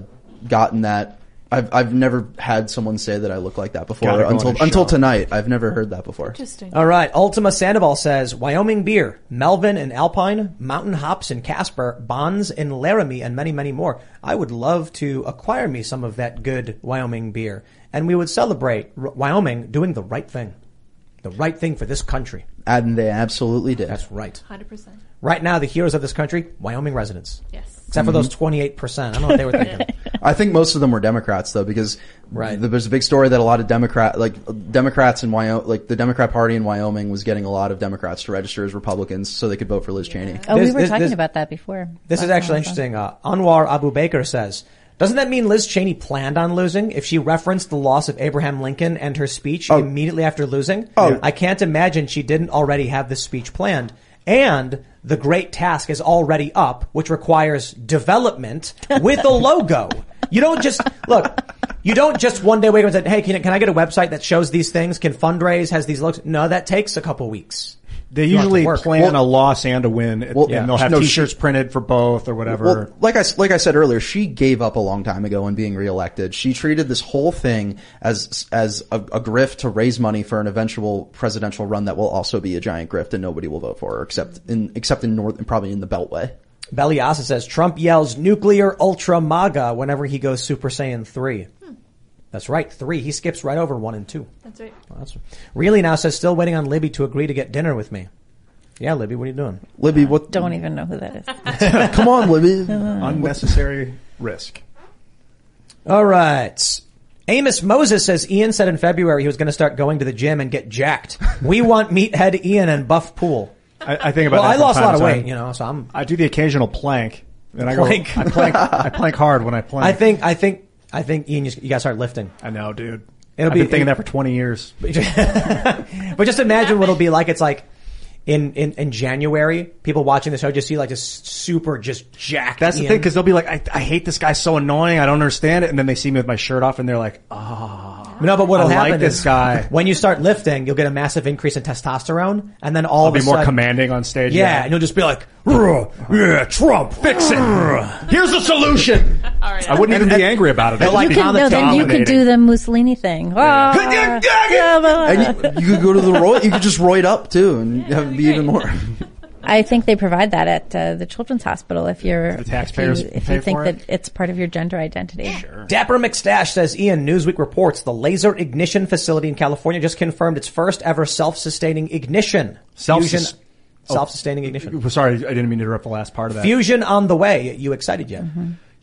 gotten that. I've I've never had someone say that I look like that before Gotta go until on a until show. tonight. I've never heard that before. Interesting. All right. Ultima Sandoval says Wyoming beer, Melvin and Alpine, Mountain Hops and Casper, Bonds in Laramie, and many, many more. I would love to acquire me some of that good Wyoming beer, and we would celebrate R- Wyoming doing the right thing, the right thing for this country. And they absolutely did. That's right. 100%. Right now, the heroes of this country, Wyoming residents. Yes. Except for those twenty-eight percent. I don't know what they were thinking. I think most of them were Democrats though, because Right. there's a big story that a lot of Democrat, like Democrats in Wyoming, like the Democrat Party in Wyoming was getting a lot of Democrats to register as Republicans so they could vote for Liz Cheney. Oh, This- we were this- talking this- about that before. This is actually time I was on. interesting. Uh, Anwar Abu Baker says, doesn't that mean Liz Cheney planned on losing if she referenced the loss of Abraham Lincoln and her speech immediately after losing? Oh. I can't imagine she didn't already have this speech planned. And the great task is already up, which requires development with a logo. You don't just, look, you don't just one day wake up and say, hey, can, can I get a website that shows these things? Can fundraise, has these looks? No, that takes a couple weeks. They You don't have to usually plan Well- a loss and a win, Well, and they'll have no, T-shirts printed for both or whatever. Well, like I like I said earlier, she gave up a long time ago on being reelected. She treated this whole thing as as a, a grift to raise money for an eventual presidential run that will also be a giant grift, and nobody will vote for her except in except in North and probably in the Beltway. Beliasa says Trump yells nuclear ultra MAGA whenever he goes Super Saiyan 3. Hmm. That's right, three. He skips right over one and two. That's right. Well, that's, really now says still waiting on Libby to agree to get dinner with me. Yeah, Libby, what are you doing? Libby, what? Don't even know who that is. Come on, Libby. Uh-huh. Unnecessary risk. All right. Amos Moses says Ian said in February he was going to start going to the gym and get jacked. We want meathead Ian and buff pool. I, I think about Well, that I lost a lot of weight, you know, so I'm. I do the occasional plank, and I go. I plank. I plank hard when I plank. I think, I think, I think Ian, you, you got to start lifting. I know, dude. It'll I've be been thinking that for twenty years. but just imagine what it'll be like. It's like in, in, in January, people watching the show just see like this super just jacked. That's the thing, because they'll be like, I, "I hate this guy so annoying. I don't understand it," and then they see me with my shirt off, and they're like, "Oh, No, but what'll I like happen this is guy." when you start lifting, you'll get a massive increase in testosterone, and then all I'll of be a more sudden, commanding on stage. Yeah, and you'll just be like, "Ugh, "Yeah, Trump, fix it. Here's the solution." All right. I wouldn't even be angry about it. I'd like just be on no, then you could dominating. do the Mussolini thing. Ah, yeah, blah, blah. And you, you could go to the Roy. You could just Roy it up too, and have it be even more. I think they provide that at uh, the Children's Hospital if you're The taxpayers if you, if pay you think for that it? it's part of your gender identity. Dapper McStash says, Ian, Newsweek reports the Laser Ignition facility in California just confirmed its first ever self-sustaining ignition. Self- Fusion, Oh. self-sustaining ignition. Sorry, I didn't mean to interrupt the last part of that. Fusion on the way. You excited yet?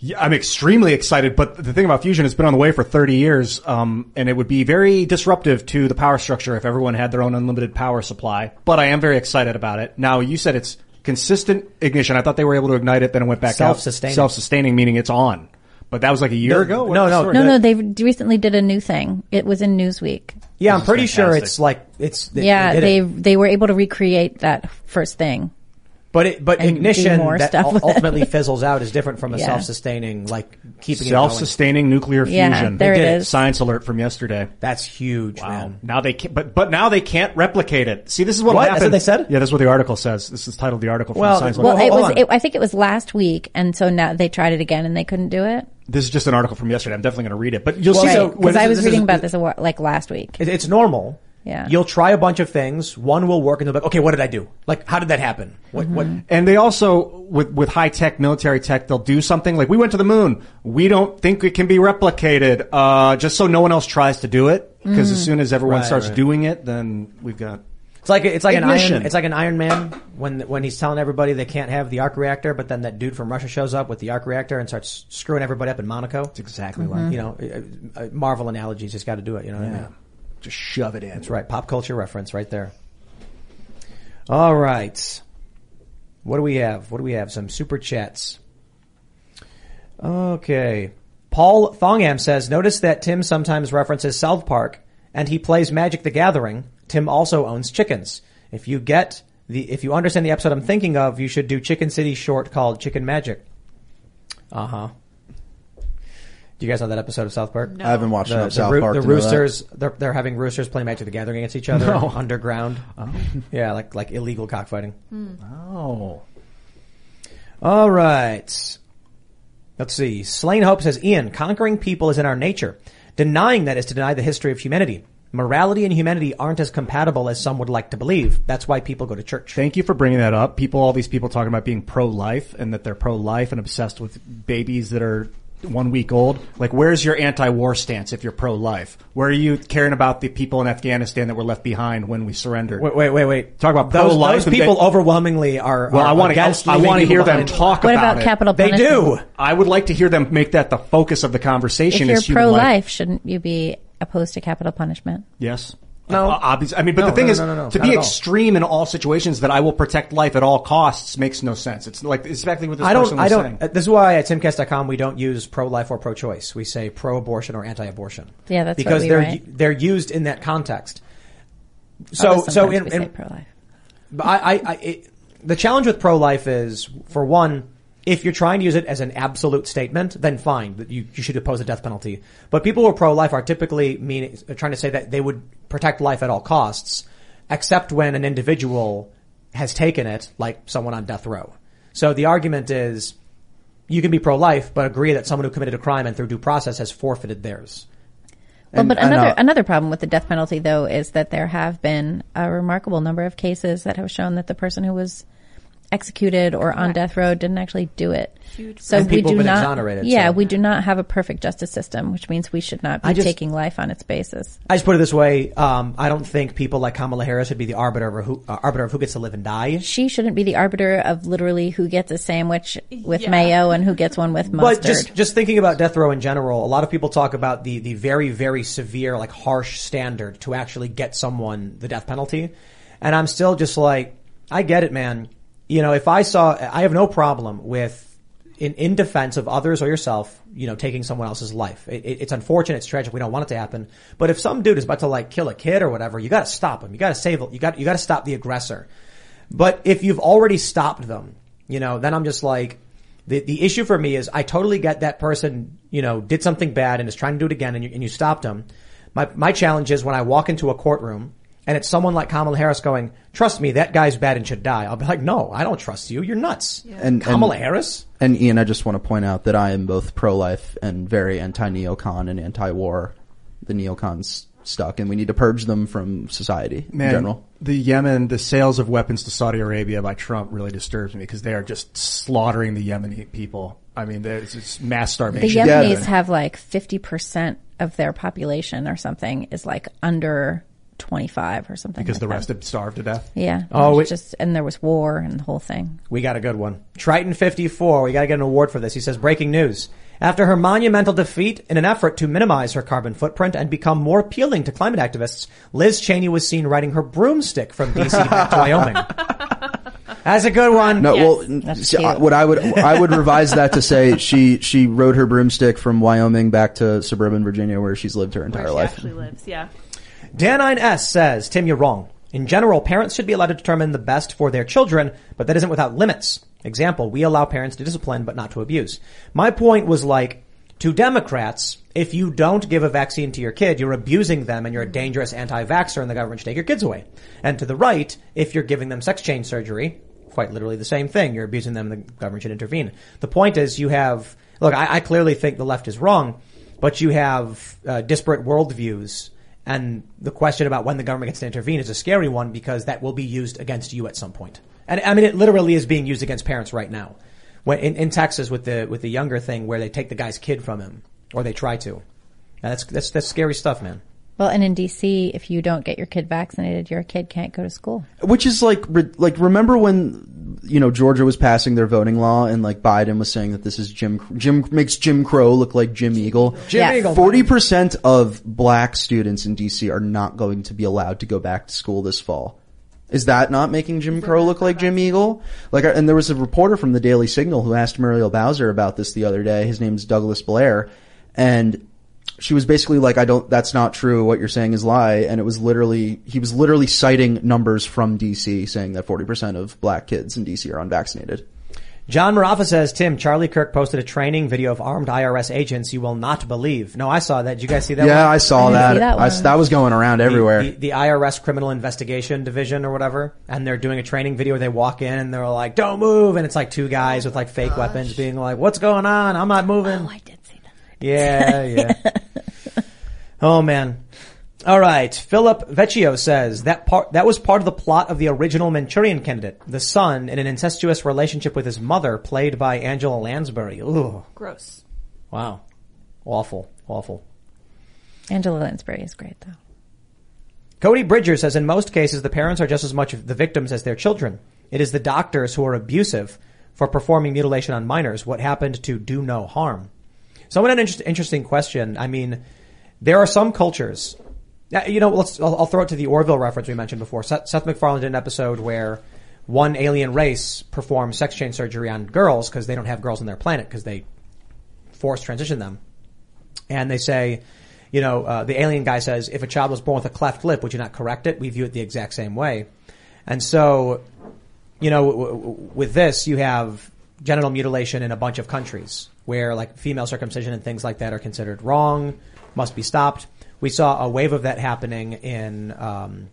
Yeah, I'm extremely excited, but the thing about fusion, it's been on the way for 30 years, um, and it would be very disruptive to the power structure if everyone had their own unlimited power supply. But I am very excited about it. Now, you said it's consistent ignition. I thought they were able to ignite it, then it went back Self-sustaining. out. Self-sustaining, meaning it's on. But that was like a year No, ago? What's no, no. No, no, they recently did a new thing. It was in Newsweek. Yeah, I'm This is pretty sure it's like it's. They, yeah, they, they it. they were able to recreate that first thing. But it, but and ignition more that stuff ul- with it. ultimately fizzles out is different from a Yeah. self-sustaining, like keeping. Self-sustaining nuclear fusion. Yeah, fusion. there They did. is. Science alert from yesterday. That's huge, man. Now they can't, but, but now they can't replicate it. See, this is what What? happened. That's what they said? Yeah, that's what the article says. This is titled the article from Well, Science well, Well, Alert. it hold was. on. It, I think it was last week, and so now they tried it again, and they couldn't do it. This is just an article from yesterday. I'm definitely going to read it, but you'll see. Well, So so- Because I was this is- reading about this a, like last week. It, it's normal. Yeah. You'll try a bunch of things. One will work, and they'll be like, "Okay, what did I do? Like, how did that happen? What? What? And they also, with, with high tech, military tech, they'll do something like, we went to the moon. We don't think it can be replicated, uh, just so no one else tries to do it. Because as soon as everyone Right, starts right. doing it, then we've got, It's like it's like an Iron. It's like an Iron Man when when he's telling everybody they can't have the arc reactor, but then that dude from Russia shows up with the arc reactor and starts screwing everybody up in Monaco. It's exactly Mm-hmm. like, You know, uh, uh, Marvel analogies. Just got to do it. You know what I mean? Just shove it in. That's right. Pop culture reference right there. All right. What do we have? What do we have? Some super chats. Okay. Paul Thongham says, notice that Tim sometimes references South Park and he plays Magic the Gathering. Tim also owns chickens. If you get the, if you understand the episode I'm thinking of, you should do Chicken City short called Chicken Magic. Uh huh. Do you guys know that episode of South Park? No. I haven't watched the, enough the South roo- Park The to know that. roosters, they're, they're having roosters play Magic the Gathering against each other No. Oh. underground. Oh. Yeah, like like illegal cockfighting. Hmm. Oh. All right. Let's see. Slain Hope says, Ian, conquering people is in our nature. Denying that is to deny the history of humanity. Morality and humanity aren't as compatible as some would like to believe. That's why people go to church. Thank you for bringing that up. People, all these people talking about being pro-life and that they're pro-life and obsessed with babies that are one week old. Like, where's your anti-war stance if you're pro-life? Where are you caring about the people in Afghanistan that were left behind when we surrendered? Wait, wait, wait, wait. Talk about those, pro-life. those people they- overwhelmingly are. Well, are I want to. against I want to people hear them behind. talk What about, about it. capital They do. I would like to hear them make that the focus of the conversation. If you're is human life. pro-life, shouldn't you be opposed to capital punishment? Yes. No. Uh, obviously. I mean, but No, the thing no, is, no, no, no, to not be at all. extreme in all situations that I will protect life at all costs makes no sense. It's like exactly what this I don't. person I was don't. saying. uh, This is why at timcast.com we don't use pro-life or pro-choice. We say pro-abortion or anti-abortion. Yeah, that's what because we they're write. they're used in that context. So so in, we say in pro-life. I, I, I it, the challenge with pro-life is, for one, if you're trying to use it as an absolute statement, then fine, you, you should oppose the death penalty. But people who are pro-life are typically meaning, trying to say that they would protect life at all costs, except when an individual has taken it, like someone on death row. So the argument is, you can be pro-life, but agree that someone who committed a crime and through due process has forfeited theirs. Well, And- but another uh, another problem with the death penalty, though, is that there have been a remarkable number of cases that have shown that the person who was executed or on death row didn't actually do it. So And we people do been not. exonerated, yeah, so. we do not have a perfect justice system, which means we should not be just- taking life on its basis. I just put it this way: um, I don't think people like Kamala Harris should be the arbiter of who, uh, arbiter of who gets to live and die. She shouldn't be the arbiter of literally who gets a sandwich with mayo and who gets one with mustard. But just just thinking about death row in general, a lot of people talk about the the very very severe like harsh standard to actually get someone the death penalty, and I'm still just like, I get it, man. You know, if I saw, I have no problem with in in defense of others or yourself, you know, taking someone else's life. It, it, it's unfortunate, it's tragic. We don't want it to happen. But if some dude is about to like kill a kid or whatever, you got to stop him. You got to save. You got you got to stop the aggressor. But if you've already stopped them, you know, then I'm just like, the, the issue for me is I totally get that person, you know, did something bad and is trying to do it again and you, and you stopped them. My, my challenge is when I walk into a courtroom and it's someone like Kamala Harris going, trust me, that guy's bad and should die. I'll be like, no, I don't trust you. You're nuts. And Kamala and- Harris? And Ian, I just want to point out that I am both pro-life and very anti-neocon and anti-war. The neocons stuck, and we need to purge them from society Man, in general. the Yemen, the sales of weapons to Saudi Arabia by Trump really disturbs me because they are just slaughtering the Yemeni people. I mean, there's it's mass starvation. the starvation. Yemenis have like 50% of their population or something is like under 25 or something. because like the that. rest have starved to death. Yeah. Oh, It's it- just, and there was war and the whole thing. We got a good one. Triton 54, we gotta get an award for this. He says, breaking news. After her monumental defeat in an effort to minimize her carbon footprint and become more appealing to climate activists, Liz Cheney was seen riding her broomstick from DC back to Wyoming. That's a good one. No, well, see, I- what I would I would revise that to say she she rode her broomstick from Wyoming back to suburban Virginia where she's lived her entire Where she life. actually lives, yeah. Dan9S says, Tim, you're wrong. In general, parents should be allowed to determine the best for their children, but that isn't without limits. Example, we allow parents to discipline, but not to abuse. My point was like, to Democrats, if you don't give a vaccine to your kid, you're abusing them and you're a dangerous anti-vaxxer and the government should take your kids away. And to the right, if you're giving them sex change surgery, quite literally the same thing, you're abusing them and the government should intervene. The point is you have, look, I, I clearly think the left is wrong, but you have uh, disparate worldviews and the question about when the government gets to intervene is a scary one because that will be used against you at some point. And I mean, it literally is being used against parents right now. When, in, in Texas with the, with the younger thing where they take the guy's kid from him, or they try to. And that's, that's, that's scary stuff, man. Well, and in DC, if you don't get your kid vaccinated, your kid can't go to school. Which is like, like remember when you know Georgia was passing their voting law and like Biden was saying that this is Jim Jim makes Jim Crow look like Jim Eagle. Jim Yeah. Eagle. Forty percent of black students in DC are not going to be allowed to go back to school this fall. Is that not making Jim Crow look like Jim Eagle? Like, and there was a reporter from the Daily Signal who asked Muriel Bowser about this the other day. His name's Douglas Blair, and she was basically like, I don't, that's not true. What you're saying is lie. And it was literally, he was literally citing numbers from DC saying that 40% of black kids in DC are unvaccinated. John Marafa says, Tim, Charlie Kirk posted a training video of armed IRS agents you will not believe. No, I saw that. Did you guys see that yeah, one? I saw that. I s- that was going around everywhere. The, the, the IRS Criminal Investigation Division or whatever, and they're doing a training video where they walk in and they're like, "Don't move," and it's like two guys with like fake oh weapons being like, "What's going on? I'm not moving." Oh, I did see that. Yeah, yeah. oh man. All right. Philip Vecchio says that part that was part of the plot of the original Manchurian Candidate, the son in an incestuous relationship with his mother, played by Angela Lansbury. Ooh, Gross. wow, awful, awful. Angela Lansbury is great though. Cody Bridger says in most cases the parents are just as much the victims as their children. It is the doctors who are abusive for performing mutilation on minors. What happened to do no harm? Someone had an interest, interesting question. I mean, there are some cultures. You know, let's. I'll, I'll throw it to the Orville reference we mentioned before. Seth, Seth MacFarlane did an episode where one alien race performs sex change surgery on girls because they don't have girls on their planet because they force transition them, and they say, you know, uh, the alien guy says, if a child was born with a cleft lip, would you not correct it? We view it the exact same way, and so, you know, w- w- with this, you have genital mutilation in a bunch of countries where like female circumcision and things like that are considered wrong, must be stopped. We saw a wave of that happening in, um,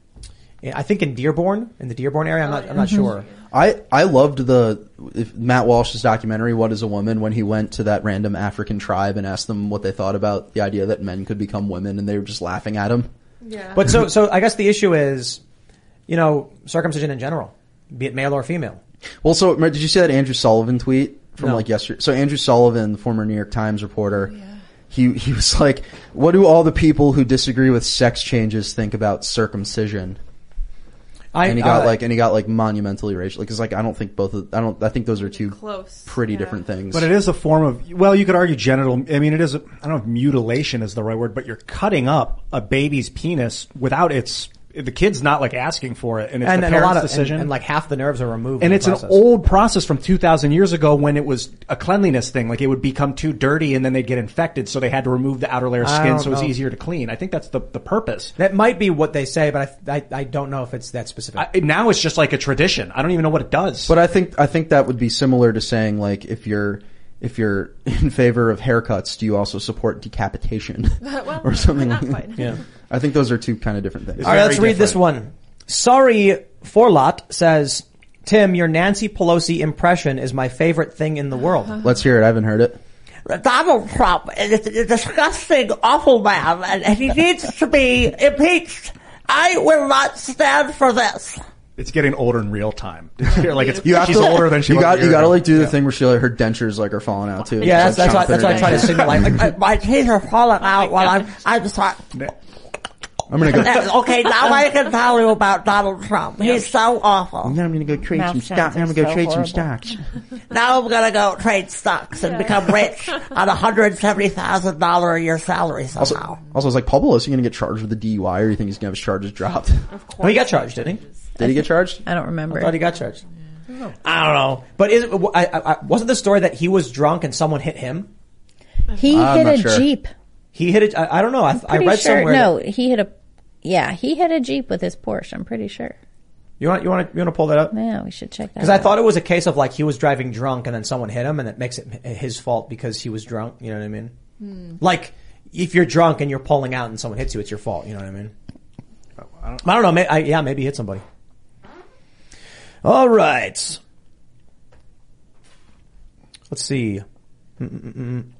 in- I think in Dearborn, in the Dearborn area. I'm not, I'm not sure. I, I loved the if Matt Walsh's documentary "What Is a Woman" when he went to that random African tribe and asked them what they thought about the idea that men could become women, and they were just laughing at him. Yeah. But so, so I guess the issue is, you know, circumcision in general, be it male or female. Well, so did you see that Andrew Sullivan tweet from No. like yesterday? So Andrew Sullivan, the former New York Times reporter, he he was like, "What do all the people who disagree with sex changes think about circumcision?" I- and he got uh, like, and he got like monumentally racial. Like, it's like I don't think both. Of, I don't. I think those are two Close, pretty different things. But it is a form of, well, you could argue genital, I mean, it is, a, I don't know if mutilation is the right word, but you're cutting up a baby's penis without its, the kid's not like asking for it and it's and, the and a parent's lot of decision. and, and like half the nerves are removed. and it's the an old process from 2000 years ago when it was a cleanliness thing. Like it would become too dirty and then they'd get infected. So they had to remove the outer layer of skin so it was know. easier to clean. I think that's the, the purpose. That might be what they say, but I I, I don't know if it's that specific. I, now it's just like a tradition. I don't even know what it does. But I think I think that would be similar to saying like if you're if you're in favor of haircuts, do you also support decapitation Well, or something not like quite. that? Yeah. I think those are two kind of different things. All right, let's read this one. Sorry, Forlot says, Tim, your Nancy Pelosi impression is my favorite thing in the world. Let's hear it. I haven't heard it. Donald Trump is a disgusting, awful man, and he needs to be impeached. I will not stand for this. It's getting older in real time. like it's, You have she's to, older than she you got you got to like do the Yeah. thing where she like her dentures like are falling out too. Yeah, that's, like that's why, that's chomping why I try to her signal like, My, my teeth are falling out while I'm, I'm sorry. I'm gonna go. okay, now I can tell you about Donald Trump. He's so awful. Now I'm gonna go trade Mouth some sounds. Now I'm gonna go so trade some stocks. Now I'm gonna go trade stocks and become rich on a hundred seventy thousand dollar a year salary Also, somehow. also, it's like Paul Pelosi gonna get charged with a DUI, or you think he's gonna have his charges dropped? Oh, he got charged, didn't he? Did he get charged? I don't remember. I thought he got charged. I don't know. But is, I, I, I- wasn't the story that he was drunk and someone hit him? He I'm hit not a sure. jeep. He hit it. I, I don't know. I, I Pretty read sure. somewhere. No, that- he hit a. Yeah, he hit a jeep with his Porsche. I'm pretty sure. you want you want to you want to pull that up? Yeah, we should check that. Because I out. thought it was a case of like he was driving drunk and then someone hit him and it makes it his fault because he was drunk. You know what I mean? Hmm. Like if you're drunk and you're pulling out and someone hits you, it's your fault. You know what I mean? I don't, know. May, I, yeah, maybe hit somebody. All right. Let's see. Mm-mm-mm.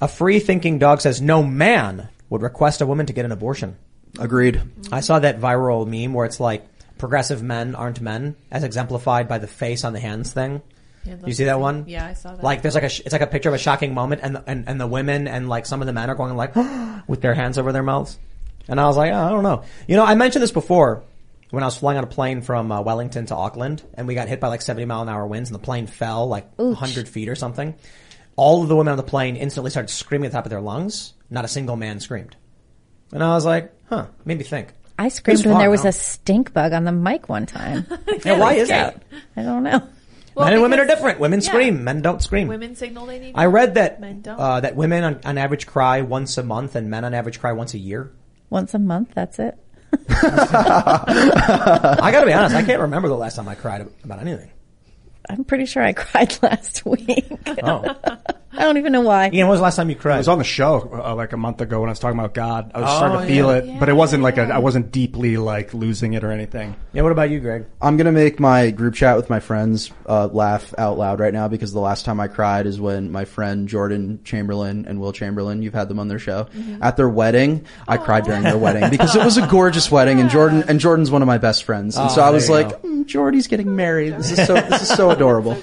A free thinking dog says no man would request a woman to get an abortion. Agreed. I saw that viral meme where it's like progressive men aren't men, as exemplified by the face on the hands thing. Yeah, you see that one? Yeah, I saw that. Like there's like a sh- it's like a picture of a shocking moment, and the, and and the women and like some of the men are going like with their hands over their mouths, and I was like, oh, I don't know. You know, I mentioned this before when I was flying on a plane from uh, Wellington to Auckland, and we got hit by like 70 mile an hour winds, and the plane fell like Ooch. 100 feet or something. All of the women on the plane instantly started screaming at the top of their lungs. Not a single man screamed, and I was like, huh, made me think. I screamed when fun, there was huh? a stink bug on the mic one time. Yeah, why is that? I don't know. Well, men and women are different. Women yeah. scream, men don't scream. Women signal they need. I read that Men don't. uh, that women on, on average cry once a month, and men on average cry once a year. Once a month, that's it. I got to be honest, I can't remember the last time I cried about anything. I'm pretty sure I cried last week. Oh, I don't even know why. Ian, when was the last time you cried? It was on the show uh, like a month ago when I was talking about God. I was Oh, starting to feel yeah. it, but it wasn't like a, I wasn't deeply like losing it or anything. Yeah, what about you, Greg? I'm gonna make my group chat with my friends uh, laugh out loud right now because the last time I cried is when my friend Jordan Chamberlain and Will Chamberlain, you've had them on their show, Mm-hmm. at their wedding. I cried during their wedding because it was a gorgeous wedding, and Jordan and Jordan's one of my best friends, and Oh, so I was like, go. mm, Jordy's getting married. This is so this is so adorable.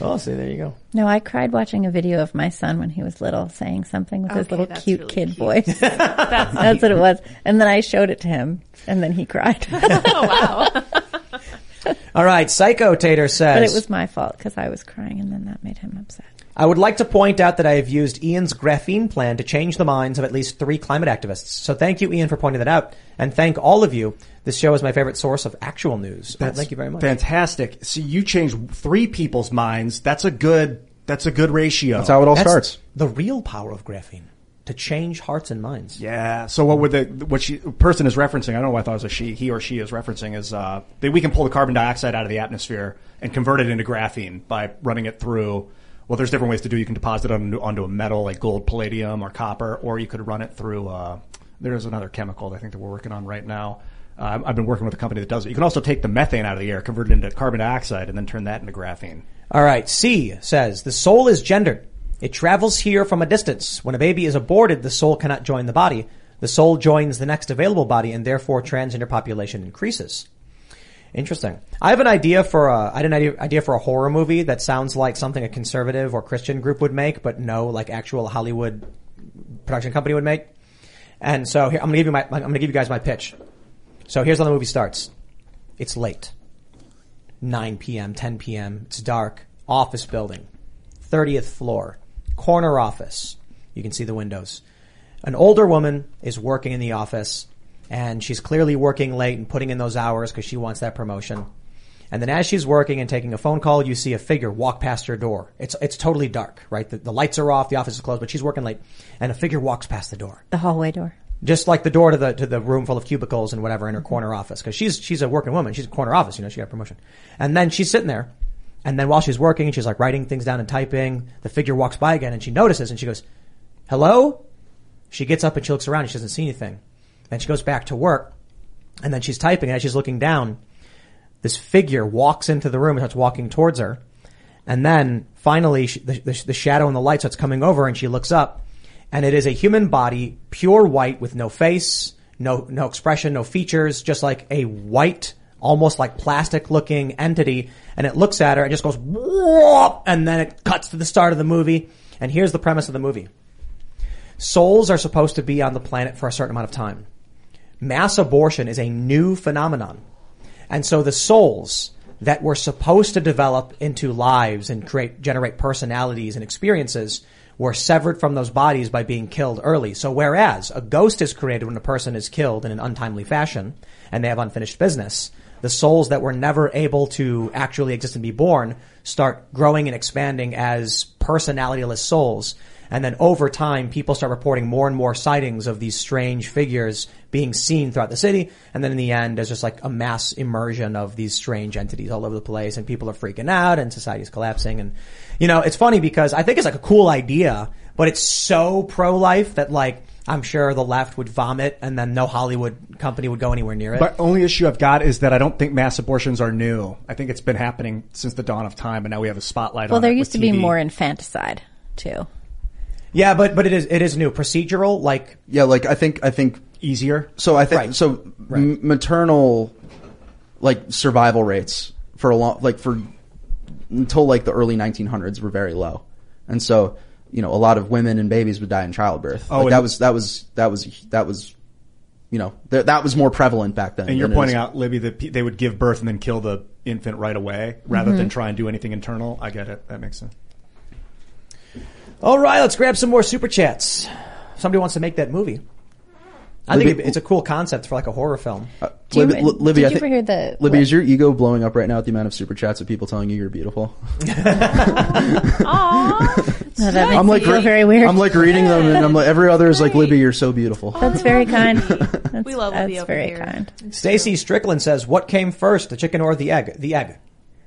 Oh, see, there you go. No, I cried watching a video of my son when he was little saying something with his little cute really kid cute. voice. That's That's what it was. And then I showed it to him and then he cried. oh wow. All right, Psycho Tater says. but it was my fault because I was crying and then that made him upset. I would like to point out that I have used Ian's graphene plan to change the minds of at least three climate activists. So thank you, Ian, for pointing that out, and thank all of you. This show is my favorite source of actual news. Oh, thank you very much. Fantastic. See, you changed three people's minds. That's a good. That's a good ratio. That's how it all That's starts. The real power of graphene to change hearts and minds. Yeah. So what would the what she person is referencing? I don't know why I thought it was a she. He or she is referencing is uh, that we can pull the carbon dioxide out of the atmosphere and convert it into graphene by running it through. Well, there's different ways to do. it. You can deposit it onto, onto a metal like gold, palladium, or copper, or you could run it through. Uh, there's another chemical that I think that we're working on right now. Uh, I've been working with a company that does it. You can also take the methane out of the air, convert it into carbon dioxide, and then turn that into graphene. All right. C says the soul is gendered. It travels here from a distance. When a baby is aborted, the soul cannot join the body. The soul joins the next available body, and therefore transgender population increases. Interesting. I have an idea for a, I had an idea, idea for a horror movie that sounds like something a conservative or Christian group would make, but no, like actual Hollywood production company would make. And so here, I'm gonna give you my, I'm gonna give you guys my pitch. So here's how the movie starts. It's late. 9 p.m., 10 p.m. It's dark. Office building. 30th floor. Corner office. You can see the windows. An older woman is working in the office and she's clearly working late and putting in those hours because she wants that promotion. And then as she's working and taking a phone call, you see a figure walk past her door. It's, it's totally dark, right? The, the lights are off, the office is closed, but she's working late and a figure walks past the door. The hallway door. Just like the door to the, to the room full of cubicles and whatever in her corner office. Cause she's, she's a working woman. She's a corner office, you know, she got promotion. And then she's sitting there and then while she's working, she's like writing things down and typing. The figure walks by again and she notices and she goes, hello? She gets up and she looks around and she doesn't see anything. Then she goes back to work and then she's typing and as she's looking down, this figure walks into the room and starts walking towards her. And then finally she, the, the, the shadow and the light starts coming over and she looks up and it is a human body, pure white with no face, no, no expression, no features, just like a white, almost like plastic looking entity. And it looks at her and just goes, "Whoop," and then it cuts to the start of the movie. And here's the premise of the movie. Souls are supposed to be on the planet for a certain amount of time. Mass abortion is a new phenomenon. And so the souls that were supposed to develop into lives and create, generate personalities and experiences were severed from those bodies by being killed early. So whereas a ghost is created when a person is killed in an untimely fashion and they have unfinished business, the souls that were never able to actually exist and be born start growing and expanding as personalityless souls. And then over time, people start reporting more and more sightings of these strange figures being seen throughout the city. And then in the end, there's just like a mass immersion of these strange entities all over the place and people are freaking out and society's collapsing. And, you know, it's funny because I think it's like a cool idea, but it's so pro-life that like, I'm sure the left would vomit and then no Hollywood company would go anywhere near it. But only issue I've got is that I don't think mass abortions are new. I think it's been happening since the dawn of time, and now we have a spotlight Well, on it. Well, there used to with be more infanticide too. Yeah, but but it is it is new procedural. Like yeah, like I think I think easier. So I think so m- maternal like survival rates for a long like for until like the early 1900s were very low, and so you know a lot of women and babies would die in childbirth. Oh, Like, that was that was that was that was you know th- that was more prevalent back then. And you're pointing out, Libby, that pe- they would give birth and then kill the infant right away rather Mhm. than try and do anything internal. I get it. That makes sense. All right, let's grab some more super chats. Somebody wants to make that movie. I think Libby- it- it's a cool concept for like a horror film. Do you- Libby, Li- Libby, did I you think- ever hear the- Libby, what- is your ego blowing up right now at the amount of super chats of people telling you you're beautiful? No, that makes I'm like re- very weird. I'm like reading them, and I'm like every other is like Libby, you're so beautiful. That's very kind. That's, We love that's Libby over very here. kind. Stacy Strickland says, "What came first, the chicken or the egg?" The egg.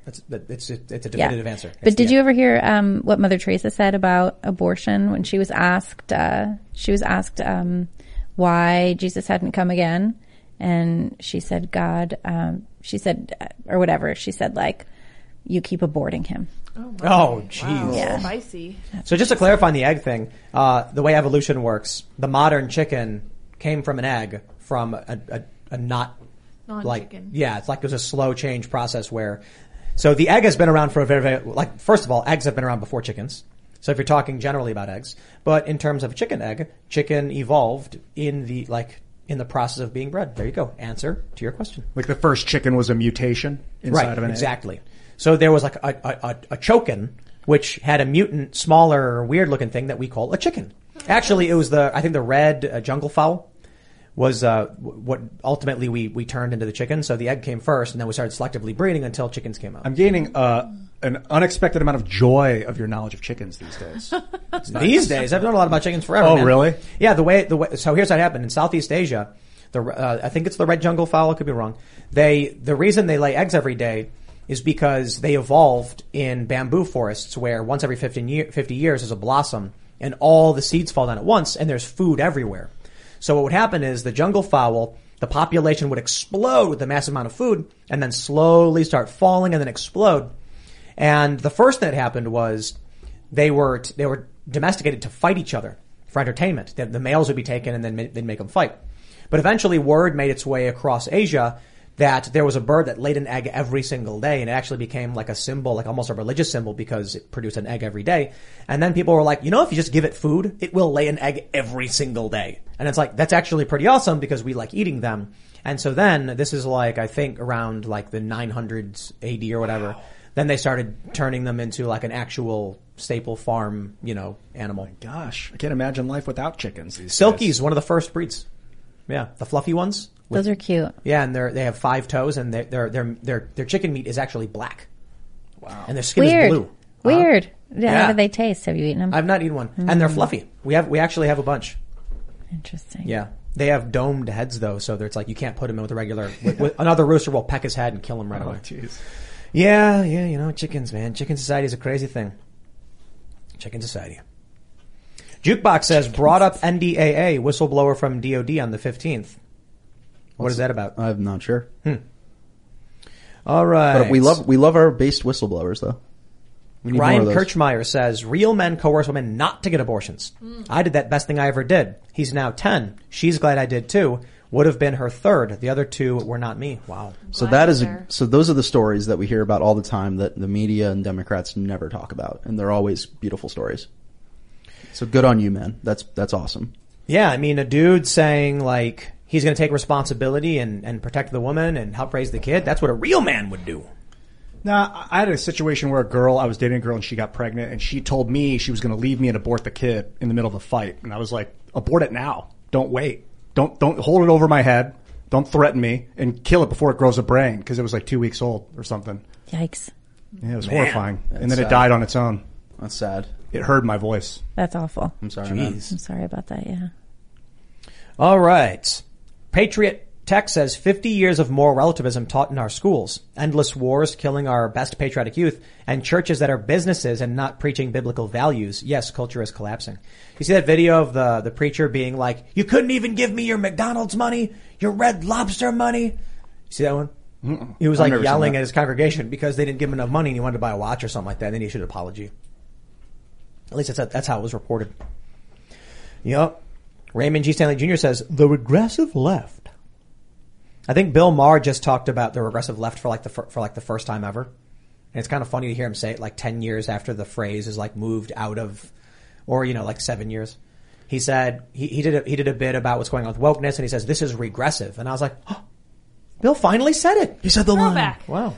That's it's it's a definitive answer. It's But did you ever hear um, what Mother Teresa said about abortion when she was asked? Uh, she was asked um, why Jesus hadn't come again, and she said, "God." Um, she said, uh, or whatever. She said, like, "You keep aborting him." Oh, jeez. Yeah. Spicy. So just to clarify on the egg thing, uh, the way evolution works, the modern chicken came from an egg from a, a, a not like Non-chicken. yeah, it's like it was a slow change process where. So the egg has been around for a very, very like first of all, eggs have been around before chickens. So if you're talking generally about eggs, but in terms of a chicken egg, chicken evolved in the like in the process of being bred. There you go. Answer to your question. Like the first chicken was a mutation inside right, of an egg. exactly. So there was like a, a, a, a chokin, which had a mutant, smaller, weird looking thing that we call a chicken. Actually, it was the, I think the red uh, jungle fowl was, uh, w- what ultimately we, we turned into the chicken. So the egg came first and then we started selectively breeding until chickens came out. I'm gaining uh, an unexpected amount of joy of your knowledge of chickens these days. Nice. These days, I've known a lot about chickens forever. Oh, man. really? Yeah, the way the way. So here's what happened in Southeast Asia. The uh, I think it's the red jungle fowl. I could be wrong. They the reason they lay eggs every day is because they evolved in bamboo forests where once every 15 year, 50 years there's a blossom and all the seeds fall down at once and there's food everywhere. So what would happen is the jungle fowl, the population would explode with the massive amount of food and then slowly start falling and then explode. And the first thing that happened was they were they were domesticated to fight each other for entertainment. The, the males would be taken and then ma- they'd make them fight. But eventually, word made its way across Asia that there was a bird that laid an egg every single day and it actually became like a symbol, like almost a religious symbol because it produced an egg every day. And then people were like, you know, if you just give it food, it will lay an egg every single day. And it's like, that's actually pretty awesome because we like eating them. And so then this is like, I think around like the 900s AD or whatever. Then they started turning them into like an actual staple farm, you know, animal. Gosh, I can't imagine life without chickens. These Silky's one of the first breeds. Yeah, the fluffy ones. Those are cute. Yeah, and they're they have five toes, and their their their their their chicken meat is actually black. Wow. And their skin Weird. is blue. Weird. Yeah, Yeah. How do they taste? Have you eaten them? I've not eaten one, and they're Mm. fluffy. We have we actually have a bunch. Interesting. Yeah, they have domed heads though, so it's like you can't put them in with a regular. With, with, another rooster will peck his head and kill him right Oh, away. jeez. Yeah, yeah, you know, chickens, man. Chicken society is a crazy thing. Chicken society. Jukebox says brought up NDAA whistleblower from DOD on the fifteenth. What is that about? I'm not sure. Hmm. All right, But we love we love our based whistleblowers though. We need more Ryan of. Kirchmeyer says real men coerce women not to get abortions. Hmm. I did that best thing I ever did. He's now ten. She's glad I did too. Would have been her third. The other two were not me. Wow. So that is a, so those are the stories that we hear about all the time that the media and Democrats never talk about, and they're always beautiful stories. So good on you, man. That's that's awesome. Yeah, I mean, a dude saying like he's going to take responsibility and, and protect the woman and help raise the kid. That's what a real man would do. Now, I had a situation where a girl, I was dating a girl and she got pregnant and she told me she was going to leave me and abort the kid in the middle of a fight. And I was like, abort it now. Don't wait. Don't, don't hold it over my head. Don't threaten me and kill it before it grows a brain because it was like two weeks old or something. Yikes. Yeah, it was Man. horrifying. And then it sad. died on its own. That's sad. It heard my voice. That's awful. I'm sorry. Jeez. I'm sorry about that. Yeah. All right. Patriot Tech says 50 years of moral relativism taught in our schools, endless wars killing our best patriotic youth, and churches that are businesses and not preaching biblical values. Yes, culture is collapsing. You see that video of the, the preacher being like, you couldn't even give me your McDonald's money, your red lobster money. You see that one? He was I've like yelling at his congregation because they didn't give him enough money and he wanted to buy a watch or something like that. And then he issued an apology. At least that's, that's how it was reported. Yep. Raymond G. Stanley Jr. says, the regressive left. I think Bill Maher just talked about the regressive left for like the, fir- for like the first time ever. And it's kind of funny to hear him say it like 10 years after the phrase is like moved out of, or, you know, like seven years. He said, he, he did a, he did a bit about what's going on with wokeness and he says, this is regressive. And I was like, oh, Bill finally said it. He said the line. Throwback. Wow.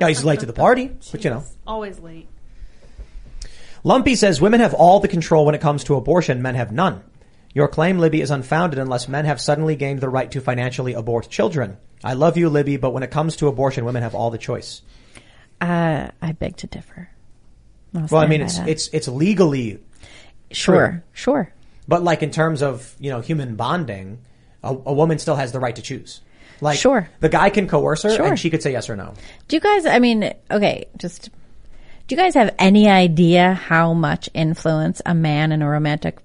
Yeah, he's late to the party, but you know. Always late. Lumpy says women have all the control when it comes to abortion, men have none. Your claim, Libby, is unfounded unless men have suddenly gained the right to financially abort children. I love you, Libby, but when it comes to abortion, women have all the choice. Uh, I beg to differ. I'll Well, I mean, it's that. it's it's legally sure, true. sure. but like in terms of you know human bonding, a, a woman still has the right to choose. Like, Sure. the guy can coerce her, Sure. and she could say yes or no. Do you guys, I mean, okay, just, do you guys have any idea how much influence a man in a romantic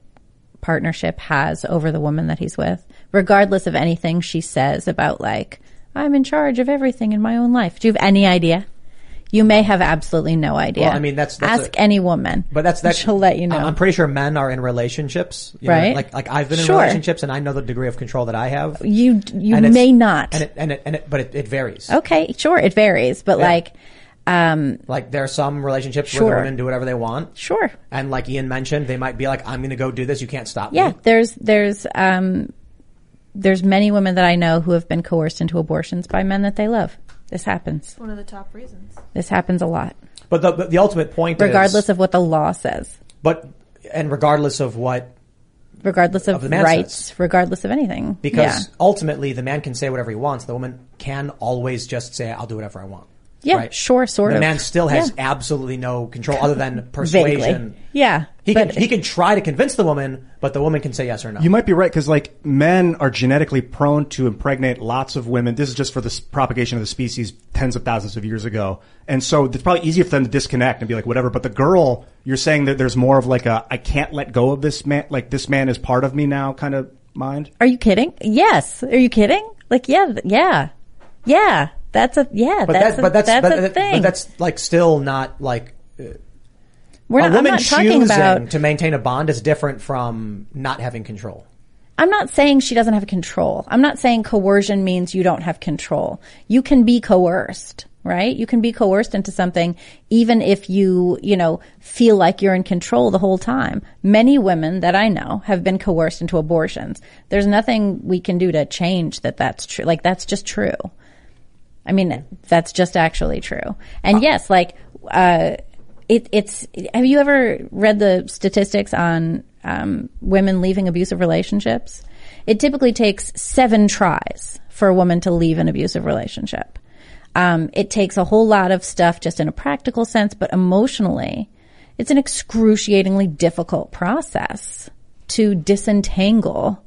partnership has over the woman that he's with? Regardless of anything she says about like, I'm in charge of everything in my own life. Do you have any idea? You may have absolutely no idea. Well, I mean, that's- that's ask a- any woman. But that's that. She'll let you know. I'm pretty sure men are in relationships, you know, Right. like like I've been in Sure. relationships, and I know the degree of control that I have. you you may not. and it, and it, and it, but it, it varies. okay, sure, it varies, but Yeah. like, um, Like there are some relationships where Sure. the women do whatever they want, sure. and like Ian mentioned, they might be like, "I'm going to go do this. You can't stop Yeah, me." Yeah. There's there's um there's many women that I know who have been coerced into abortions by men that they love. This happens. One of the top reasons. This happens a lot, But the but the ultimate point, regardless is, of what the law says, but and regardless of what, regardless of, Of the man rights, regardless of anything. because yeah, ultimately the man can say whatever he wants. The woman can always just say, "I'll do whatever I want." Yeah, right? sure, sort the of. man still has Yeah. absolutely no control other than Vaguely. persuasion. Yeah, He can he can try to convince the woman, but the woman can say yes or no. You might be right because like men are genetically prone to impregnate lots of women. This is just for the propagation of the species tens of thousands of years ago, and so it's probably easier for them to disconnect and be like whatever. But the girl, you're saying that there's more of like a I can't let go of this man, like this man is part of me now kind of mind. Are you kidding? Yes. Are you kidding? Like, yeah, yeah, yeah. That's a yeah. but that's that, a, but that's that's but, a that- thing. but that's like still not like uh, We're a not, I'm woman not talking choosing about to maintain a bond is different from not having control. I'm not saying she doesn't have control. I'm not saying coercion means you don't have control. You can be coerced, right? You can be coerced into something even if you, you know, feel like you're in control the whole time. Many women that I know have been coerced into abortions. There's nothing we can do to change that that's true. Like that's just true. I mean, that's just actually true. And yes, like, uh, it, it's, have you ever read the statistics on, um, women leaving abusive relationships? It typically takes seven tries for a woman to leave an abusive relationship. Um, it takes a whole lot of stuff just in a practical sense, but emotionally, it's an excruciatingly difficult process to disentangle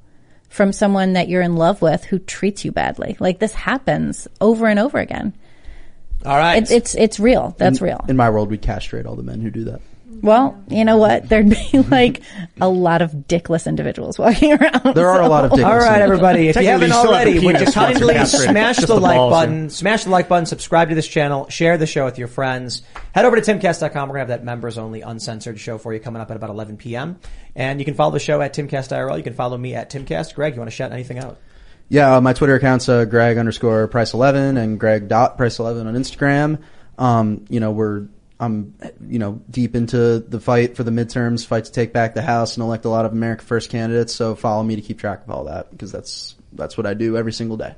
from someone that you're in love with who treats you badly. Like this happens over and over again. All right. It's it's, it's real. That's in, real. In my world, we castrate all the men who do that. Well, you know what? There'd be like a lot of dickless individuals walking around. There are a lot of dickless All right, everybody. If you haven't still have the already, would you penis once kindly smash the, the like balls, button, smash the like button, subscribe to this channel, share the show with your friends. Head over to timcast.com. We're going to have that members only uncensored show for you coming up at about 11 p.m. And you can follow the show at timcastirl. You can follow me at timcast. Greg, you want to shout anything out? Yeah, uh, my Twitter account's uh, Greg underscore Price eleven and Greg dot Price eleven on Instagram. Um, you know, we're I'm you know deep into the fight for the midterms, fight to take back the House and elect a lot of America First candidates. So follow me to keep track of all that because that's that's what I do every single day.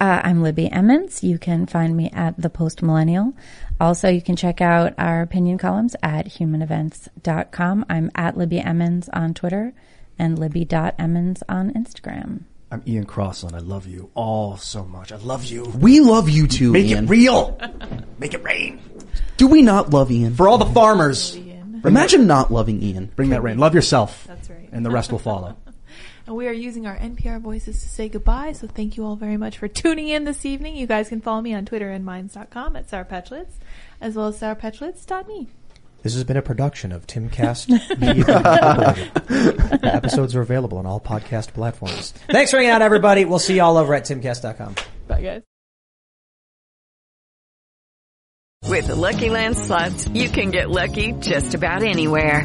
Uh, I'm Libby Emmons. You can find me at The Post Millennial. Also, you can check out our opinion columns at humanevents.com. I'm at Libby Emmons on Twitter and Libby.emmons on Instagram. I'm Ian Crossland. I love you all so much. I love you. We love you too, Make Ian. it real. Make it rain. Do we not love Ian? For all the farmers. Imagine not loving Ian. Bring that rain. Love yourself. That's right. And the rest will follow. And we are using our NPR voices to say goodbye. So thank you all very much for tuning in this evening. You guys can follow me on Twitter and minds.com at Sarah Petchlitz, as well as sarahpetchlitz.me. This has been a production of Timcast Media Episodes are available on all podcast platforms. Thanks for hanging out, everybody. We'll see you all over at timcast.com. Bye, guys. With the Lucky Land slots, you can get lucky just about anywhere.